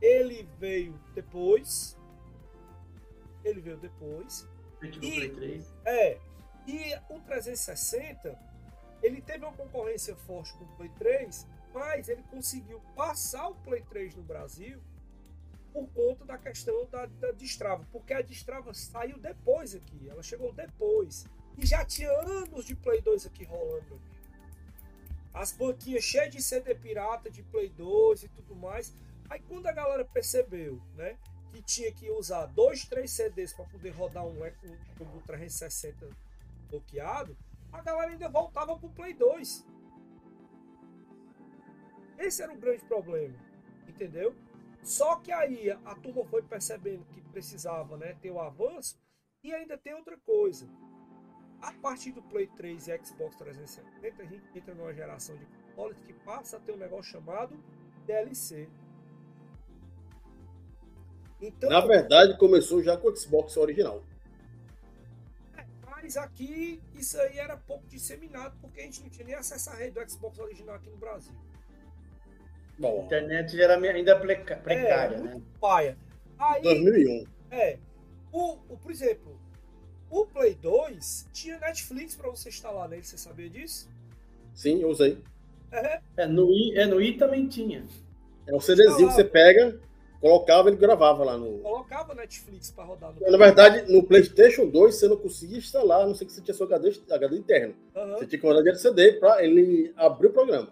ele veio depois. Ele veio depois. E, é, e o 360 ele teve uma concorrência forte com o Play 3, mas ele conseguiu passar o Play 3 no Brasil por conta da questão da, da Destrava, porque a Destrava saiu depois aqui, ela chegou depois. E já tinha anos de Play 2 aqui rolando. As banquinhas cheias de CD pirata, de Play 2 e tudo mais. Aí quando a galera percebeu, né, que tinha que usar dois, três CDs para poder rodar um, um, um 360 bloqueado, a galera ainda voltava pro Play 2. Esse era o grande problema, entendeu? Só que aí a, turma foi percebendo que precisava né, ter o avanço e ainda tem outra coisa. A partir do Play 3 e Xbox 360, a gente entra numa geração de consoles que passa a ter um negócio chamado DLC. Então, Na verdade, começou já com o Xbox original. É, mas aqui isso aí era pouco disseminado, porque a gente não tinha nem acesso à rede do Xbox original aqui no Brasil. Bom, a internet era ainda precária, é, né? Paia. Aí, 2001. É. O, o, por exemplo, o Play 2 tinha Netflix para você instalar nele, você sabia disso? Sim, eu usei. É. é no, I, é, no I também tinha. É um CDzinho que você pega, colocava e gravava lá no. Colocava Netflix para rodar no. Na verdade, no PlayStation 2 você não conseguia instalar, a não sei que você tinha seu HD, HD interno. Uhum. Você tinha que rodar de CD para ele abrir o programa.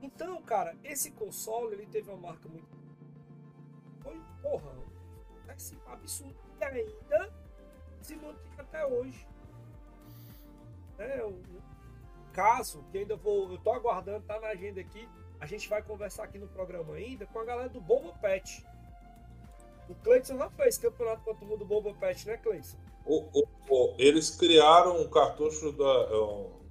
Então, cara, esse console ele teve uma marca muito. Foi, porra, esse absurdo. E ainda se mantém até hoje. É, o caso que ainda vou. Eu tô aguardando, tá na agenda aqui. A gente vai conversar aqui no programa ainda com a galera do Boba Pet. O Cleiton já fez campeonato contra o do Boba Pet, né, Cleiton? O, o, o, eles criaram um cartucho da. Um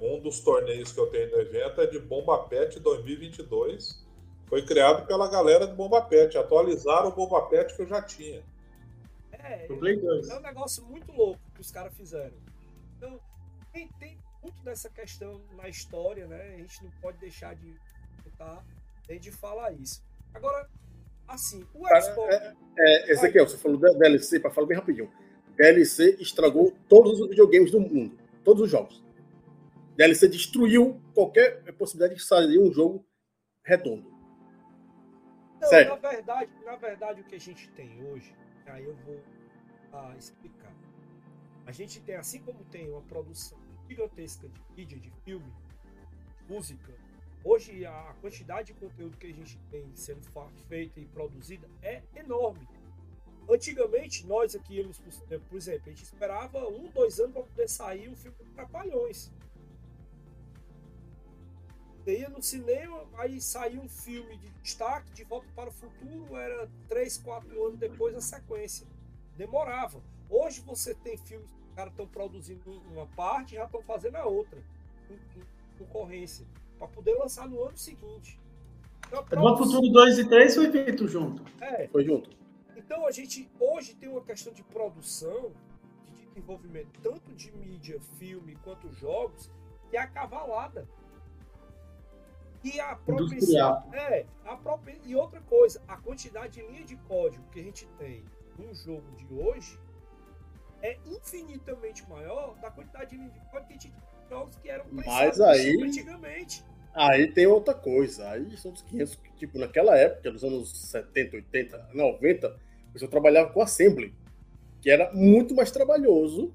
um dos torneios que eu tenho no evento é de Bomba Pet 2022. Foi criado pela galera do Bomba Pet. Atualizaram o Bomba Pet que eu já tinha. É, é um negócio muito louco que os caras fizeram. Então, tem, tem, muito dessa questão na história, né? A gente não pode deixar de nem de falar isso. Agora, assim, o Xbox. É, é, Ezequiel, você falou da DLC, para falar bem rapidinho. DLC estragou todos os videogames do mundo, todos os jogos. DLC destruiu qualquer possibilidade de sair um jogo redondo. Não, Sério. Na verdade, na verdade, o que a gente tem hoje, aí eu vou ah, explicar. A gente tem, assim como tem uma produção gigantesca de mídia, de filme, música, hoje a quantidade de conteúdo que a gente tem sendo feita e produzida é enorme. Antigamente, nós aqui por exemplo, a gente esperava um, dois anos para poder sair um filme de Trapalhões. Você ia no cinema, aí saiu um filme de destaque, de volta para o futuro, era três, quatro anos depois a sequência. Demorava. Hoje você tem filmes que os caras estão produzindo uma parte e já estão fazendo a outra, em, concorrência, para poder lançar no ano seguinte. Então, produção... Futuro 2 e 3 foi feito junto. É. Foi junto. Então a gente hoje tem uma questão de produção, de desenvolvimento, tanto de mídia, filme quanto jogos, que é acavalada. E a própria, é, a própria e outra coisa, a quantidade de linha de código que a gente tem num jogo de hoje é infinitamente maior da quantidade de linha de código que a gente jogos que eram Mas aí antigamente. Aí tem outra coisa. Aí são os 500 tipo naquela época, nos anos 70, 80, 90, eu trabalhava com assembly, que era muito mais trabalhoso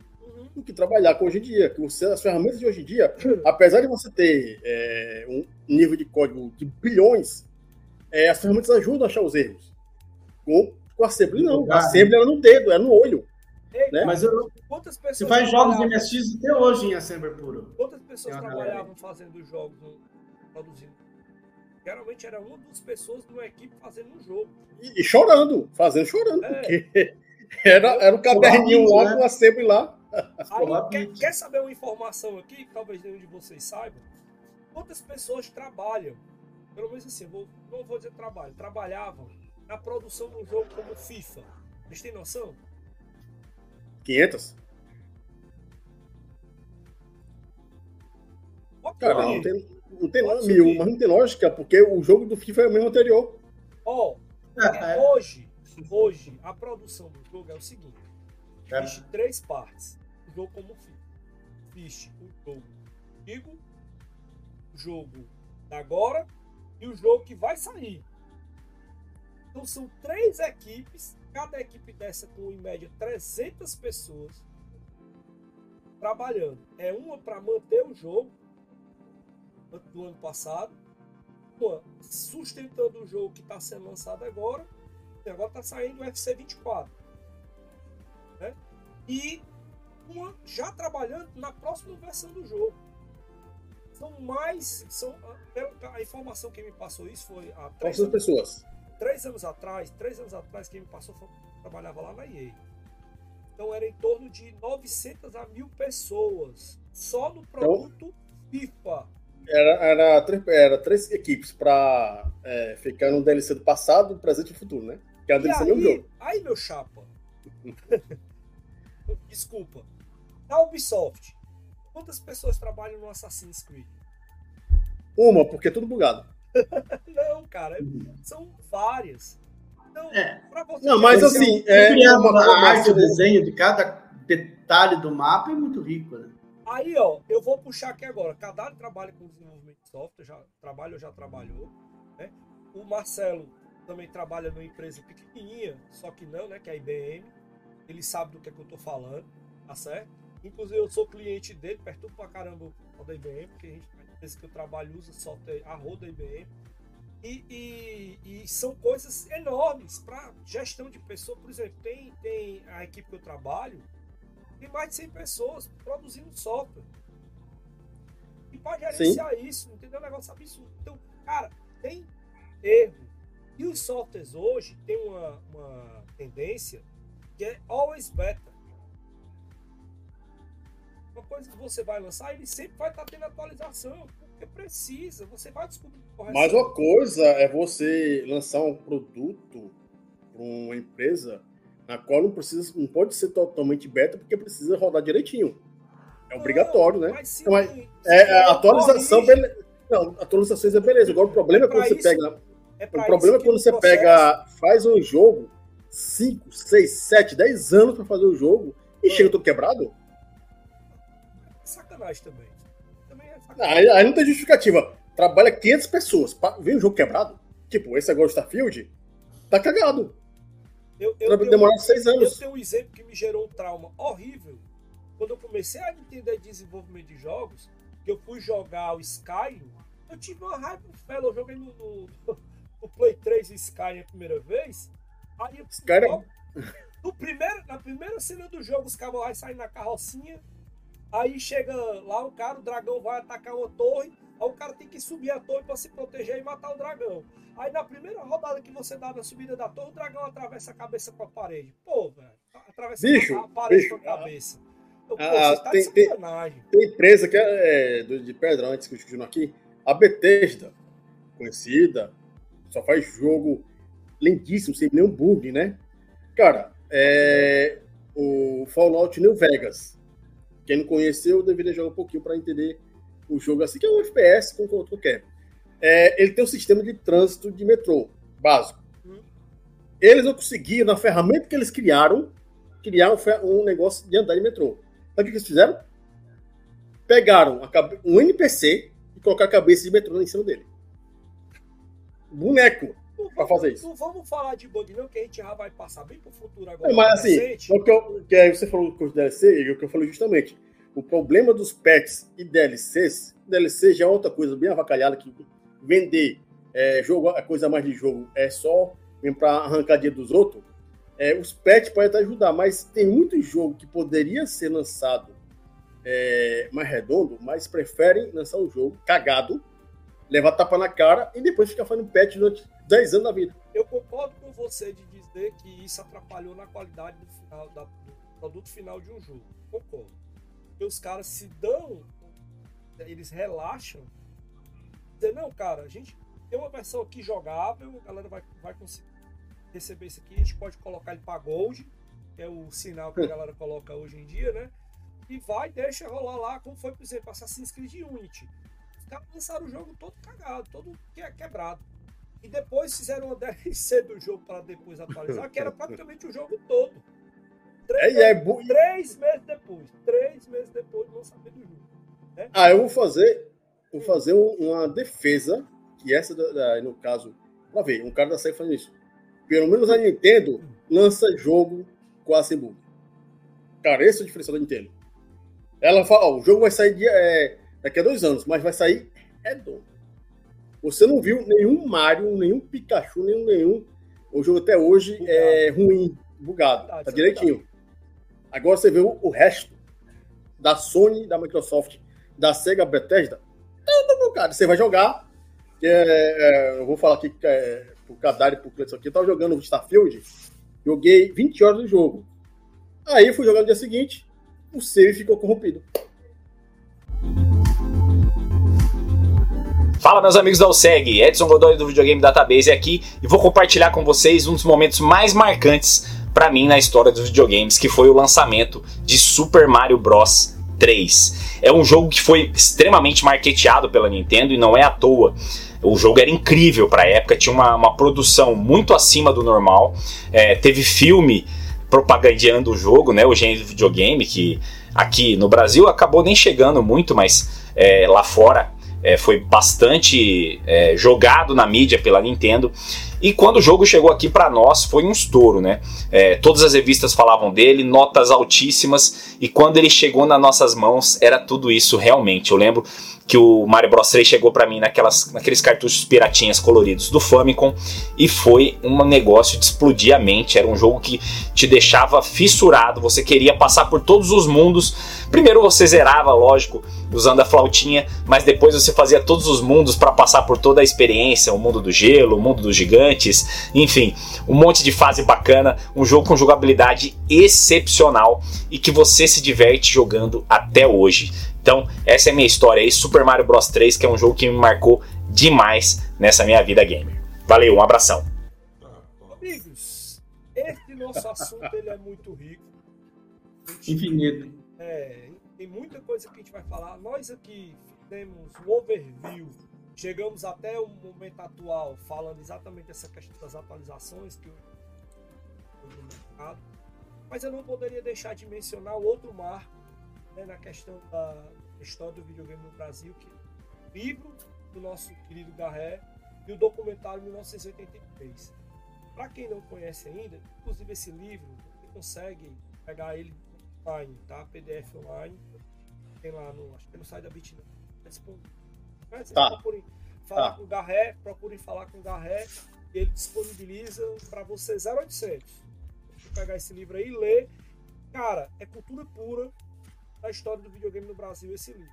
do que trabalhar com hoje em dia. Que você, as ferramentas de hoje em dia, (laughs) apesar de você ter é, um nível de código de bilhões, é, as ferramentas ajudam a achar os erros. Com, com a Assembly, não. A Assembly era no dedo, era no olho. Ei, né? Mas eu, quantas pessoas você faz jogos de MSX até hoje em Assembly puro. Quantas pessoas trabalhavam fazendo jogos, produzindo? Geralmente era uma das pessoas de uma equipe fazendo um jogo. E, e chorando, fazendo chorando, é. porque (laughs) era, era um caderninho lá né? com a Assembly lá. Aí, quer, quer, saber uma informação aqui, que talvez nenhum de vocês saiba? Quantas pessoas trabalham, pelo menos assim, vou, não vou dizer trabalho, trabalhavam na produção de um jogo como FIFA? Vocês têm noção? 500? Cara, não tem, não tem Pode mil, subir. mas não tem lógica, porque o jogo do FIFA é o mesmo anterior. Ó, É. hoje, hoje, a produção do jogo é o seguinte: É. existe três partes. O jogo como FIFA. Existe o jogo antigo, o jogo da agora e o jogo que vai sair. Então são três equipes, cada equipe dessa com em média 300 pessoas trabalhando. É uma para manter o jogo do ano passado, uma sustentando o jogo que está sendo lançado agora, e agora está saindo o UFC 24. Né? E uma já trabalhando na próxima versão do jogo. São mais. São, a, a informação que me passou isso foi há três 300 anos, pessoas. Três anos atrás. Três anos atrás, quem me passou foi, trabalhava lá na EA. Então era em torno de 900 a mil pessoas só no produto FIFA. Era, era, três, era três equipes pra é, ficar no DLC do passado, presente e futuro, né? Que E DLC mesmo aí, jogo. aí, meu chapa. (laughs) Desculpa. Na Ubisoft, quantas pessoas trabalham no Assassin's Creed? Uma, porque é tudo bugado. (laughs) Não, cara, são várias. Então, É. pra você Não, mas assim, É, é criar uma, arte, o desenho de cada detalhe do mapa é muito rico, né? Aí, ó, eu vou puxar aqui agora. Cadar trabalha com desenvolvimento de software, já trabalha ou já trabalhou. Né? O Marcelo também trabalha numa empresa pequenininha, só que não, né? Que é a IBM. Ele sabe do que, é que eu tô falando, tá certo? Inclusive, eu sou cliente dele, perturbo pra caramba o da IBM, porque a, gente, empresa que eu trabalho usa software a roda da IBM. E, e- e são coisas enormes para gestão de pessoas. Por exemplo, tem, tem a equipe que eu trabalho, tem mais de 100 pessoas produzindo software. E para gerenciar isso, entendeu? É um negócio absurdo. Então, cara, tem erro. E os softwares hoje têm uma, uma tendência que é always better. Uma coisa que você vai lançar, ele sempre vai estar tendo atualização. Porque precisa, você vai descobrir correção. Mas uma coisa é você lançar um produto para uma empresa na qual não precisa, não pode ser totalmente beta porque precisa rodar direitinho. É obrigatório, né? Mas Não, se É, não a atualização, beleza. Não, atualizações é beleza. Agora o problema é, É quando pra você isso- pega. é O problema é isso quando você processo- pega, faz um jogo 5, 6, 7, 10 anos para fazer o jogo e chega todo quebrado. Sacanagem também. Também é sacanagem. Aí, aí não tem justificativa. Trabalha 500 pessoas, vem um jogo quebrado. Tipo, esse agora o Starfield, tá cagado. Eu, eu Vai demorar 6 Eu anos. tenho um exemplo que me gerou um trauma horrível. Quando eu comecei a entender desenvolvimento de jogos, que eu fui jogar o Skyrim, eu tive uma raiva fela. Eu joguei no, no, (laughs) no Play 3 o Skyrim a primeira vez. Aí eu Skyrim- no primeiro, na primeira cena do jogo, os caras lá saem na carrocinha. Aí chega lá o cara, o dragão vai atacar uma torre. Aí o cara tem que subir a torre para se proteger e matar o dragão. Aí na primeira rodada que você dá na subida da torre, o dragão atravessa a cabeça com a parede. Pô, velho. Atravessa Bicho, a parede bicho, com a cabeça. Eu, pô, ah, você tá tem- de tem- sacanagem. Tem empresa que é, é, de Pedra, antes que eu aqui, a Bethesda, conhecida, só faz jogo lindíssimo, sem nenhum bug, né? Cara, é, o Fallout New Vegas. Quem não conheceu deveria jogar um pouquinho para entender o jogo assim, que é um FPS com outro qualquer. É, ele tem um sistema de trânsito de metrô básico. Hum. Eles não conseguiram, na ferramenta que eles criaram, criar um, um negócio de andar de metrô. Sabe o que eles fizeram? Pegaram um NPC e colocaram a cabeça de metrô em cima dele. Boneco. Não pra vamos- fazer isso. Não vamos falar de bug, não, que a gente já vai passar bem pro futuro agora. É, mas assim, Recente. o que, eu, que aí você falou com os DLC, e o que eu falei justamente. O problema dos pets e DLCs, DLC já é outra coisa bem avacalhada, que vender é, jogo, a coisa mais de jogo é só para arrancar dinheiro dos outros. É, os pets podem até ajudar, mas tem muito jogo que poderia ser lançado é, mais redondo, mas preferem lançar o jogo cagado, levar tapa na cara e depois ficar fazendo patch durante 10 anos da vida. Eu concordo com você de dizer que isso atrapalhou na qualidade do, final, da- do produto final de um jogo. Concordo. Porque os caras se dão, eles relaxam. Dizer, não, cara, a gente tem uma versão aqui jogável, a galera vai, vai conseguir receber isso aqui, a gente pode colocar ele para Gold, que é o sinal que a (laughs) galera coloca hoje em dia, né? E vai, deixa rolar lá, como foi, por exemplo, Assassin's Creed Unity. Lançaram o jogo todo cagado, todo quebrado. E depois fizeram uma (laughs) DLC do jogo para depois atualizar, que era praticamente o jogo todo. Três, É, e é bu- três meses depois. Três meses depois do lançamento do jogo. né? Ah, eu vou fazer, vou fazer um- uma defesa, que essa, no caso, pra ver, um cara da série fazendo isso. Pelo menos a Nintendo lança jogo quase bug. Cara, esse é o diferencial da Nintendo. Ela fala, ó, o jogo vai sair dia- é, daqui a dois anos, mas vai sair redondo. Você não viu nenhum Mario, nenhum Pikachu, nenhum, nenhum. O jogo até hoje é ruim, bugado, Verdade, tá é direitinho. Agora você vê o, o resto da Sony, da Microsoft, da Sega Bethesda, tudo, cara. Você vai jogar. é, é, eu vou falar aqui é, pro Kadari pro Cleiton aqui. Eu tava jogando Starfield, joguei 20 horas do jogo. Aí fui jogar no dia seguinte, o save ficou corrompido. Fala, meus amigos da OSEG, Edson Godoy do Videogame Database aqui e vou compartilhar com vocês um dos momentos mais marcantes para mim na história dos videogames, que foi o lançamento de Super Mario Bros 3. É um jogo que foi extremamente marketeado pela Nintendo e não é à toa. O jogo era incrível para a época, tinha uma, uma produção muito acima do normal, é, teve filme propagandeando o jogo, né, o gênero de videogame, que aqui no Brasil acabou nem chegando muito, mas é, lá fora é, foi bastante é, jogado na mídia pela Nintendo. E quando o jogo chegou aqui para nós, foi um estouro, né? É, todas as revistas falavam dele, notas altíssimas, e quando ele chegou nas nossas mãos, era tudo isso realmente. Eu lembro que o Mario Bros 3 chegou para mim naquelas, naqueles cartuchos piratinhas coloridos do Famicom e foi um negócio de explodir a mente. Era um jogo que te deixava fissurado, você queria passar por todos os mundos. Primeiro você zerava, lógico, usando a flautinha, mas depois você fazia todos os mundos para passar por toda a experiência, o mundo do gelo, o mundo dos gigantes, enfim, um monte de fase bacana, um jogo com jogabilidade excepcional e que você se diverte jogando até hoje. Então, essa é a minha história aí, Super Mario Bros 3, que é um jogo que me marcou demais nessa minha vida gamer. Valeu, um abração. Amigos, esse nosso assunto ele é muito rico. Infinito. É, tem muita coisa que a gente vai falar. Nós aqui fizemos um overview. Chegamos até o momento atual falando exatamente dessa questão das atualizações que hoje no mercado. Mas eu não poderia deixar de mencionar o outro marco né, na questão da história do videogame no Brasil, que é o livro do nosso querido Garré e o documentário 1983. Para quem não conhece ainda, inclusive esse livro, você consegue pegar ele online, tá? PDF online. Tem lá no. Acho que no site da Bitnet. É disponível. Vocês Tá. procurem falar Tá. com o Garré, procurem falar com o Garré, ele disponibiliza para você 0800. Você pegar esse livro aí e ler. Cara, é cultura pura da história do videogame no Brasil esse livro.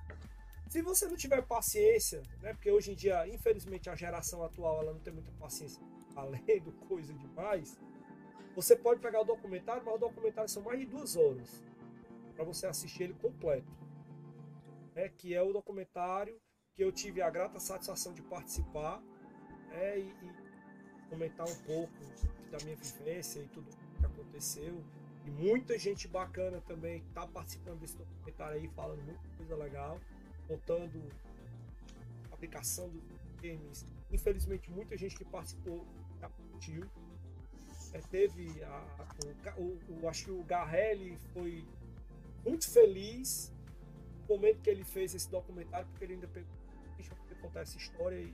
Se você não tiver paciência, né? Porque hoje em dia, infelizmente, a geração atual ela não tem muita paciência além do coisa demais. Você pode pegar o documentário, mas o documentário são mais de duas horas para você assistir ele completo. Né, que é o documentário que eu tive a grata satisfação de participar né, e, e comentar um pouco da minha vivência e tudo que aconteceu. E muita gente bacana também está participando desse documentário aí, falando muita coisa legal, contando a aplicação dos games. Infelizmente, muita gente que participou já curtiu. É, teve a, o, o, acho que o Garrelli foi muito feliz no momento que ele fez esse documentário, porque ele ainda pegou contar essa história e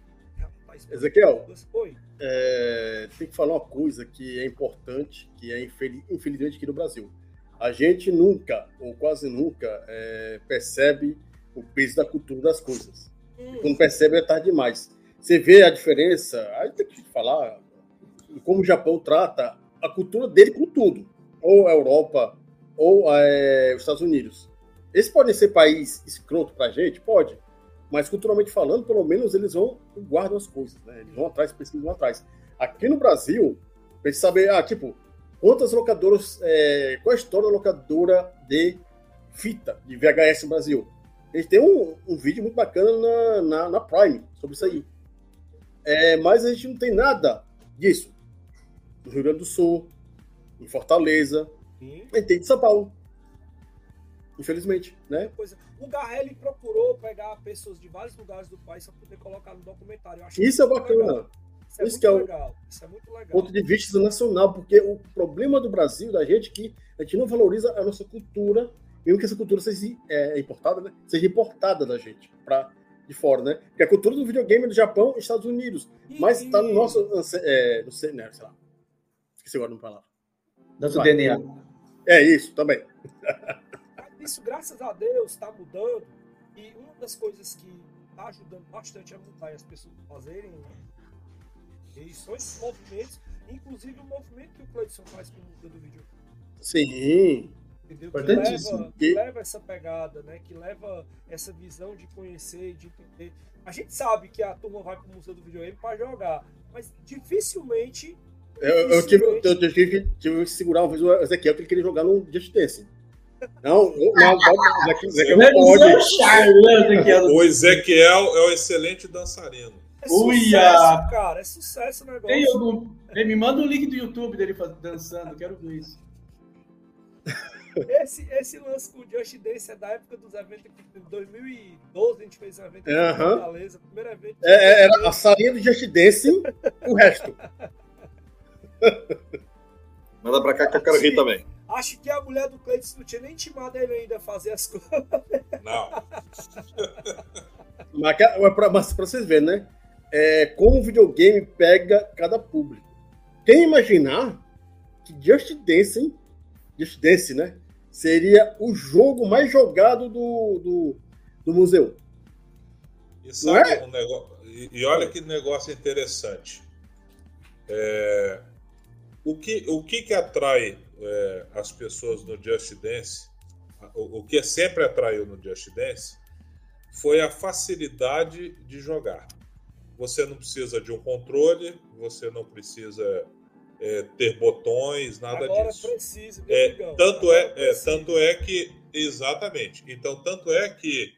isso. Ezequiel. Oi. É, tem que falar uma coisa que é importante, que é infeliz, infelizmente aqui no Brasil. A gente nunca, ou quase nunca, é, percebe o peso da cultura das coisas. Hum, Quando percebe é tarde demais. Você vê a diferença, aí tem que falar como o Japão trata a cultura dele com tudo, ou a Europa, ou é, os Estados Unidos. Eles podem ser país escroto pra gente? Pode. Mas culturalmente falando, pelo menos eles vão guardam as coisas, né? Eles vão atrás, pesquisam atrás. Aqui no Brasil, pra gente saber, ah, tipo, quantas locadoras, é, qual a história da locadora de fita, de VHS no Brasil? A gente tem um, um vídeo muito bacana na, na, na Prime sobre isso aí. É, mas a gente não tem nada disso. No Rio Grande do Sul, em Fortaleza, Sim. Ele tem de São Paulo. Infelizmente, né? Coisa. O Garrelli procurou pegar pessoas de vários lugares do país para poder colocar no documentário. Eu acho Isso é bacana. legal. Isso é Isso que é o- legal. Isso é muito legal. ponto de vista nacional, porque o problema do Brasil, da gente, é que a gente não valoriza a nossa cultura, mesmo que essa cultura seja é, importada, né? Seja importada da gente, pra, de fora, né? Porque a cultura do videogame é do Japão e Estados Unidos, mas tá no nosso, é, no, sei né, sei lá, esqueci agora de uma palavra. Nosso Vai. DNA. É isso, também. (laughs) Isso, graças a Deus, está mudando. E uma das coisas que está ajudando bastante a mudar e as pessoas fazerem isso são esses movimentos, inclusive o movimento que o Cleiton faz com o mundo do vídeo. Sim. Entendeu? Que leva, que leva essa pegada, né? Que leva essa visão de conhecer, de entender. A gente sabe que a turma vai pro Museu do Videogame para jogar, mas dificilmente Eu, eu tive, eu, eu tive, que- tive que segurar uma vez o Ezequiel que ele queria jogar no Just Dance. Não, não, não, Ezequiel, pode. O Ezequiel é um excelente dançarino. é Uia! sucesso, cara. É sucesso o negócio. Tem algum... Me manda o link do YouTube dele dançando, quero ver isso. Esse, esse lance com o Just Dance é da época dos eventos que em 2012 a gente fez um evento em Aham. Fortaleza, primeiro evento. É, é, era a salinha do Just Dance, o resto. Manda pra cá que eu quero rir também. Acho que a mulher do Cleiton não tinha nem intimado ele ainda a fazer as coisas. Não. (laughs) Mas, pra, mas pra vocês verem, né? É, como o videogame pega cada público. Quem imaginar que Just Dance, hein? Just Dance, né? Seria o jogo mais jogado do, do, do museu. E sabe é? um negócio. E, e olha que negócio interessante. É, o, que, o que que atrai é, as pessoas no Just Dance? O, o que sempre atraiu no Just Dance foi a facilidade de jogar. Você não precisa de um controle, você não precisa é, ter botões, nada Agora disso. precisa, meu É, tanto, é, Agora é, precisa. tanto é que. Exatamente. Então, tanto é que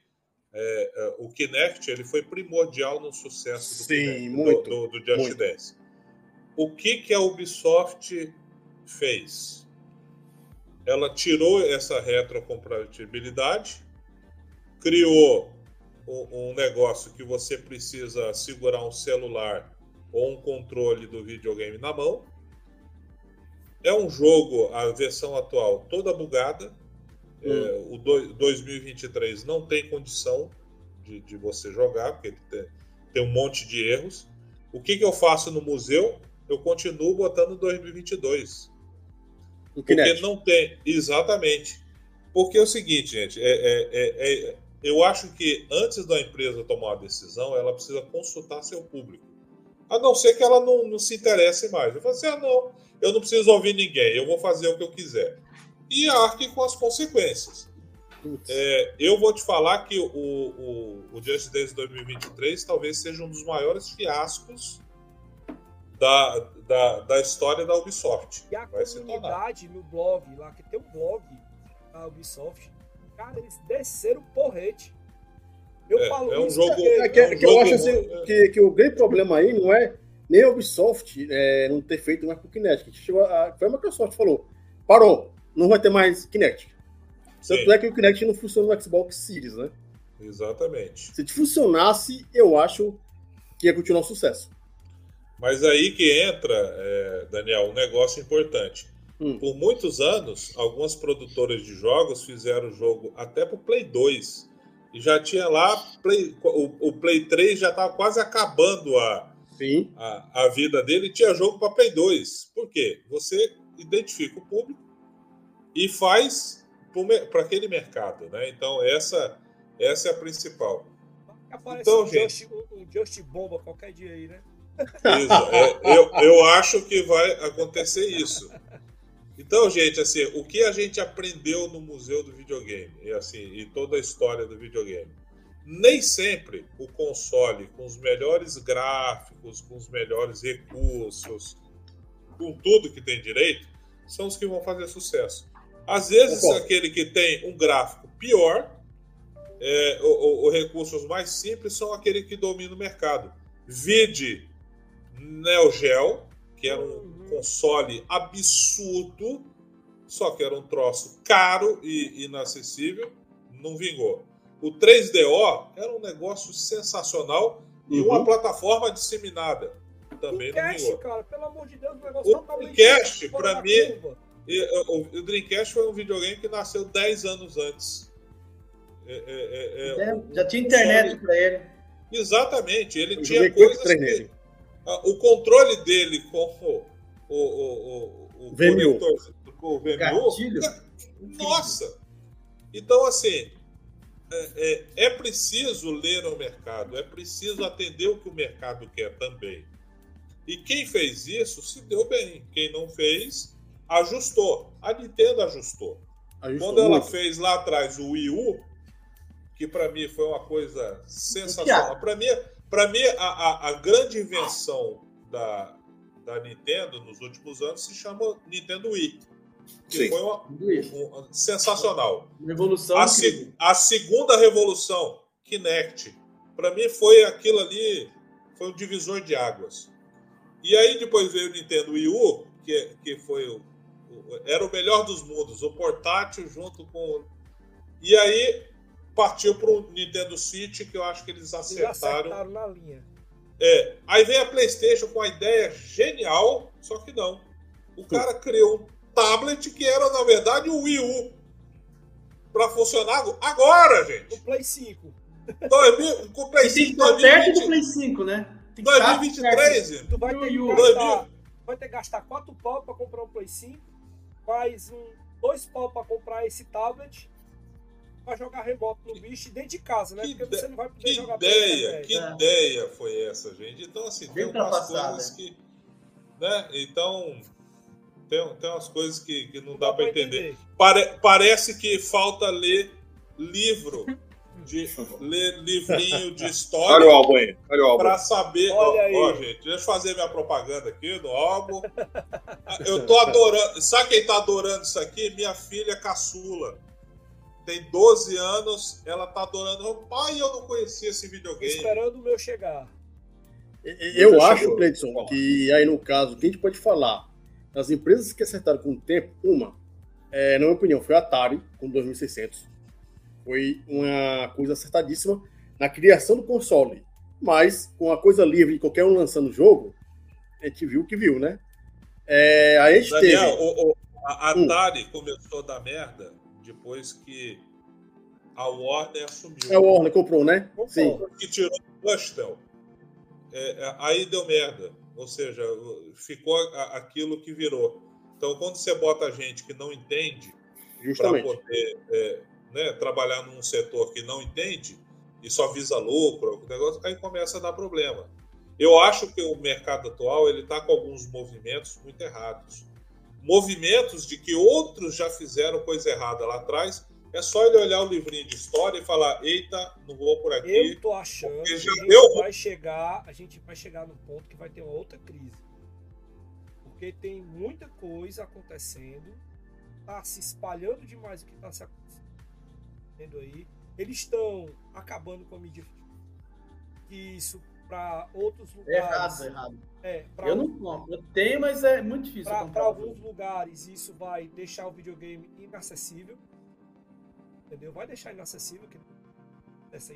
é, é, o Kinect ele foi primordial no sucesso do, Sim, Kinect, muito, do, do, do Just muito. Dance. O que, que a Ubisoft fez? Ela tirou essa retrocompatibilidade, criou um, um negócio que você precisa segurar um celular ou um controle do videogame na mão. É um jogo, a versão atual, toda bugada. É, o do- 2023 não tem condição de, de você jogar, porque tem, tem um monte de erros. O que, que eu faço no museu? Eu continuo botando 2022. Porque não tem. Exatamente. Porque é o seguinte, gente, é, é- é- é- eu acho que antes da empresa tomar uma decisão, ela precisa consultar seu público. A não ser que ela não, não se interesse mais. Eu falo assim: ah, não, eu não preciso ouvir ninguém, eu vou fazer o que eu quiser. E arque com as consequências. É, eu vou te falar que o, o, o Just Dance 2023 talvez seja um dos maiores fiascos da, da, da história da Ubisoft. E a Vai comunidade no blog, lá que tem um blog da Ubisoft, cara, eles desceram o porrete. Eu É, falo é um jogo- É que, É um é que eu jogo acho assim, muito- que, que o grande problema aí não é nem a Ubisoft é, não ter feito mais pro Kinect. Que chegou a, foi a Microsoft que falou: parou, não vai ter mais Kinect. Tanto é que o Kinect não funciona no Xbox Series, né? exatamente. Se funcionasse, eu acho que ia continuar o sucesso. Mas aí que entra, é, Daniel, um negócio importante. Hum. Por muitos anos, algumas produtoras de jogos fizeram o jogo até pro Play 2. E já tinha lá, Play- o, o Play 3 já estava quase acabando a, Sim. a, a vida dele e tinha jogo para Play 2. Por quê? Você identifica o público e faz para aquele mercado, né? Então essa essa é a principal. Aparece Então, um, gente. Just, um Just Bomba qualquer dia aí, né? É, eu, eu acho que vai acontecer isso. Então, gente, assim, o que a gente aprendeu no Museu do Videogame e assim, e toda a história do videogame? Nem sempre o console com os melhores gráficos, com os melhores recursos, com tudo que tem direito, são os que vão fazer sucesso. Às vezes, Concordo. aquele que tem um gráfico pior, é, recursos mais simples são aquele que domina o mercado. Vide Neo Geo, que era um Uhum. console absurdo, só que era um troço caro e inacessível, não vingou. O 3DO era um negócio sensacional e uma Uhum. plataforma disseminada. Também não Dreamcast, vingou. cara, pelo amor de Deus, o negócio O totalmente Dreamcast, da mim, o, o Dreamcast foi um videogame que nasceu 10 anos antes. É, é, é, é, É, já tinha internet pra ele. Exatamente, ele Eu tinha coisas Quake 3 que, o controle dele com o, o, o, o, o VMU. conector com o VMU. Gatilho. Nossa! Então, assim, é, é, é preciso ler o mercado, é preciso atender o que o mercado quer também. E quem fez isso se deu bem. Quem não fez, ajustou. A Nintendo ajustou. Ajustou Quando ela muito. fez lá atrás o Wii U, que para mim foi uma coisa sensacional. Para mim, para mim a, a, a grande invenção da, da Nintendo nos últimos anos se chama Nintendo Wii, que Sim. foi uma, um- sensacional. Uma evolução A, se- a segunda revolução, Kinect, para mim foi aquilo ali, foi um divisor de águas. E aí depois veio o Nintendo Wii U, que, que foi o, o- era o melhor dos mundos, o portátil junto com e aí partiu para o Nintendo Switch, que eu acho que eles Eles acertaram. acertaram na linha. É, aí vem a PlayStation com a ideia genial, só que não. O cara criou um tablet que era na verdade o Wii U para funcionar agora, gente. No Play 5. 2000, com o Play E tem que 5 estar perto do 2020, Play 5, né? Tem que estar 2023, Tu vai ter yu. gastar, vai ter que gastar 4 pau pra comprar um Play 5, mais um 2 pau pra comprar esse tablet, pra jogar remoto no bicho dentro de casa, né? Que Porque você não vai poder Que jogar ideia, internet. que É. ideia foi essa, gente? Então, assim, tem Bem umas ultrapassada. coisas que. Né? Então, tem, tem umas coisas que, que não dá para entender. Pare- parece que falta ler livro, de, ler livrinho de (laughs) Olha o história álbum aí. Olha o álbum. para saber. Ó, Olha aí. ó, gente, deixa eu fazer minha propaganda aqui no álbum. (laughs) Eu tô adorando. Sabe quem tá adorando isso aqui? Minha filha caçula. Tem 12 anos, ela tá adorando. Pai, eu não conhecia esse videogame. esperando o meu chegar. Eu Deixa acho, eu- Cleiton, que aí no caso, que a gente pode falar das empresas que acertaram com o tempo, uma, é, na minha opinião, foi a Atari, com 2600. Foi uma coisa acertadíssima na criação do console. Mas, com a coisa livre de qualquer um lançando o jogo, a gente viu o que viu, né? É, aí a gente Daniel, teve. o- o- a Hum. Atari começou a dar merda depois que a Warner assumiu. É o Warner comprou, né? Concordo. Sim. que tirou o Bustel. É, é, aí deu merda. Ou seja, ficou a- aquilo que virou. Então, quando você bota gente que não entende para poder é, né, trabalhar num setor que não entende e só visa lucro, o negócio, aí começa a dar problema. Eu acho que o mercado atual ele está com alguns movimentos muito errados. Movimentos de que outros já fizeram coisa errada lá atrás. É só ele olhar o livrinho de história e falar: eita, não vou por aqui. Eu tô achando que a gente deu- vai chegar, a gente vai chegar no ponto que vai ter uma outra crise. Porque tem muita coisa acontecendo, tá se espalhando demais o que tá se acontecendo aí. Eles estão acabando com a mídia. E isso para outros lugares. Errado, errado. É, Eu não compro. Eu tenho, mas é muito difícil para alguns lugares isso vai deixar o videogame inacessível. Entendeu? Vai deixar inacessível que essa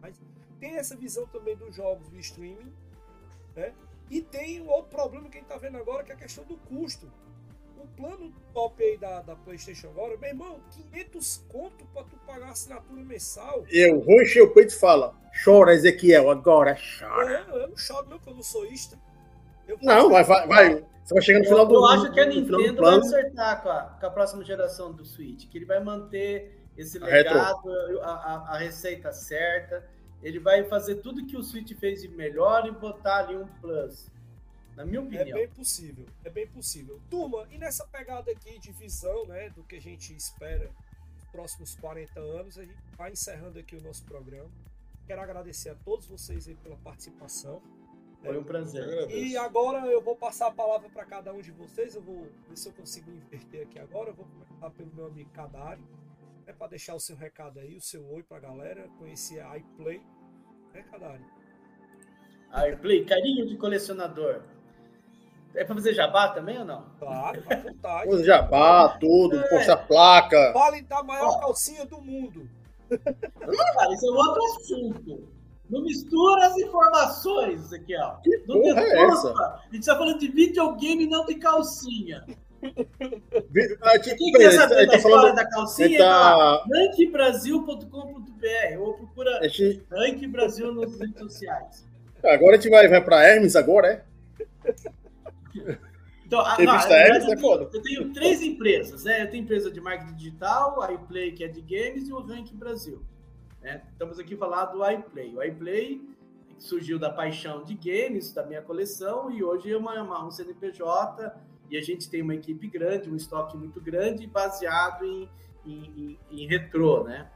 mas tem essa visão também dos jogos do streaming, né? E tem um outro problema que a gente tá vendo agora, que é a questão do custo. O plano top aí da, da PlayStation agora, meu irmão, 500 conto pra tu pagar a assinatura mensal. Eu vou encher o peito e fala: chora, Ezequiel, agora chora. Eu, eu não choro, não, que eu não sou isto. Não, mas vai, vai. Você vai chegar no final Eu, do eu acho que a Nintendo vai acertar com a, com a próxima geração do Switch, que ele vai manter esse legado, a, a- a receita certa. Ele vai fazer tudo que o Switch fez de melhor e botar ali um plus. Na minha É opinião. bem possível, é bem possível. Turma, e nessa pegada aqui de visão, né, do que a gente espera nos próximos 40 anos, a gente vai encerrando aqui o nosso programa. Quero agradecer a todos vocês aí pela participação. Foi um prazer. E agora eu vou passar a palavra para cada um de vocês. Eu vou ver se eu consigo inverter aqui agora. Eu vou começar pelo meu amigo Cadari, né, para deixar o seu recado aí, o seu oi para a galera, conhecer a iPlay, né, Cadari? Airplay, carinho de colecionador. É pra fazer jabá também ou não? Claro, à vontade. Coisa jabá, tudo, É. posta placa. Fale da maior calcinha do mundo. Cara, isso é outro assunto. Não mistura as informações, Ezequiel. Não porra é essa? A gente tá falando de videogame, não de calcinha. Vi- ah, tipo, Quem quer saber ele da tá história falando. da calcinha, tá. rankbrasil.com.br ou procura gente- Rank Brasil nas redes sociais. Agora a gente vai, vai pra Hermes agora, é? Então, a, não, verdade, é eu, tenho, eu tenho três empresas, né? Eu tenho empresa de marketing digital, a iPlay, que é de games, e o Rank Brasil. né? Estamos aqui falar do iPlay. O iPlay surgiu da paixão de games, da minha coleção, e hoje é uma, uma- um CNPJ, e a gente tem uma equipe grande, um estoque muito grande, baseado em, em, em, em retrô, né?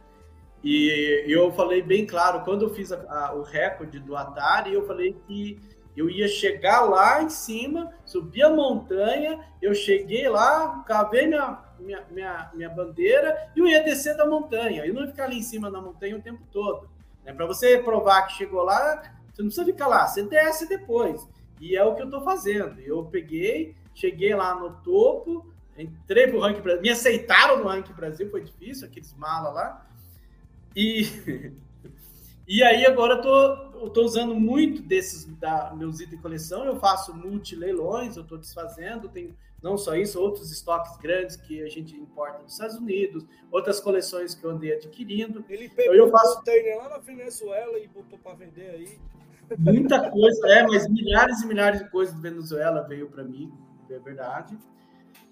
E eu falei bem claro, quando eu fiz a- a- o recorde do Atari, eu falei que eu ia chegar lá em cima, subir a montanha, eu cheguei lá, cavei minha, minha, minha, minha bandeira e eu ia descer da montanha. Eu não ia ficar ali em cima da montanha o tempo todo. Né? Para você provar que chegou lá, você não precisa ficar lá, você desce depois. E é o que eu estou fazendo. Eu peguei, cheguei lá no topo, entrei pro Rank Brasil, me aceitaram no Rank Brasil, foi difícil, aqueles mala lá. E, (laughs) e aí agora eu tô, eu tô usando muito desses da, meus itens de coleção, eu faço multi-leilões, eu tô desfazendo, tem não só isso, outros estoques grandes que a gente importa dos Estados Unidos, outras coleções que eu andei adquirindo. Ele pegou Eu um faço- container lá na Venezuela e botou pra vender aí. Muita coisa, é, mas milhares e milhares de coisas de Venezuela veio para mim, é verdade.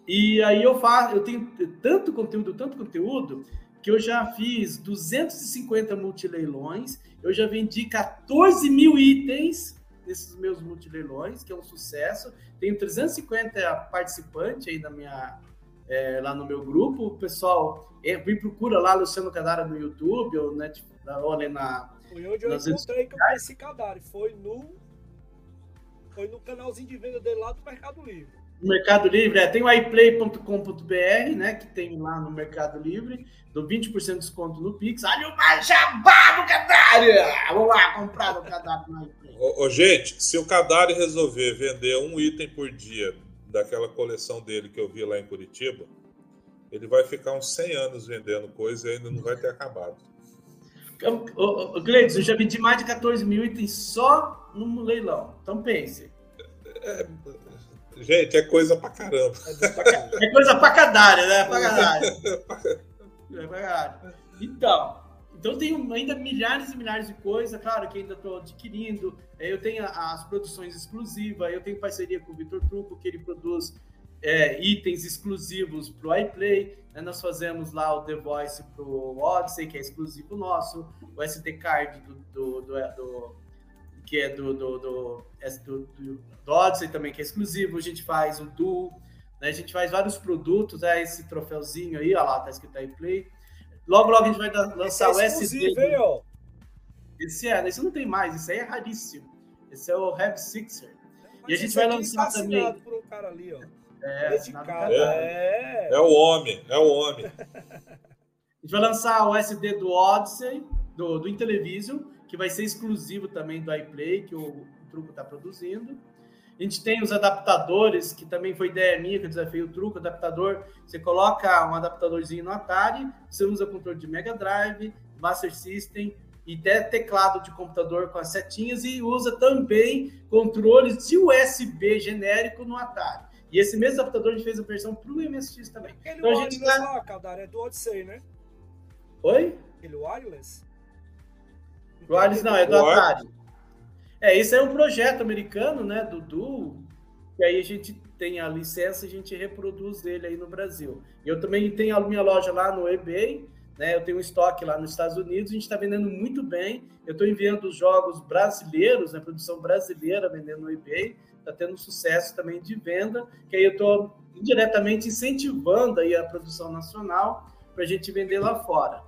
E aí eu faço, eu tenho tanto conteúdo, tanto conteúdo, que eu já fiz 250 multileilões, eu já vendi 14 mil itens nesses meus multileilões, que é um sucesso. Tenho 350 participantes aí na minha, é, lá no meu grupo. O pessoal é, me procura lá, Luciano Cadara no YouTube, ou, net, ou ali na, Foi onde eu encontrei que eu conheci esse cadário. Foi no. Foi no canalzinho de venda dele lá do Mercado Livre. No Mercado Livre, é, tem o iplay.com.br, né, que tem lá no Mercado Livre, do 20% de desconto no Pix. Olha o mais jabá do cadário! Vamos lá comprar o cadário no iPlay. Ô, ô, gente, se o Cadari resolver vender um item por dia daquela coleção dele que eu vi lá em Curitiba, ele vai ficar uns 100 anos vendendo coisa e ainda não vai ter acabado. Ô, Gleides, eu já vendi mais de 14 mil itens só no leilão. Então pense. Gente, é coisa pra caramba. É coisa pra cadário, né? Pra cadário. É pra caralho. (laughs) Então, então eu tenho ainda milhares e milhares de coisas, claro que ainda estou adquirindo. É, Eu tenho as produções exclusivas, eu tenho parceria com o Vitor Truco, que ele produz é, itens exclusivos para o iPlay. né? Nós fazemos lá o The Voice para o Odyssey, que é exclusivo nosso, o SD Card do, do, do- do- que é do, do, do, do, Odyssey também, que é exclusivo. A gente faz o Duo, né? a gente faz vários produtos, é esse troféuzinho aí, ó lá, tá escrito iPlay. Logo, logo a gente vai lançar o é SD. exclusivo, hein, ó. Esse é, esse não tem mais, esse aí é raríssimo. Esse é o Rev Sixer. Mas E a gente esse vai aqui lançar tá também. por um cara ali, ó. É, É. É o homem, é o homem. (laughs) A gente vai lançar o SD do Odyssey, do, do Intellivision, que vai ser exclusivo também do iPlay, que o, o Truco está produzindo. A gente tem os adaptadores, que também foi ideia minha, que eu desafiei o Truco, adaptador. Você coloca um adaptadorzinho no Atari, você usa controle de Mega Drive, Master System e até teclado de computador com as setinhas e usa também controles de USB genérico no Atari. E esse mesmo adaptador a gente fez a versão para o MSX também. Aquele Então a gente wireless tá- lá, Cadara, é do Odyssey, né? Oi? Aquele wireless? O Alice não, é do Atari. É, esse é um projeto americano, né, do Duo, e aí a gente tem a licença e a gente reproduz ele aí no Brasil. Eu também tenho a minha loja lá no eBay, né, eu tenho um estoque lá nos Estados Unidos, a gente está vendendo muito bem, eu estou enviando os jogos brasileiros, né, produção brasileira vendendo no eBay, está tendo sucesso também de venda, que aí eu estou indiretamente incentivando aí a produção nacional para a gente vender lá fora.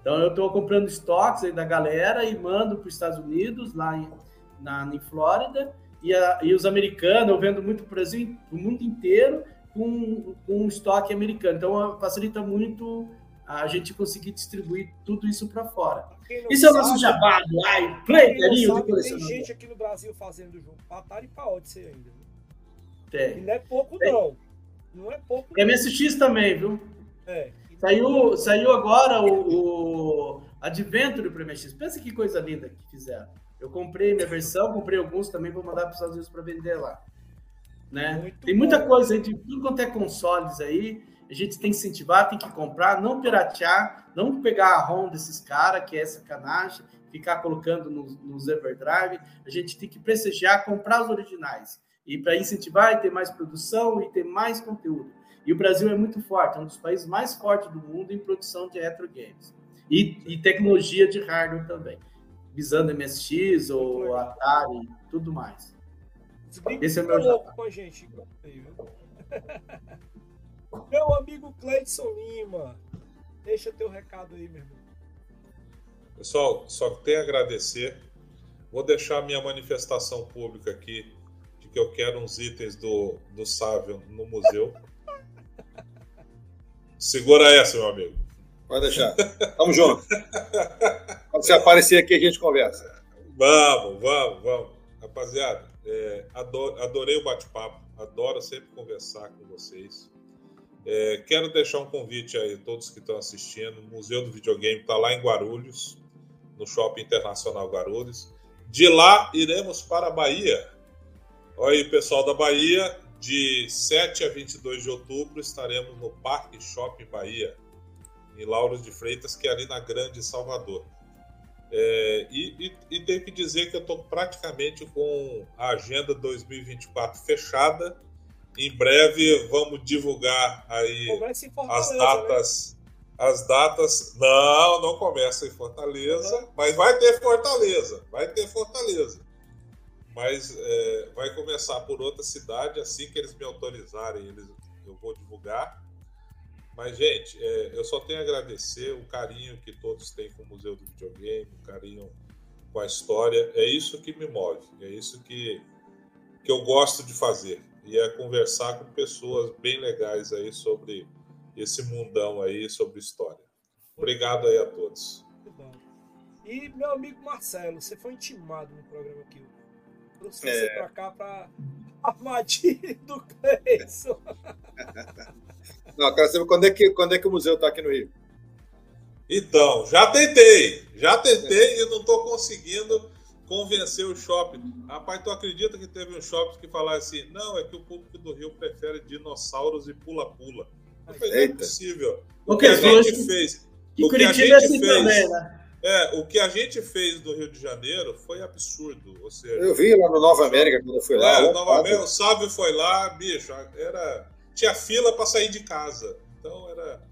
Então eu estou comprando estoques aí da galera e mando para os Estados Unidos, lá em, na, em Flórida, e, a- e os americanos, eu vendo muito para o Brasil, o mundo inteiro, com, com um estoque americano. Então facilita muito a gente conseguir distribuir tudo isso para fora. Isso é o nosso jabá do Ai, Play, Quem não carinho sabe, tem gente aqui no Brasil fazendo jogo pra Atari e pra Odyssey ainda. Tem. E não é pouco, não. Não é pouco. Tem MSX também, viu? É. Saiu, saiu agora o, o Adventure para MSX. Pensa que coisa linda que fizeram. Eu comprei minha versão, comprei alguns também, vou mandar para os Estados Unidos para vender lá. Né? Muito tem muita bom. coisa aí de tudo quanto é consoles aí. A gente tem que incentivar, tem que comprar, não piratear, não pegar a ROM desses caras, que é sacanagem, ficar colocando nos nos Everdrive. A gente tem que prestigiar, comprar os originais. E para incentivar e ter mais produção e ter mais conteúdo. E o Brasil é muito forte, é um dos países mais fortes do mundo em produção de retro games. E, e tecnologia de hardware também. Visando MSX ou Atari e tudo mais. Esse é o meu loucos com a gente. (laughs) Meu amigo Cleidson Lima, deixa teu recado aí, meu irmão. Pessoal, só tenho a agradecer. Vou deixar minha manifestação pública aqui de que eu quero uns itens do, do Sávio no museu. (laughs) Segura essa, meu amigo. Pode deixar. Tamo junto. Quando você aparecer aqui, a gente conversa. Vamos, vamos, vamos. Rapaziada, é, adoro- adorei o bate-papo. Adoro sempre conversar com vocês. É, quero deixar um convite aí a todos que estão assistindo. O Museu do Videogame está lá em Guarulhos, no Shopping Internacional Guarulhos. De lá, iremos para a Bahia. Olha aí, pessoal da Bahia. De 7 a 22 de outubro, estaremos no Parque Shopping Bahia, em Lauros de Freitas, que é ali na Grande Salvador. É, e, e- e tenho que dizer que eu estou praticamente com a agenda 2024 fechada. Em breve vamos divulgar aí as Fortaleza, né? datas. As datas. Não, não começa em Fortaleza, mas vai ter Fortaleza. Vai ter Fortaleza. Mas é, vai começar por outra cidade. Assim que eles me autorizarem, eles, eu vou divulgar. Mas, gente, é, eu só tenho a agradecer o carinho que todos têm com o Museu do Videogame, o carinho com a história. É isso que me move, é isso que, que eu gosto de fazer. E é conversar com pessoas bem legais aí sobre esse mundão aí, sobre história. Obrigado aí a todos. Muito bom. E meu amigo Marcelo, você foi intimado no programa aqui. Trouxe É. você pra cá pra (laughs) armadilha do Cleison. (laughs) Não, eu quero saber quando é que, quando é que o museu está aqui no Rio. Então, já tentei, já tentei e não estou conseguindo convencer o shopping. Rapaz, tu acredita que teve um shopping que falava assim, não, é que o público do Rio prefere dinossauros e pula-pula. Não é possível. O que a que gente fez, E o que a é gente assim fez, também, né? é, o que a gente fez no Rio de Janeiro foi absurdo. Ou seja, Eu vi lá no Nova América quando eu fui lá. é, lotado. novamente, o Sábio foi lá, bicho, era tinha fila para sair de casa. Então era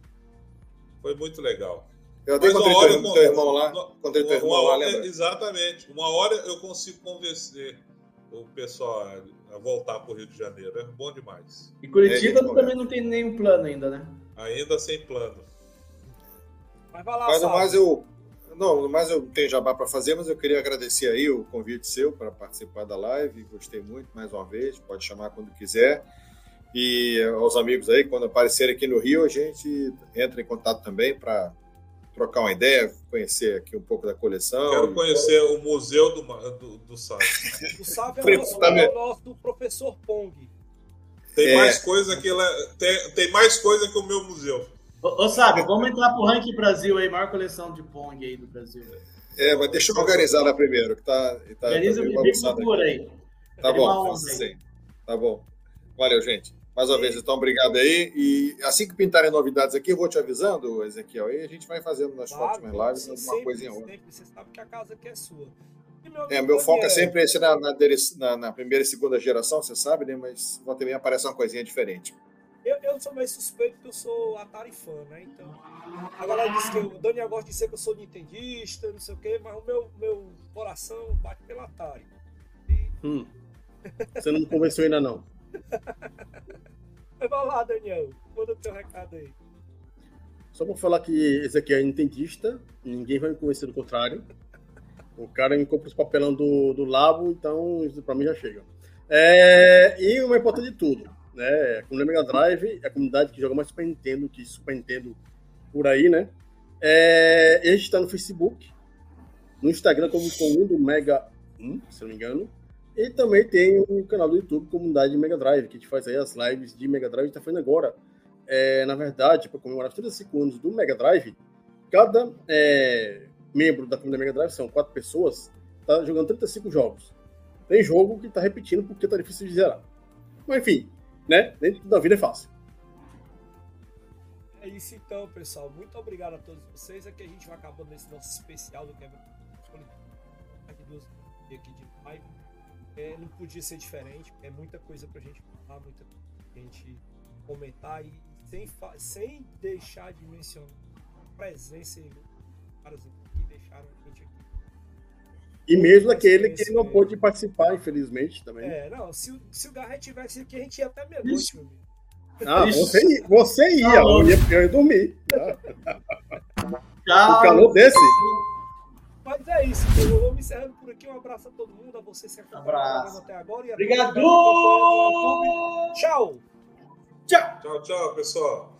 foi muito legal. Eu até Mas encontrei uma hora teu, eu teu irmão lá. Encontrei teu uma irmão lá, hora- lembra? Exatamente. Uma hora eu consigo convencer o pessoal a- voltar para o Rio de Janeiro. É bom demais. E Curitiba É, também não tem nenhum plano ainda, né? Ainda sem plano. Mas vai lá, Mas no mais eu. Não, no mais eu tenho jabá para fazer, mas eu queria agradecer aí o convite seu para participar da live. Gostei muito, mais uma vez. Pode chamar quando quiser. E aos amigos aí, quando aparecerem aqui no Rio, a gente entra em contato também para trocar uma ideia, conhecer aqui um pouco da coleção. Quero E- conhecer o museu do, do, do Sábio. O Sábio é Foi o nosso, é o nosso professor Pong. Tem É. mais coisa que lá- tem, tem mais coisa que o meu museu. Ô, ô Sábio, vamos entrar pro ranking Brasil aí, maior coleção de Pong aí do Brasil. É, mas deixa eu organizar lá primeiro, que tá, tá, Organiza tá o meio bagunçado aí. Tá bom. Tá bom. Valeu, gente. Mais uma vez, então, obrigado aí. E assim que pintarem novidades aqui, eu vou te avisando, Ezequiel, e a gente vai fazendo nas Claro, próximas lives sim, alguma sempre, coisinha ou outra. Você sabe que a casa aqui é sua. E meu É, meu foco é Daniel, sempre esse na, na, na- na primeira e segunda geração, você sabe, né? Mas volta e meia aparece uma coisinha diferente. Eu, eu sou meio suspeito porque eu sou Atari fã, né? Então. A galera diz que o Daniel gosta de dizer que eu sou nintendista, não sei o quê, mas o meu, meu coração bate pela Atari. Hum. Você não me convenceu ainda não. (laughs) Vai lá, Daniel. Manda o teu recado aí. Só vou falar que esse aqui é nintendista, ninguém vai me convencer do contrário. O cara me compra os papelão do, do Labo, então isso pra mim já chega. É, e o mais importante de tudo, né? Como Mega Drive, é a comunidade que joga mais Super Nintendo que Super Nintendo por aí, né? É, a gente está no Facebook, no Instagram como Comando Mega 1, se não me engano. E também tem o canal do YouTube Comunidade Mega Drive, que a gente faz aí as lives de Mega Drive. está fazendo agora, é, na verdade, para comemorar os 35 anos do Mega Drive, cada é, membro da comunidade Mega Drive, são quatro pessoas, tá jogando 35 jogos. Tem jogo que tá repetindo porque tá difícil de zerar. Mas enfim, né? Tudo da vida é fácil. É isso então, pessoal. Muito obrigado a todos vocês. Aqui a gente vai acabando nesse nosso especial do Quebra aqui aqui de live. É, não podia ser diferente, é muita coisa pra gente falar, muita coisa pra gente comentar e sem, sem deixar de mencionar a presença e caras que deixaram a gente aqui. E mesmo aquele que não pôde participar, infelizmente, também. É, não, se, se o Garret tivesse aqui, a gente ia até meia-noite, meu amigo. Ah, você, você ia, eu ia, eu ia dormir. Tchau. (laughs) O calor desse. Mas é isso, eu vou me encerrando por aqui. Um abraço a todo mundo, a você se acompanhando até agora. E Obrigado! Tchau! Tchau, tchau, pessoal.